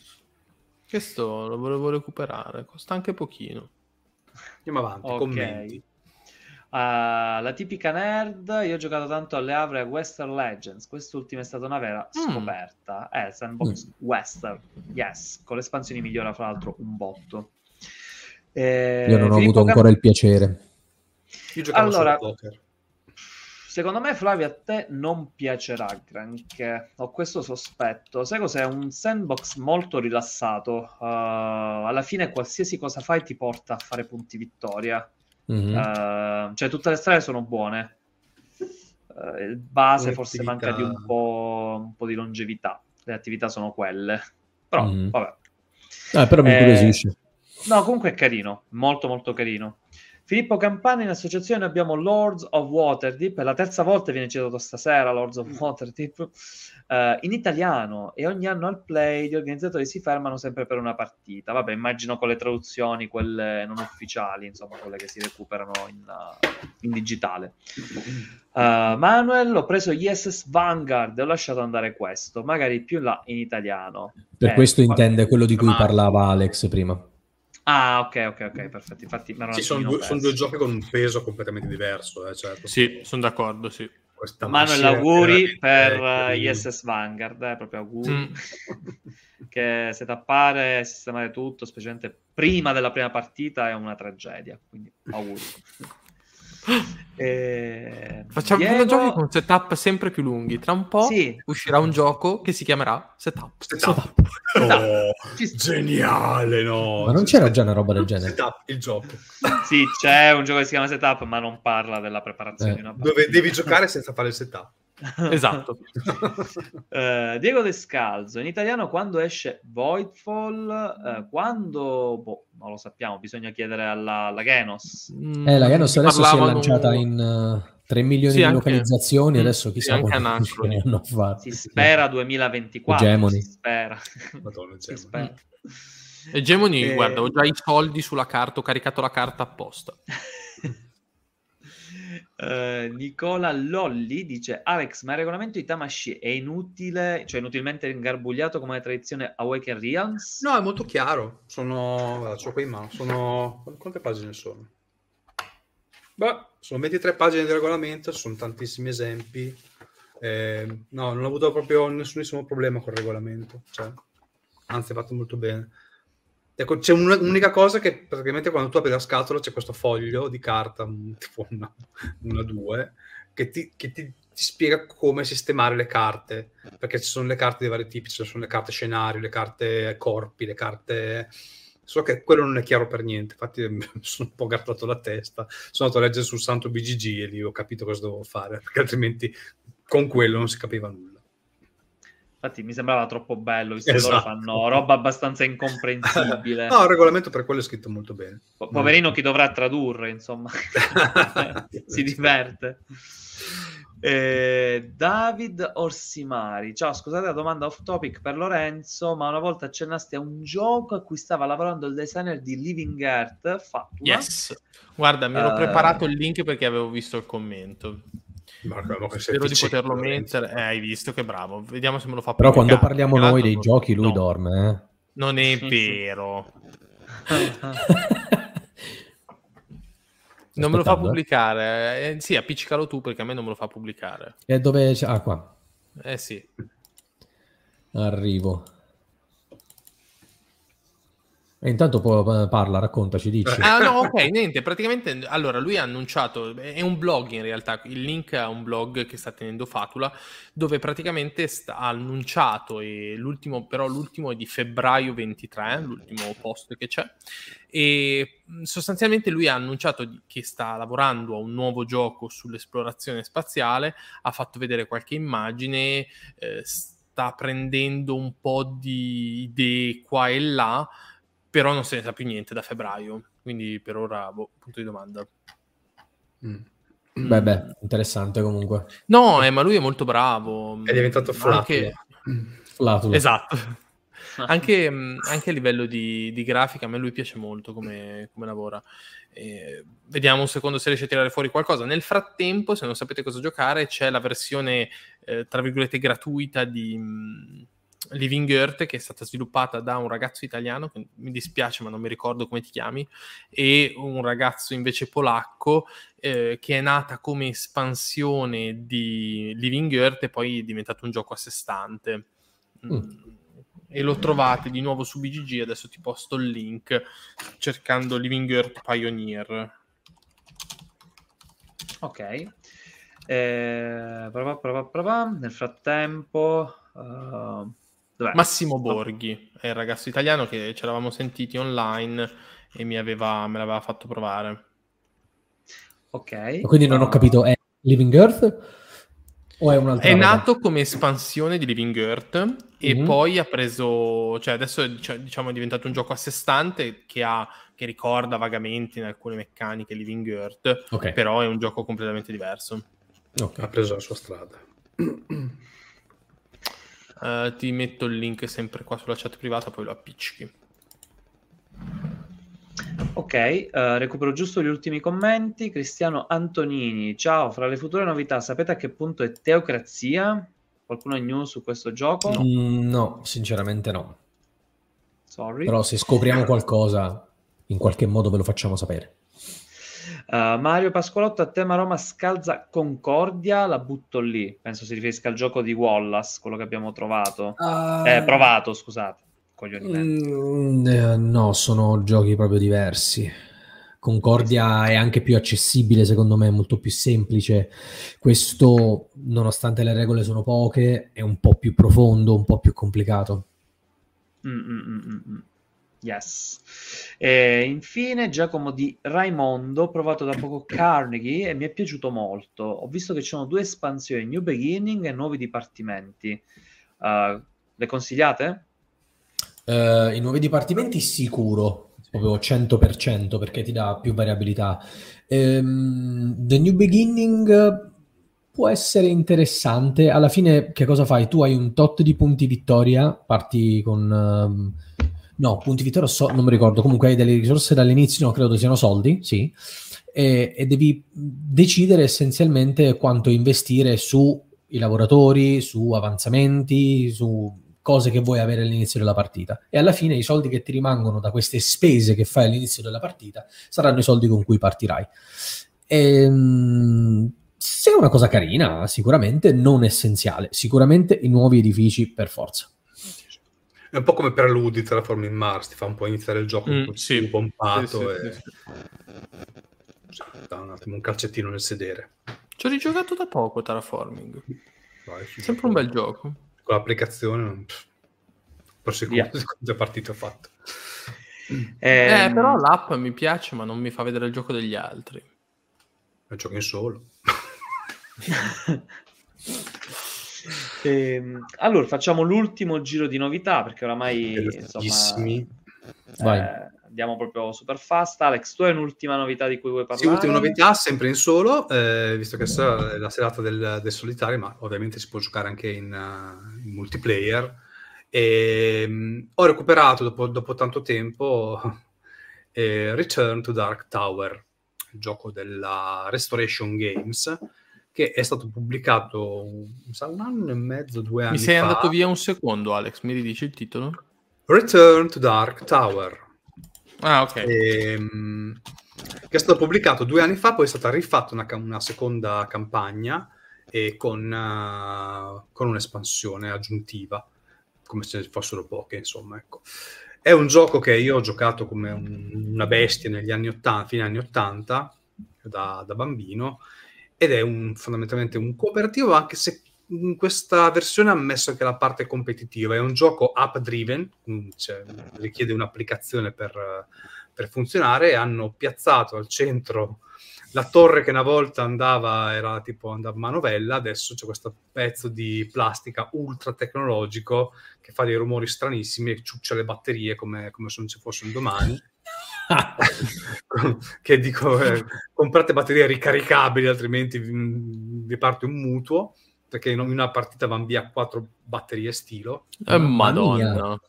Questo lo volevo recuperare, costa anche pochino. Andiamo avanti, okay. commenti. Uh, la tipica nerd, io ho giocato tanto alle Avre a Western Legends, quest'ultima è stata una vera mm. scoperta. Eh, sandbox mm. Western, yes, con le espansioni migliora fra l'altro un botto. Eh, io non ho Filippo avuto ancora Cam... il piacere. Io giocavo allora, poker. Secondo me, Flavio, a te non piacerà granché. Ho questo sospetto. Sai cos'è? Un sandbox molto rilassato. Uh, alla fine, qualsiasi cosa fai ti porta a fare punti vittoria. Mm-hmm. Uh, cioè, tutte le strade sono buone. Uh, base forse manca di un po', un po', di longevità. Le attività sono quelle. Però, mm-hmm. vabbè. Ah, però mi incuriosisce. Eh, no, comunque è carino. Molto, molto carino. Filippo Campani in associazione abbiamo Lords of Waterdeep, per la terza volta viene citato stasera Lords of Waterdeep, eh, in italiano e ogni anno al play gli organizzatori si fermano sempre per una partita. Vabbè, immagino con le traduzioni, quelle non ufficiali, insomma, quelle che si recuperano in, uh, in digitale. Uh, Manuel, ho preso ISS Vanguard e ho lasciato andare questo, magari più là in italiano. Per eh, questo intende quello di cui parlava Alex prima. Ah, ok, ok, ok, perfetto. Infatti, sì, sono due, sono due, giochi con un peso completamente diverso. Eh, certo. Sì, sono d'accordo, sì. Questa Manuel, auguri per uh, ISS Vanguard, eh, proprio auguri. Mm. che se tappare, sistemare tutto, specialmente prima della prima partita, è una tragedia. Quindi auguri. Eh, Facciamo Diego... giochi con setup sempre più lunghi. Tra un po' sì. uscirà un gioco che si chiamerà Setup. Setup. setup. Oh, geniale, no? Ma non c'era già una roba del genere? Setup, il gioco. Sì, c'è un gioco che si chiama Setup, ma non parla della preparazione eh. di una Dove devi giocare senza fare il setup. esatto. uh, Diego Descalzo, in italiano quando esce Voidfall, uh, quando, boh, non lo sappiamo, bisogna chiedere alla, alla Genos. Eh, la Genos adesso si è lanciata in uh, eh, 3 milioni sì, di localizzazioni, adesso chissà sì, quanti ne hanno fatti. Si spera 2024, Hegemony. si spera. Madonna, si spera. E... guarda, ho già i soldi sulla carta, ho caricato la carta apposta. Uh, Nicola Lolli dice Alex ma il regolamento di Tamashi è inutile? Cioè inutilmente ingarbugliato come la tradizione Awaken Realms? no è molto chiaro. Sono guarda, qui in mano. Sono quante pagine sono? Beh, sono 23 pagine di regolamento sono tantissimi esempi. Eh, no non ho avuto proprio nessunissimo problema con il regolamento cioè, anzi è fatto molto bene Ecco, c'è un'unica cosa che praticamente quando tu apri la scatola c'è questo foglio di carta, tipo una, una due, che, ti, che ti, ti, spiega come sistemare le carte, perché ci sono le carte di vari tipi, ci sono le carte scenario, le carte corpi, le carte... So che quello non è chiaro per niente, infatti mi sono un po' grattato la testa, sono andato a leggere sul santo BGG e lì ho capito cosa dovevo fare, perché altrimenti con quello non si capiva nulla. Infatti mi sembrava troppo bello, visto esatto. che loro esatto. fanno roba abbastanza incomprensibile. no, il regolamento per quello è scritto molto bene. Po- poverino chi dovrà tradurre, insomma. si diverte. Eh, David Orsimari, ciao, scusate la domanda off topic per Lorenzo, ma una volta accennasti a un gioco a cui stava lavorando il designer di Living Earth, Fatma. Yes, guarda, mi ero uh... preparato il link perché avevo visto il commento. Marco, Spero di poterlo mettere. Eh, hai visto che bravo. Vediamo se me lo fa Però quando parliamo noi dei giochi, lui no. dorme. Eh? Non è vero. non me lo fa pubblicare. Eh, sì, appiccicalo tu perché a me non me lo fa pubblicare. E dove c'è? Ah, qua. Eh sì. Arrivo. E intanto parla, raccontaci, dici. Ah no, ok, niente, praticamente, allora lui ha annunciato, è un blog in realtà, il link a un blog che sta tenendo Fatula, dove praticamente sta, ha annunciato, e l'ultimo, però l'ultimo è di febbraio 23, l'ultimo post che c'è, e sostanzialmente lui ha annunciato che sta lavorando a un nuovo gioco sull'esplorazione spaziale, ha fatto vedere qualche immagine, eh, sta prendendo un po' di idee qua e là, però non se ne sa più niente da febbraio, quindi per ora, boh, punto di domanda. Mm. Beh, beh, interessante comunque. No, eh, ma lui è molto bravo. È diventato flatulo. Anche... flatulo. Esatto. anche, anche, a livello di, di, grafica, a me lui piace molto come, come lavora. Eh, vediamo un secondo se riesce a tirare fuori qualcosa. Nel frattempo, se non sapete cosa giocare, c'è la versione, eh, tra virgolette, gratuita di Living Earth che è stata sviluppata da un ragazzo italiano, che mi dispiace ma non mi ricordo come ti chiami, e un ragazzo invece polacco eh, che è nata come espansione di Living Earth e poi è diventato un gioco a sé stante. Mm. Mm. E lo trovate di nuovo su BGG, adesso ti posto il link cercando Living Earth Pioneer. Ok. Eh, prova, prova, prova. Nel frattempo... Uh Dov'è? Massimo Borghi è il ragazzo italiano che ci eravamo sentiti online e mi aveva, me l'aveva fatto provare. Ok. Quindi non ho capito, è Living Earth o è un'altra? È roba? nato come espansione di Living Earth e Mhm. poi ha preso, cioè adesso è, cioè, diciamo, è diventato un gioco a sé stante che, ha, che ricorda vagamente in alcune meccaniche Living Earth, Ok. però è un gioco completamente diverso. ok. Ha preso la sua strada. Eh, ti metto il link sempre qua sulla chat privata, poi lo appiccichi. Ok, eh, recupero giusto gli ultimi commenti. Cristiano Antonini, ciao, fra le future novità sapete a che punto è Teocrazia? Qualcuno ha news su questo gioco? No, sinceramente no. Sorry. Però se scopriamo qualcosa, in qualche modo ve lo facciamo sapere. Uh, Mario Pascolotto a tema Roma scalza Concordia, la butto lì. Penso si riferisca al gioco di Wallace, quello che abbiamo trovato. Eh, provato, scusate. Mm, eh, no, sono giochi proprio diversi. Concordia è anche più accessibile, secondo me, è molto più semplice. Questo, nonostante le regole sono poche, è un po' più profondo, un po' più complicato. Mm, mm, mm, mm, mm. Yes. E infine Giacomo di Raimondo, provato da poco Carnegie e mi è piaciuto molto. Ho visto che ci sono due espansioni, New Beginning e nuovi dipartimenti. Uh, le consigliate? Eh, I nuovi dipartimenti sicuro, proprio 100% perché ti dà più variabilità. Ehm, The New Beginning può essere interessante. Alla fine, che cosa fai? Tu hai un tot di punti vittoria, parti con... ehm, no, punti vittoria so- non mi ricordo. Comunque hai delle risorse dall'inizio, no, credo siano soldi, sì. E, e devi decidere essenzialmente quanto investire sui lavoratori, su avanzamenti, su cose che vuoi avere all'inizio della partita. E alla fine i soldi che ti rimangono da queste spese che fai all'inizio della partita saranno i soldi con cui partirai. Ehm, se è una cosa carina, sicuramente non essenziale. Sicuramente i nuovi edifici per forza. È un po' come preludi Terraforming Mars, ti fa un po' iniziare il gioco un Mm, po' sì. pompato Sì, sì, e sì, sì. sì, dà un attimo un calcettino nel sedere. Ci ho rigiocato da poco Terraforming. Vai, Sempre un bel gioco. Con l'applicazione non... per quante partite ho fatto. Eh, Ehm, però l'app mi piace, ma non mi fa vedere il gioco degli altri. È gioco in solo. Ehm, allora, facciamo l'ultimo giro di novità perché oramai insomma. Vai. eh, andiamo proprio super fast. Alex, tu hai un'ultima novità di cui vuoi Sì, parlare? ultima novità, sempre in solo, eh, visto che sarà la serata del, del solitario, ma ovviamente si può giocare anche in, uh, in multiplayer. E, mh, ho recuperato dopo, dopo tanto tempo eh, Return to Dark Tower, il gioco della Restoration Games, che è stato pubblicato un, anno e mezzo, due anni Mi sei fa. andato via un secondo, Alex. Mi ridici il titolo? Return to Dark Tower. Ah, ok. ehm, che è stato pubblicato due anni fa, poi è stata rifatta una, una seconda campagna e con, eh, con un'espansione aggiuntiva, come se ne fossero poche, insomma. Ecco. È un gioco che io ho giocato come un- una bestia negli anni 80, fine anni 80, da, da bambino, ed è un, fondamentalmente un cooperativo, anche se in questa versione ha messo anche la parte competitiva. È un gioco app-driven, quindi, cioè, richiede un'applicazione per, per funzionare. Hanno piazzato al centro la torre che una volta andava, era tipo andava a manovella, adesso c'è questo pezzo di plastica ultra tecnologico che fa dei rumori stranissimi e ciuccia le batterie come, come se non ci fosse un domani. che dico, eh, comprate batterie ricaricabili, altrimenti vi, vi parte un mutuo, perché in una partita vanno via quattro batterie stilo. Eh. Madonna.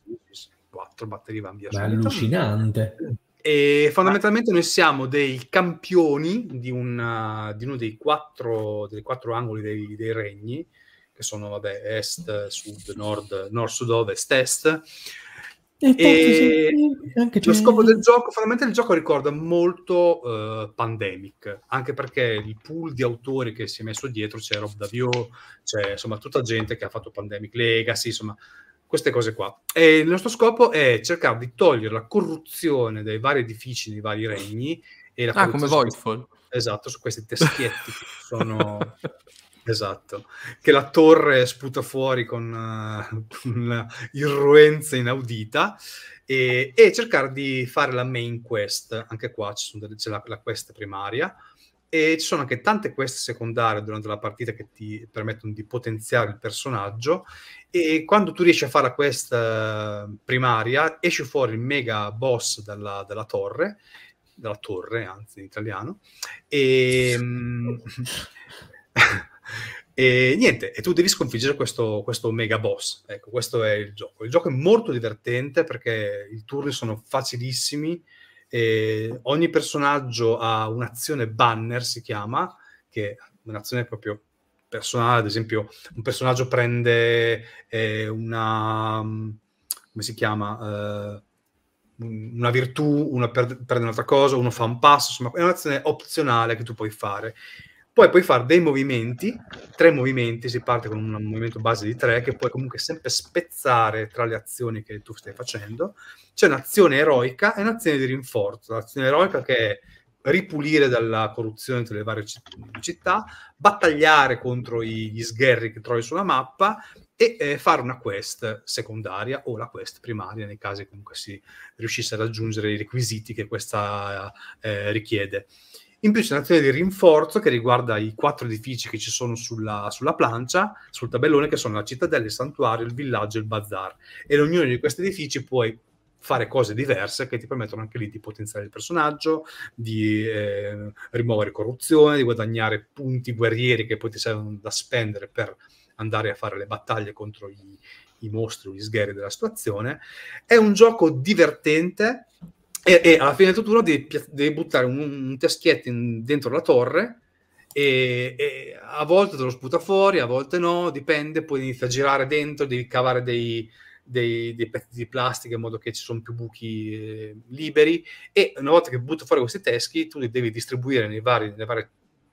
Quattro batterie vanno via. Subito. allucinante. E fondamentalmente noi siamo dei campioni di, una- di uno dei quattro, dei quattro angoli dei, dei regni, che sono vabbè, est, sud, nord, nord, sud, ovest, est. E E anche lo scopo del gioco, fondamentalmente il gioco ricorda molto eh, Pandemic, anche perché il pool di autori che si è messo dietro c'è Rob Davio, c'è insomma tutta gente che ha fatto Pandemic Legacy, insomma queste cose qua. E il nostro scopo è cercare di togliere la corruzione dai vari edifici, dei vari regni. E la Ah, come Voidfall. Esatto, su questi teschietti che sono... esatto, che la torre sputa fuori con eh, una irruenza inaudita e, e cercare di fare la main quest, anche qua delle- c'è la, la quest primaria, e ci sono anche tante quest secondarie durante la partita che ti permettono di potenziare il personaggio e quando tu riesci a fare la quest eh, primaria esce fuori il mega boss dalla, dalla torre dalla torre, anzi in italiano e, e niente, e tu devi sconfiggere questo, questo mega boss ecco, questo è il gioco il gioco è molto divertente perché i turni sono facilissimi ogni personaggio ha un'azione banner, si chiama, che è un'azione proprio personale, ad esempio un personaggio prende eh, una... come si chiama? Eh, una virtù, uno prende un'altra cosa, uno fa un passo, insomma è un'azione opzionale che tu puoi fare. Poi puoi fare dei movimenti, tre movimenti, si parte con un movimento base di tre, che puoi comunque sempre spezzare tra le azioni che tu stai facendo. C'è un'azione eroica e un'azione di rinforzo. L'azione eroica che è ripulire dalla corruzione delle varie città, battagliare contro gli sgherri che trovi sulla mappa e eh, fare una quest secondaria o la quest primaria nei casi comunque si riuscisse a raggiungere i requisiti che questa eh, richiede. In più c'è un'azione di rinforzo che riguarda i quattro edifici che ci sono sulla, sulla plancia, sul tabellone, che sono la cittadella, il santuario, il villaggio e il bazar. E ognuno di questi edifici puoi fare cose diverse che ti permettono anche lì di potenziare il personaggio, di eh, rimuovere corruzione, di guadagnare punti guerrieri che poi ti servono da spendere per andare a fare le battaglie contro i, i mostri o gli sgheri della situazione. È un gioco divertente e, e, alla fine del tutto devi, devi buttare un, un teschietto in, dentro la torre e, e, a volte te lo sputa fuori, a volte no, dipende, poi inizia a girare dentro, devi cavare dei, dei, dei pezzi di plastica in modo che ci sono più buchi eh, liberi e una volta che butta fuori questi teschi tu li devi distribuire nei vari, nei vari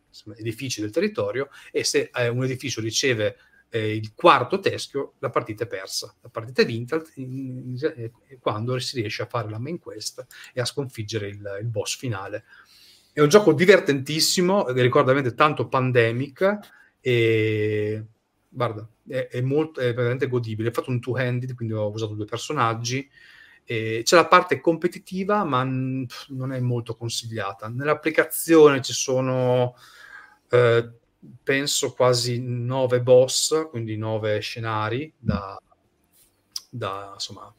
insomma, edifici del territorio e se eh, un edificio riceve eh, il quarto teschio, la partita è persa. La partita è vinta in, in, in, quando si riesce a fare la main quest e a sconfiggere il, il boss finale. È un gioco divertentissimo, ricorda veramente tanto Pandemic e guarda, è, è, molto, è veramente godibile. Ho fatto un two-handed, quindi ho usato due personaggi. E c'è la parte competitiva, ma non è molto consigliata. Nell'applicazione ci sono eh, penso quasi nove boss, quindi nove scenari da, da insomma,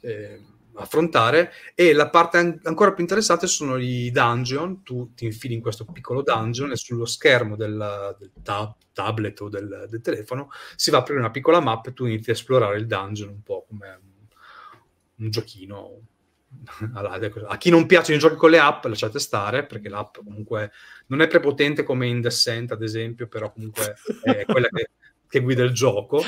eh, affrontare. E la parte an- ancora più interessante sono i dungeon, tu ti infili in questo piccolo dungeon e sullo schermo del, del tab- tablet o del, del, telefono si va a aprire una piccola mappa e tu inizi a esplorare il dungeon un po' come un, un giochino a chi non piacciono i giochi con le app, lasciate stare, perché l'app comunque non è prepotente come in Descent, ad esempio, però comunque è quella che, che guida il gioco.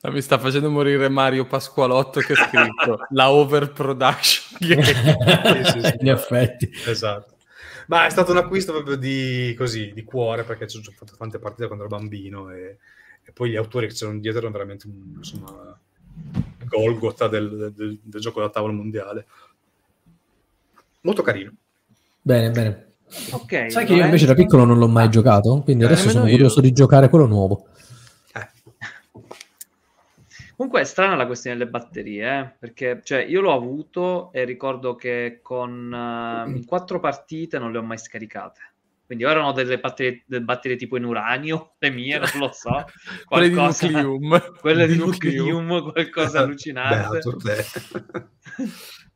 Ah, mi sta facendo morire Mario Pasqualotto che ha scritto la overproduction. sì, sì, sì. In effetti. Esatto. Ma è stato un acquisto proprio di, così, di cuore, perché ci ho fatto tante partite quando ero bambino e, e poi gli autori che c'erano dietro erano veramente, insomma, Golgotha del, del, del gioco da tavola mondiale. Molto carino. Bene, bene. Okay, Sai che io invece da piccolo non l'ho mai giocato, quindi eh, adesso sono io. curioso di giocare quello nuovo. Eh. Comunque è strana la questione delle batterie, eh? perché cioè, io l'ho avuto e ricordo che con uh, quattro partite non le ho mai scaricate. Quindi ora erano delle batterie, delle batterie, tipo in uranio, le mie, non lo so. quelle di nucleum. Quelle di, di nucleum, nucleum, qualcosa allucinante.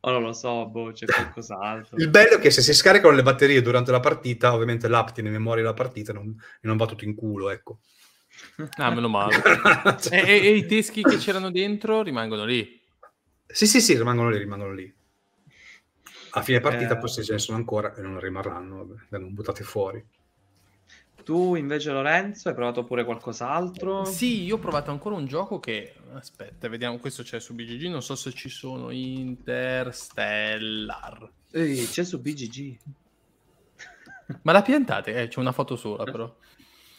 o non lo so, boh, c'è qualcos'altro. Il bello è che se si scaricano le batterie durante la partita, ovviamente l'app tiene memoria della partita non, e non va tutto in culo, ecco. Ah, meno male. e, e, e, i teschi che c'erano dentro rimangono lì? Sì, sì, sì, rimangono lì, rimangono lì a fine partita eh... poi se ce ne sono ancora e non rimarranno, vengono buttati fuori. Tu invece Lorenzo hai provato pure qualcos'altro? Sì, io ho provato ancora un gioco che... Aspetta, vediamo, questo c'è su BGG, non so se ci sono Interstellar. Ehi, c'è su BGG. Ma la piantate? Eh, c'è una foto sola però.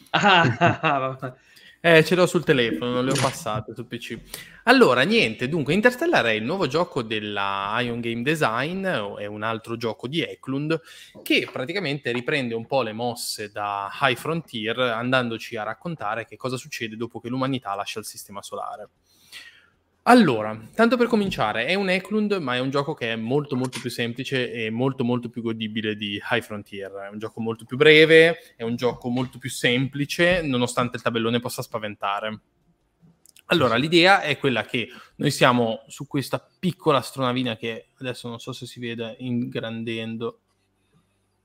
ah, eh, ce l'ho sul telefono, non le ho passate sul PC. Allora, niente, dunque, Interstellar è il nuovo gioco della Ion Game Design, è un altro gioco di Eklund, che praticamente riprende un po' le mosse da High Frontier, andandoci a raccontare che cosa succede dopo che l'umanità lascia il sistema solare. Allora, tanto per cominciare, è un Eklund, ma è un gioco che è molto molto più semplice e molto molto più godibile di High Frontier. È un gioco molto più breve, è un gioco molto più semplice, nonostante il tabellone possa spaventare. Allora, l'idea è quella che noi siamo su questa piccola astronavina che adesso non so se si vede ingrandendo.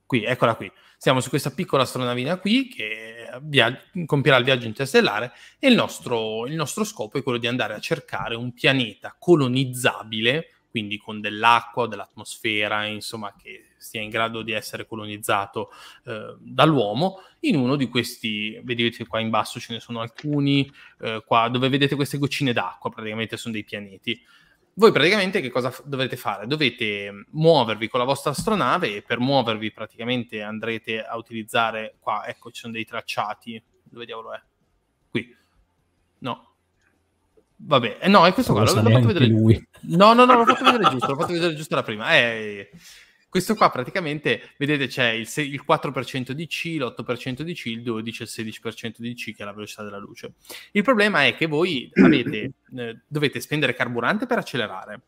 Qui, eccola qui. Siamo su questa piccola astronavina qui che via- compierà il viaggio interstellare e il nostro, il nostro scopo è quello di andare a cercare un pianeta colonizzabile, quindi con dell'acqua, dell'atmosfera, insomma, che sia in grado di essere colonizzato eh, dall'uomo, in uno di questi, vedete qua in basso ce ne sono alcuni, eh, qua dove vedete queste goccine d'acqua, praticamente sono dei pianeti voi praticamente che cosa f- dovete fare? Dovete muovervi con la vostra astronave e per muovervi praticamente andrete a utilizzare qua, ecco ci sono dei tracciati, dove diavolo è? Qui. No. Vabbè, eh, no, è questo qua, l'ho, l'ho fatto vedere lui. No, no, no, l'ho fatto vedere giusto, l'ho fatto vedere giusto la prima. Eh, questo qua praticamente, vedete, c'è il, il 4% di C, l'8% di C, il 12 e il 16% di C, che è la velocità della luce. Il problema è che voi avete, eh, dovete spendere carburante per accelerare.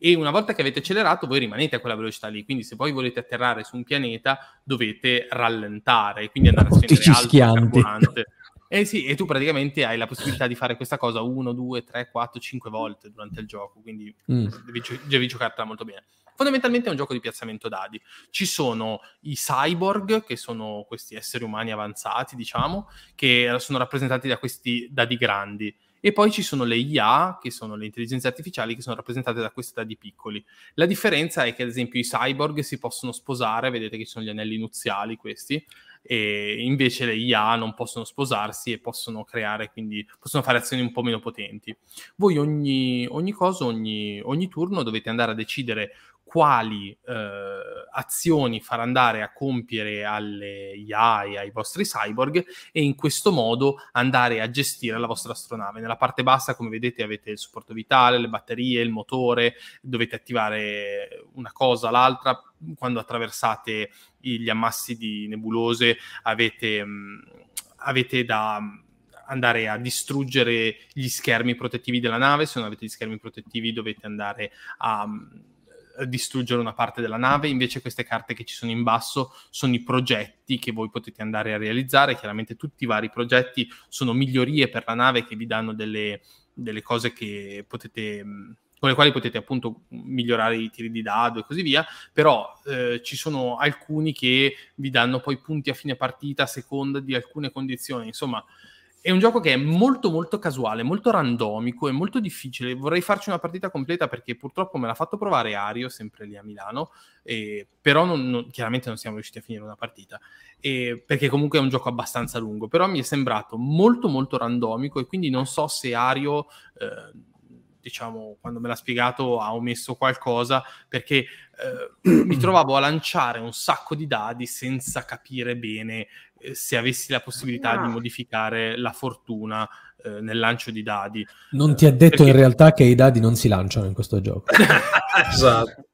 E una volta che avete accelerato, voi rimanete a quella velocità lì. Quindi, se poi volete atterrare su un pianeta, dovete rallentare, quindi andare a spendere altro carburante. Eh sì, e tu praticamente hai la possibilità di fare questa cosa 1, 2, 3, 4, 5 volte durante il gioco, quindi mm. devi, devi giocartela molto bene. Fondamentalmente è un gioco di piazzamento dadi. Ci sono i cyborg, che sono questi esseri umani avanzati, diciamo, che sono rappresentati da questi dadi grandi. E poi ci sono le IA, che sono le intelligenze artificiali, che sono rappresentate da questi dadi piccoli. La differenza è che, ad esempio, i cyborg si possono sposare, vedete che ci sono gli anelli nuziali questi, e invece le IA non possono sposarsi e possono creare, quindi possono fare azioni un po' meno potenti. Voi ogni, ogni cosa, ogni, ogni turno dovete andare a decidere quali eh, azioni far andare a compiere alle e ai vostri cyborg e in questo modo andare a gestire la vostra astronave. Nella parte bassa, come vedete, avete il supporto vitale, le batterie, il motore, dovete attivare una cosa, l'altra. Quando attraversate gli ammassi di nebulose avete, mh, mm, avete da andare a distruggere gli schermi protettivi della nave, se non avete gli schermi protettivi dovete andare a mm, distruggere una parte della nave, invece queste carte che ci sono in basso sono i progetti che voi potete andare a realizzare, chiaramente tutti i vari progetti sono migliorie per la nave che vi danno delle, delle cose che potete con le quali potete appunto migliorare i tiri di dado e così via, però eh, ci sono alcuni che vi danno poi punti a fine partita a seconda di alcune condizioni, insomma è un gioco che è molto molto casuale, molto randomico e molto difficile. Vorrei farci una partita completa perché purtroppo me l'ha fatto provare Ario, sempre lì a Milano, e, però non, non, chiaramente non siamo riusciti a finire una partita, e, perché comunque è un gioco abbastanza lungo, però mi è sembrato molto molto randomico e quindi non so se Ario... Eh, diciamo, quando me l'ha spiegato ha omesso qualcosa perché eh, mi trovavo a lanciare un sacco di dadi senza capire bene eh, se avessi la possibilità no. di ah. modificare la fortuna eh, nel lancio di dadi. Non ti ha detto perché... in realtà che i dadi non si lanciano in questo gioco. esatto.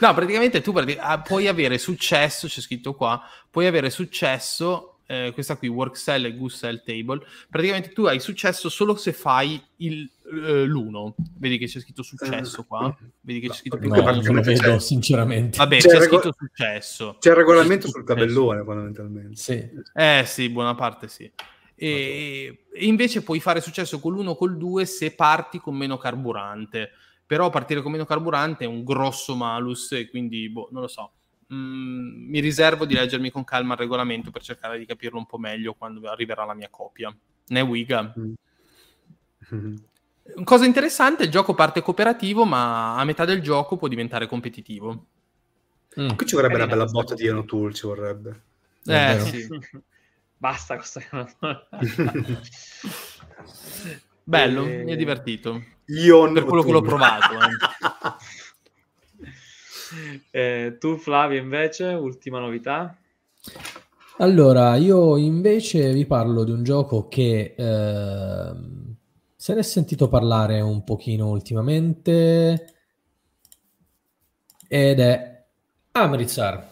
No, praticamente tu ah, puoi avere successo, c'è scritto qua, puoi avere successo, eh, questa qui, Work Cell e Goose Cell Table, praticamente tu hai successo solo se fai il, uh, l'uno. Vedi che c'è scritto successo qua? Vedi che c'è scritto... No, no non lo vedo, sinceramente. Vabbè, c'è, c'è rego- scritto successo. C'è il regolamento sul tabellone, fondamentalmente. Sì. Eh sì, buona parte sì. E, e invece puoi fare successo con l'uno o col due se parti con meno carburante. Però partire con meno carburante è un grosso malus e quindi, boh, non lo so. Mm, mi riservo di leggermi con calma il regolamento per cercare di capirlo un po' meglio quando arriverà la mia copia. Ne Wiga. Mm. Cosa interessante, il gioco parte cooperativo, ma a metà del gioco può diventare competitivo. Mm. Qui ci vorrebbe una bella botta di Eno Tool, ci vorrebbe. Eh, sì. Basta questa Bello, e... mi è divertito. Io per quello che l'ho provato. Eh. eh, tu Flavio invece, ultima novità? Allora, io invece vi parlo di un gioco che eh, se ne è sentito parlare un pochino ultimamente ed è Amritsar.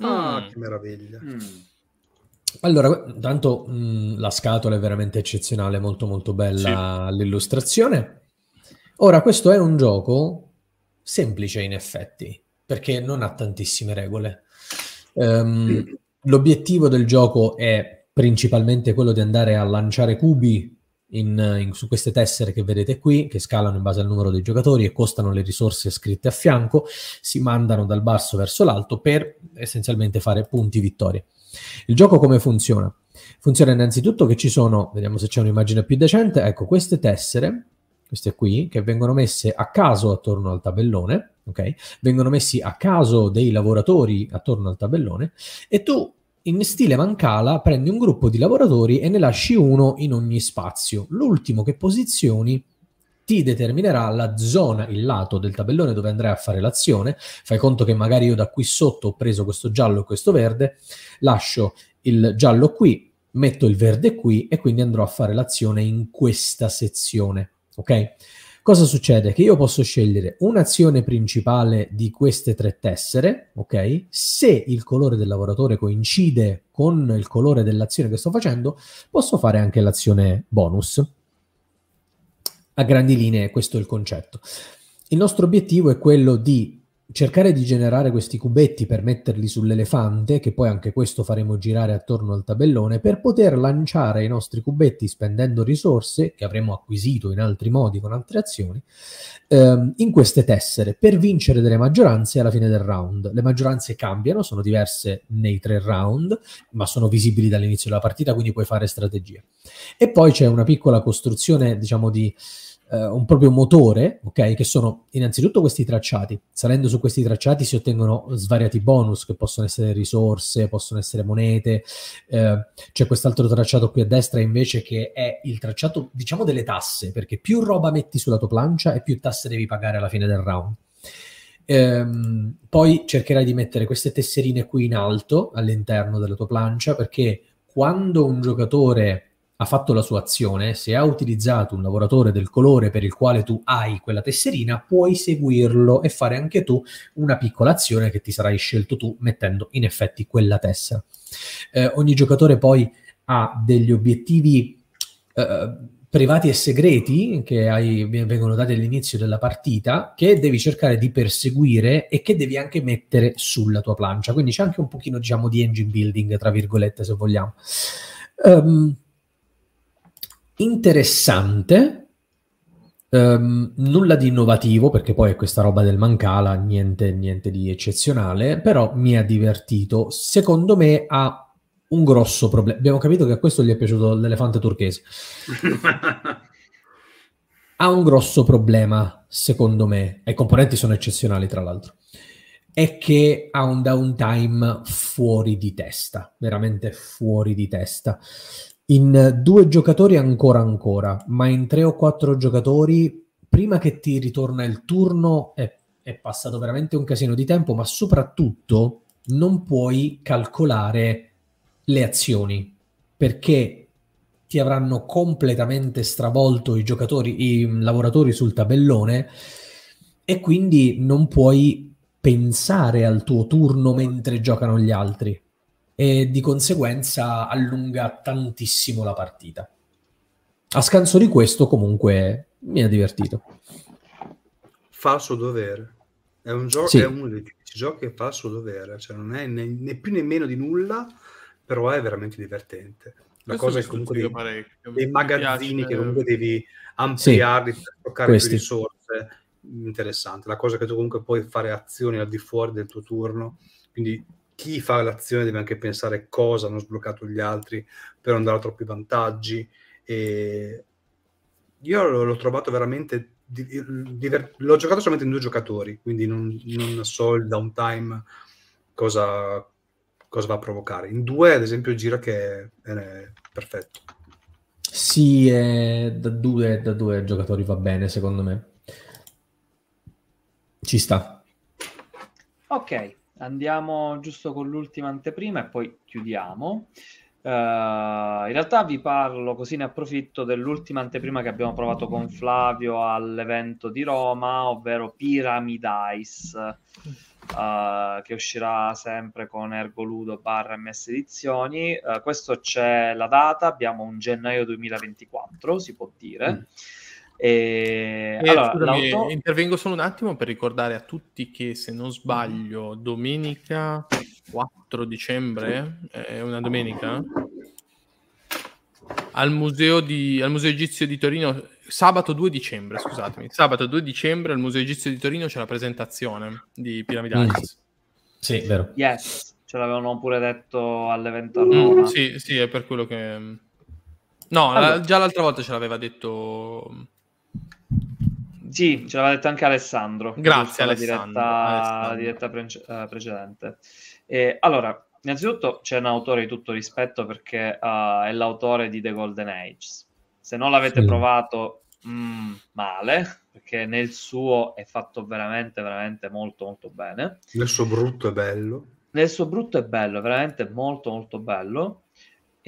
Ah, mm. che meraviglia. Mm. Allora, intanto mh, la scatola è veramente eccezionale, molto molto bella sì. l'illustrazione. Ora, questo è un gioco semplice in effetti, perché non ha tantissime regole. Um, l'obiettivo del gioco è principalmente quello di andare a lanciare cubi in, in, su queste tessere che vedete qui, che scalano in base al numero dei giocatori e costano le risorse scritte a fianco, si mandano dal basso verso l'alto per essenzialmente fare punti vittoria. Il gioco come funziona? Funziona innanzitutto che ci sono, vediamo se c'è un'immagine più decente, ecco queste tessere, queste qui, che vengono messe a caso attorno al tabellone, ok? Vengono messi a caso dei lavoratori attorno al tabellone e tu in stile Mancala prendi un gruppo di lavoratori e ne lasci uno in ogni spazio. L'ultimo che posizioni ti determinerà la zona, il lato del tabellone dove andrai a fare l'azione. Fai conto che magari io da qui sotto ho preso questo giallo e questo verde, lascio il giallo qui, metto il verde qui e quindi andrò a fare l'azione in questa sezione. Ok? Cosa succede? Che io posso scegliere un'azione principale di queste tre tessere, ok? Se il colore del lavoratore coincide con il colore dell'azione che sto facendo, posso fare anche l'azione bonus. A grandi linee questo è il concetto. Il nostro obiettivo è quello di cercare di generare questi cubetti per metterli sull'elefante, che poi anche questo faremo girare attorno al tabellone, per poter lanciare i nostri cubetti spendendo risorse che avremo acquisito in altri modi con altre azioni, ehm, in queste tessere per vincere delle maggioranze alla fine del round. Le maggioranze cambiano, sono diverse nei tre round, ma sono visibili dall'inizio della partita, quindi puoi fare strategia. E poi c'è una piccola costruzione, diciamo, di eh, un proprio motore, ok? Che sono innanzitutto questi tracciati. Salendo su questi tracciati si ottengono svariati bonus che possono essere risorse, possono essere monete. Eh, c'è quest'altro tracciato qui a destra invece che è il tracciato, diciamo, delle tasse, perché più roba metti sulla tua plancia e più tasse devi pagare alla fine del round. Ehm, poi cercherai di mettere queste tesserine qui in alto all'interno della tua plancia perché quando un giocatore ha fatto la sua azione, se ha utilizzato un lavoratore del colore per il quale tu hai quella tesserina, puoi seguirlo e fare anche tu una piccola azione che ti sarai scelto tu mettendo in effetti quella tessera. Eh, ogni giocatore poi ha degli obiettivi eh, privati e segreti che hai, vengono dati all'inizio della partita che devi cercare di perseguire e che devi anche mettere sulla tua plancia. Quindi c'è anche un pochino, diciamo, di engine building, tra virgolette, se vogliamo. Um, interessante, um, nulla di innovativo perché poi è questa roba del Mancala, niente, niente di eccezionale, però mi ha divertito. Secondo me ha un grosso problema. Abbiamo capito che a questo gli è piaciuto l'elefante turchese. ha un grosso problema, secondo me, e i componenti sono eccezionali tra l'altro, è che ha un downtime fuori di testa, veramente fuori di testa. In due giocatori ancora ancora, ma in tre o quattro giocatori, prima che ti ritorna il turno, è, è passato veramente un casino di tempo, ma soprattutto non puoi calcolare le azioni perché ti avranno completamente stravolto i giocatori, i lavoratori sul tabellone e quindi non puoi pensare al tuo turno mentre giocano gli altri e di conseguenza allunga tantissimo la partita. A scanso di questo, comunque, mi ha divertito. Fa il suo dovere. È, un gioco, sì. è uno dei giochi che fa il suo dovere, cioè non è né, né più né meno di nulla, però è veramente divertente. La Questo cosa è comunque dei, dei magazzini piace, che comunque devi ampliarli sì, per toccare più risorse. Interessante. La cosa che tu comunque puoi fare azioni al di fuori del tuo turno, quindi chi fa l'azione deve anche pensare cosa hanno sbloccato gli altri per non dare troppi vantaggi. E io l'ho, l'ho trovato veramente diver- l'ho giocato solamente in due giocatori, quindi non, non so il downtime cosa, cosa va a provocare. In due, ad esempio, gira che è, è perfetto. Sì, è da, due, da due giocatori va bene, secondo me. Ci sta. Ok, andiamo giusto con l'ultima anteprima e poi chiudiamo. Uh, in realtà vi parlo, così ne approfitto, dell'ultima anteprima che abbiamo provato con Flavio all'evento di Roma, ovvero Pyramidice, uh, che uscirà sempre con Ergoludo barra MS Edizioni. Uh, questo c'è la data, abbiamo un gennaio 2024, si può dire. Mm. E, E, allora, scusami, l'auto- intervengo solo un attimo per ricordare a tutti che se non sbaglio domenica 4 dicembre è una domenica al museo, di, al museo egizio di Torino sabato 2 dicembre scusatemi sabato 2 dicembre al museo egizio di Torino c'è la presentazione di Pyramidalis Sì, vero. Yes, ce l'avevano pure detto all'evento a Mm, Roma. sì sì è per quello che no la- Allora. già l'altra volta ce l'aveva detto Sì, ce l'aveva detto anche Alessandro. Grazie, la Alessandro, diretta, Alessandro. la diretta prece- eh, precedente. E, allora, innanzitutto c'è un autore di tutto rispetto perché eh, è l'autore di The Golden Age. Se non l'avete Sì. provato, mm, male, perché nel suo è fatto veramente, veramente molto, molto bene. Nel suo brutto e bello. Nel suo brutto è bello, veramente molto molto bello.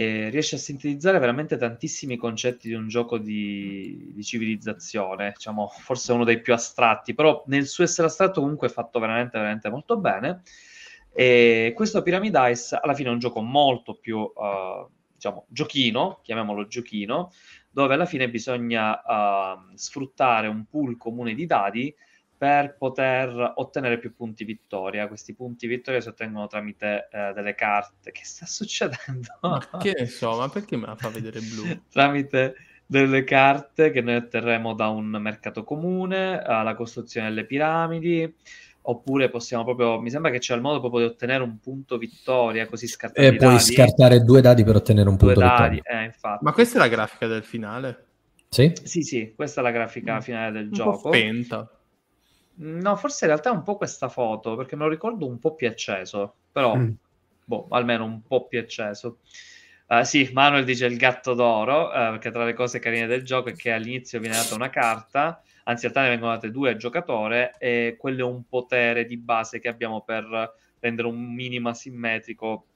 E riesce a sintetizzare veramente tantissimi concetti di un gioco di, di civilizzazione, diciamo, forse uno dei più astratti, però nel suo essere astratto comunque è fatto veramente, veramente molto bene. E questo Pyramid Ice alla fine è un gioco molto più, eh, diciamo, giochino, chiamiamolo giochino, dove alla fine bisogna eh, sfruttare un pool comune di dadi per poter ottenere più punti vittoria. Questi punti vittoria si ottengono tramite eh, delle carte. Che sta succedendo? ma che ne so ma perché me la fa vedere blu tramite delle carte che noi otterremo da un mercato comune, alla costruzione delle piramidi. Oppure possiamo proprio, mi sembra che c'è il modo proprio di ottenere un punto vittoria, così scartare E i puoi dadi. scartare due dadi per ottenere un due punto dadi, vittoria. eh, infatti. ma questa è la grafica del finale Sì? Sì, sì, questa è la grafica finale del un po' gioco. spenta No, forse in realtà è un po' questa foto, perché me lo ricordo un po' più acceso, però, Mm. boh, almeno un po' più acceso. Eh, sì, Manuel dice il gatto d'oro, eh, perché tra le cose carine del gioco è che all'inizio viene data una carta, anzi in realtà ne vengono date due al giocatore, e quello è un potere di base che abbiamo per rendere un minimo asimmetrico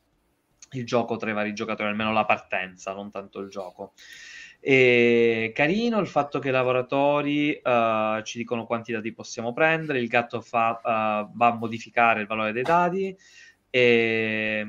il gioco tra i vari giocatori, almeno la partenza, non tanto il gioco. E carino il fatto che i lavoratori eh, ci dicono quanti dati possiamo prendere, il gatto fa, eh, va a modificare il valore dei dati e,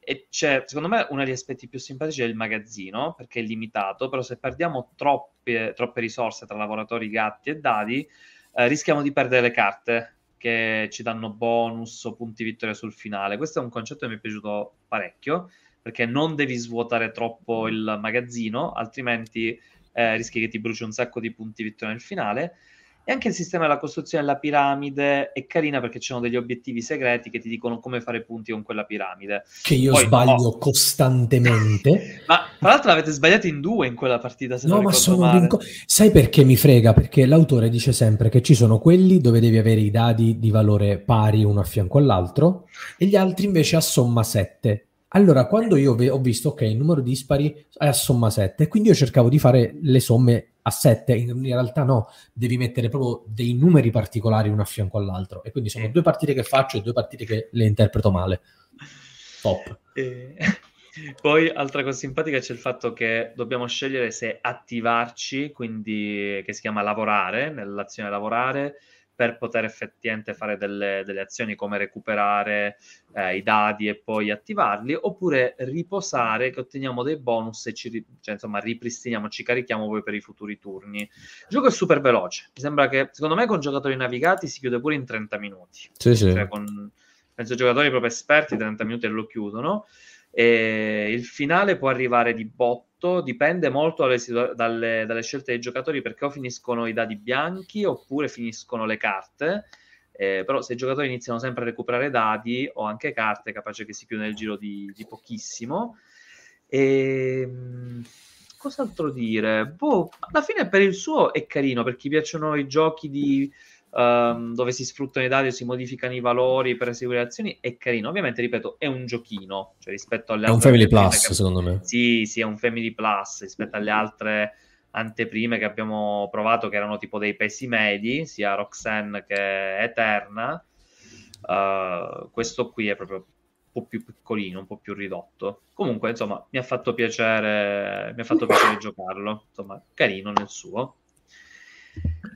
e c'è, secondo me, uno degli aspetti più simpatici è il magazzino, perché è limitato, però se perdiamo troppe, troppe risorse tra lavoratori, gatti e dadi, eh, rischiamo di perdere le carte che ci danno bonus o punti vittoria sul finale. Questo è un concetto che mi è piaciuto parecchio, perché non devi svuotare troppo il magazzino, altrimenti eh, rischi che ti bruci un sacco di punti vittoria nel finale. E anche il sistema della costruzione della piramide è carina perché ci sono degli obiettivi segreti che ti dicono come fare punti con quella piramide. Che io Poi, sbaglio no. costantemente. Ma tra l'altro l'avete sbagliato in due in quella partita, se No, ma sono male. rinco- Sai perché mi frega? Perché l'autore dice sempre che ci sono quelli dove devi avere i dadi di valore pari uno a fianco all'altro e gli altri invece a somma 7. Allora, quando io ho visto, ok, il numero dispari è a somma 7, quindi io cercavo di fare le somme a 7, in, realtà no, devi mettere proprio dei numeri particolari uno a fianco all'altro. E quindi sono Sì. due partite che faccio e due partite che le interpreto male. Top. E- Poi, altra cosa simpatica c'è il fatto che dobbiamo scegliere se attivarci, quindi che si chiama lavorare, nell'azione lavorare, per poter effettivamente fare delle, delle azioni come recuperare eh, i dadi e poi attivarli, oppure riposare che otteniamo dei bonus e ci, cioè, insomma, ripristiniamo, ci carichiamo poi per i futuri turni. Il gioco è super veloce, mi sembra che secondo me con giocatori navigati si chiude pure in 30 minuti Sì, sì. cioè con penso giocatori proprio esperti 30 minuti e lo chiudono e il finale può arrivare di botto dipende molto dalle, dalle- dalle scelte dei giocatori perché o finiscono i dadi bianchi oppure finiscono le carte Eh, però se i giocatori iniziano sempre a recuperare dadi o anche carte capace che si chiude nel giro di, di pochissimo e cos'altro dire? Boh, alla fine per il suo è carino per chi piacciono i giochi di ehm, dove si sfruttano i dati o si modificano i valori per eseguire azioni è carino. Ovviamente, ripeto, è un giochino, cioè rispetto alle È un altre Family anteprime Plus, che- secondo me. Sì, sì, è un Family Plus rispetto alle altre anteprime che abbiamo provato, che erano tipo dei pesi medi, sia Roxanne che Eterna. Uh, questo qui è proprio un po' più piccolino, un po' più ridotto. Comunque, insomma, mi ha fatto piacere, mi ha fatto piacere giocarlo. Insomma, carino nel suo.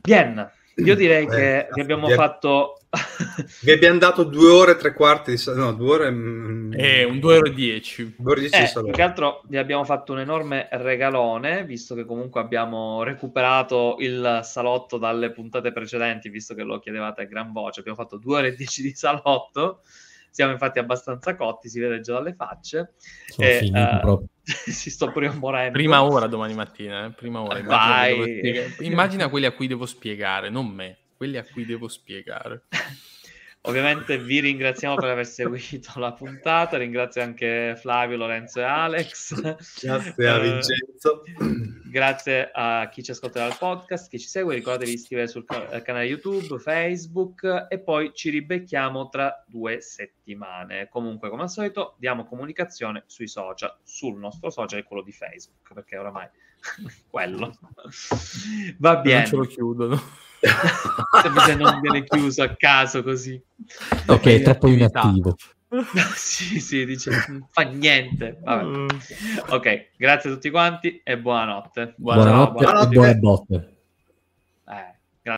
Bien, Io direi eh, che vi abbiamo vi fatto... vi abbiamo dato due ore e tre quarti di... No, due ore... Mm, eh, un due ore e dieci. Due ore e dieci eh, più che altro vi abbiamo fatto un enorme regalone, visto che comunque abbiamo recuperato il salotto dalle puntate precedenti, visto che lo chiedevate a gran voce. Abbiamo fatto due ore e dieci di salotto. Siamo infatti abbastanza cotti, si vede già dalle facce. Sono e, uh, si sto pure morendo. Prima ora domani mattina, eh? prima ora. Immagina, immagina quelli a cui devo spiegare, non me, quelli a cui devo spiegare. Ovviamente vi ringraziamo per aver seguito la puntata, ringrazio anche Flavio, Lorenzo e Alex. Grazie a eh, Vincenzo. grazie a chi ci ascolterà il podcast, chi ci segue, ricordatevi di iscrivervi sul canale YouTube, Facebook e poi ci ribecchiamo tra due settimane. Comunque, come al solito, diamo comunicazione sui social, sul nostro social e quello di Facebook, perché oramai quello. Va bene. Non ce lo chiudono se non viene chiuso a caso così. Ok, è troppo inattivo. sì, sì, dice, non fa niente. Vabbè. Mm. Ok, grazie a tutti quanti e buonanotte. Buonanotte, buonanotte. e buone botte.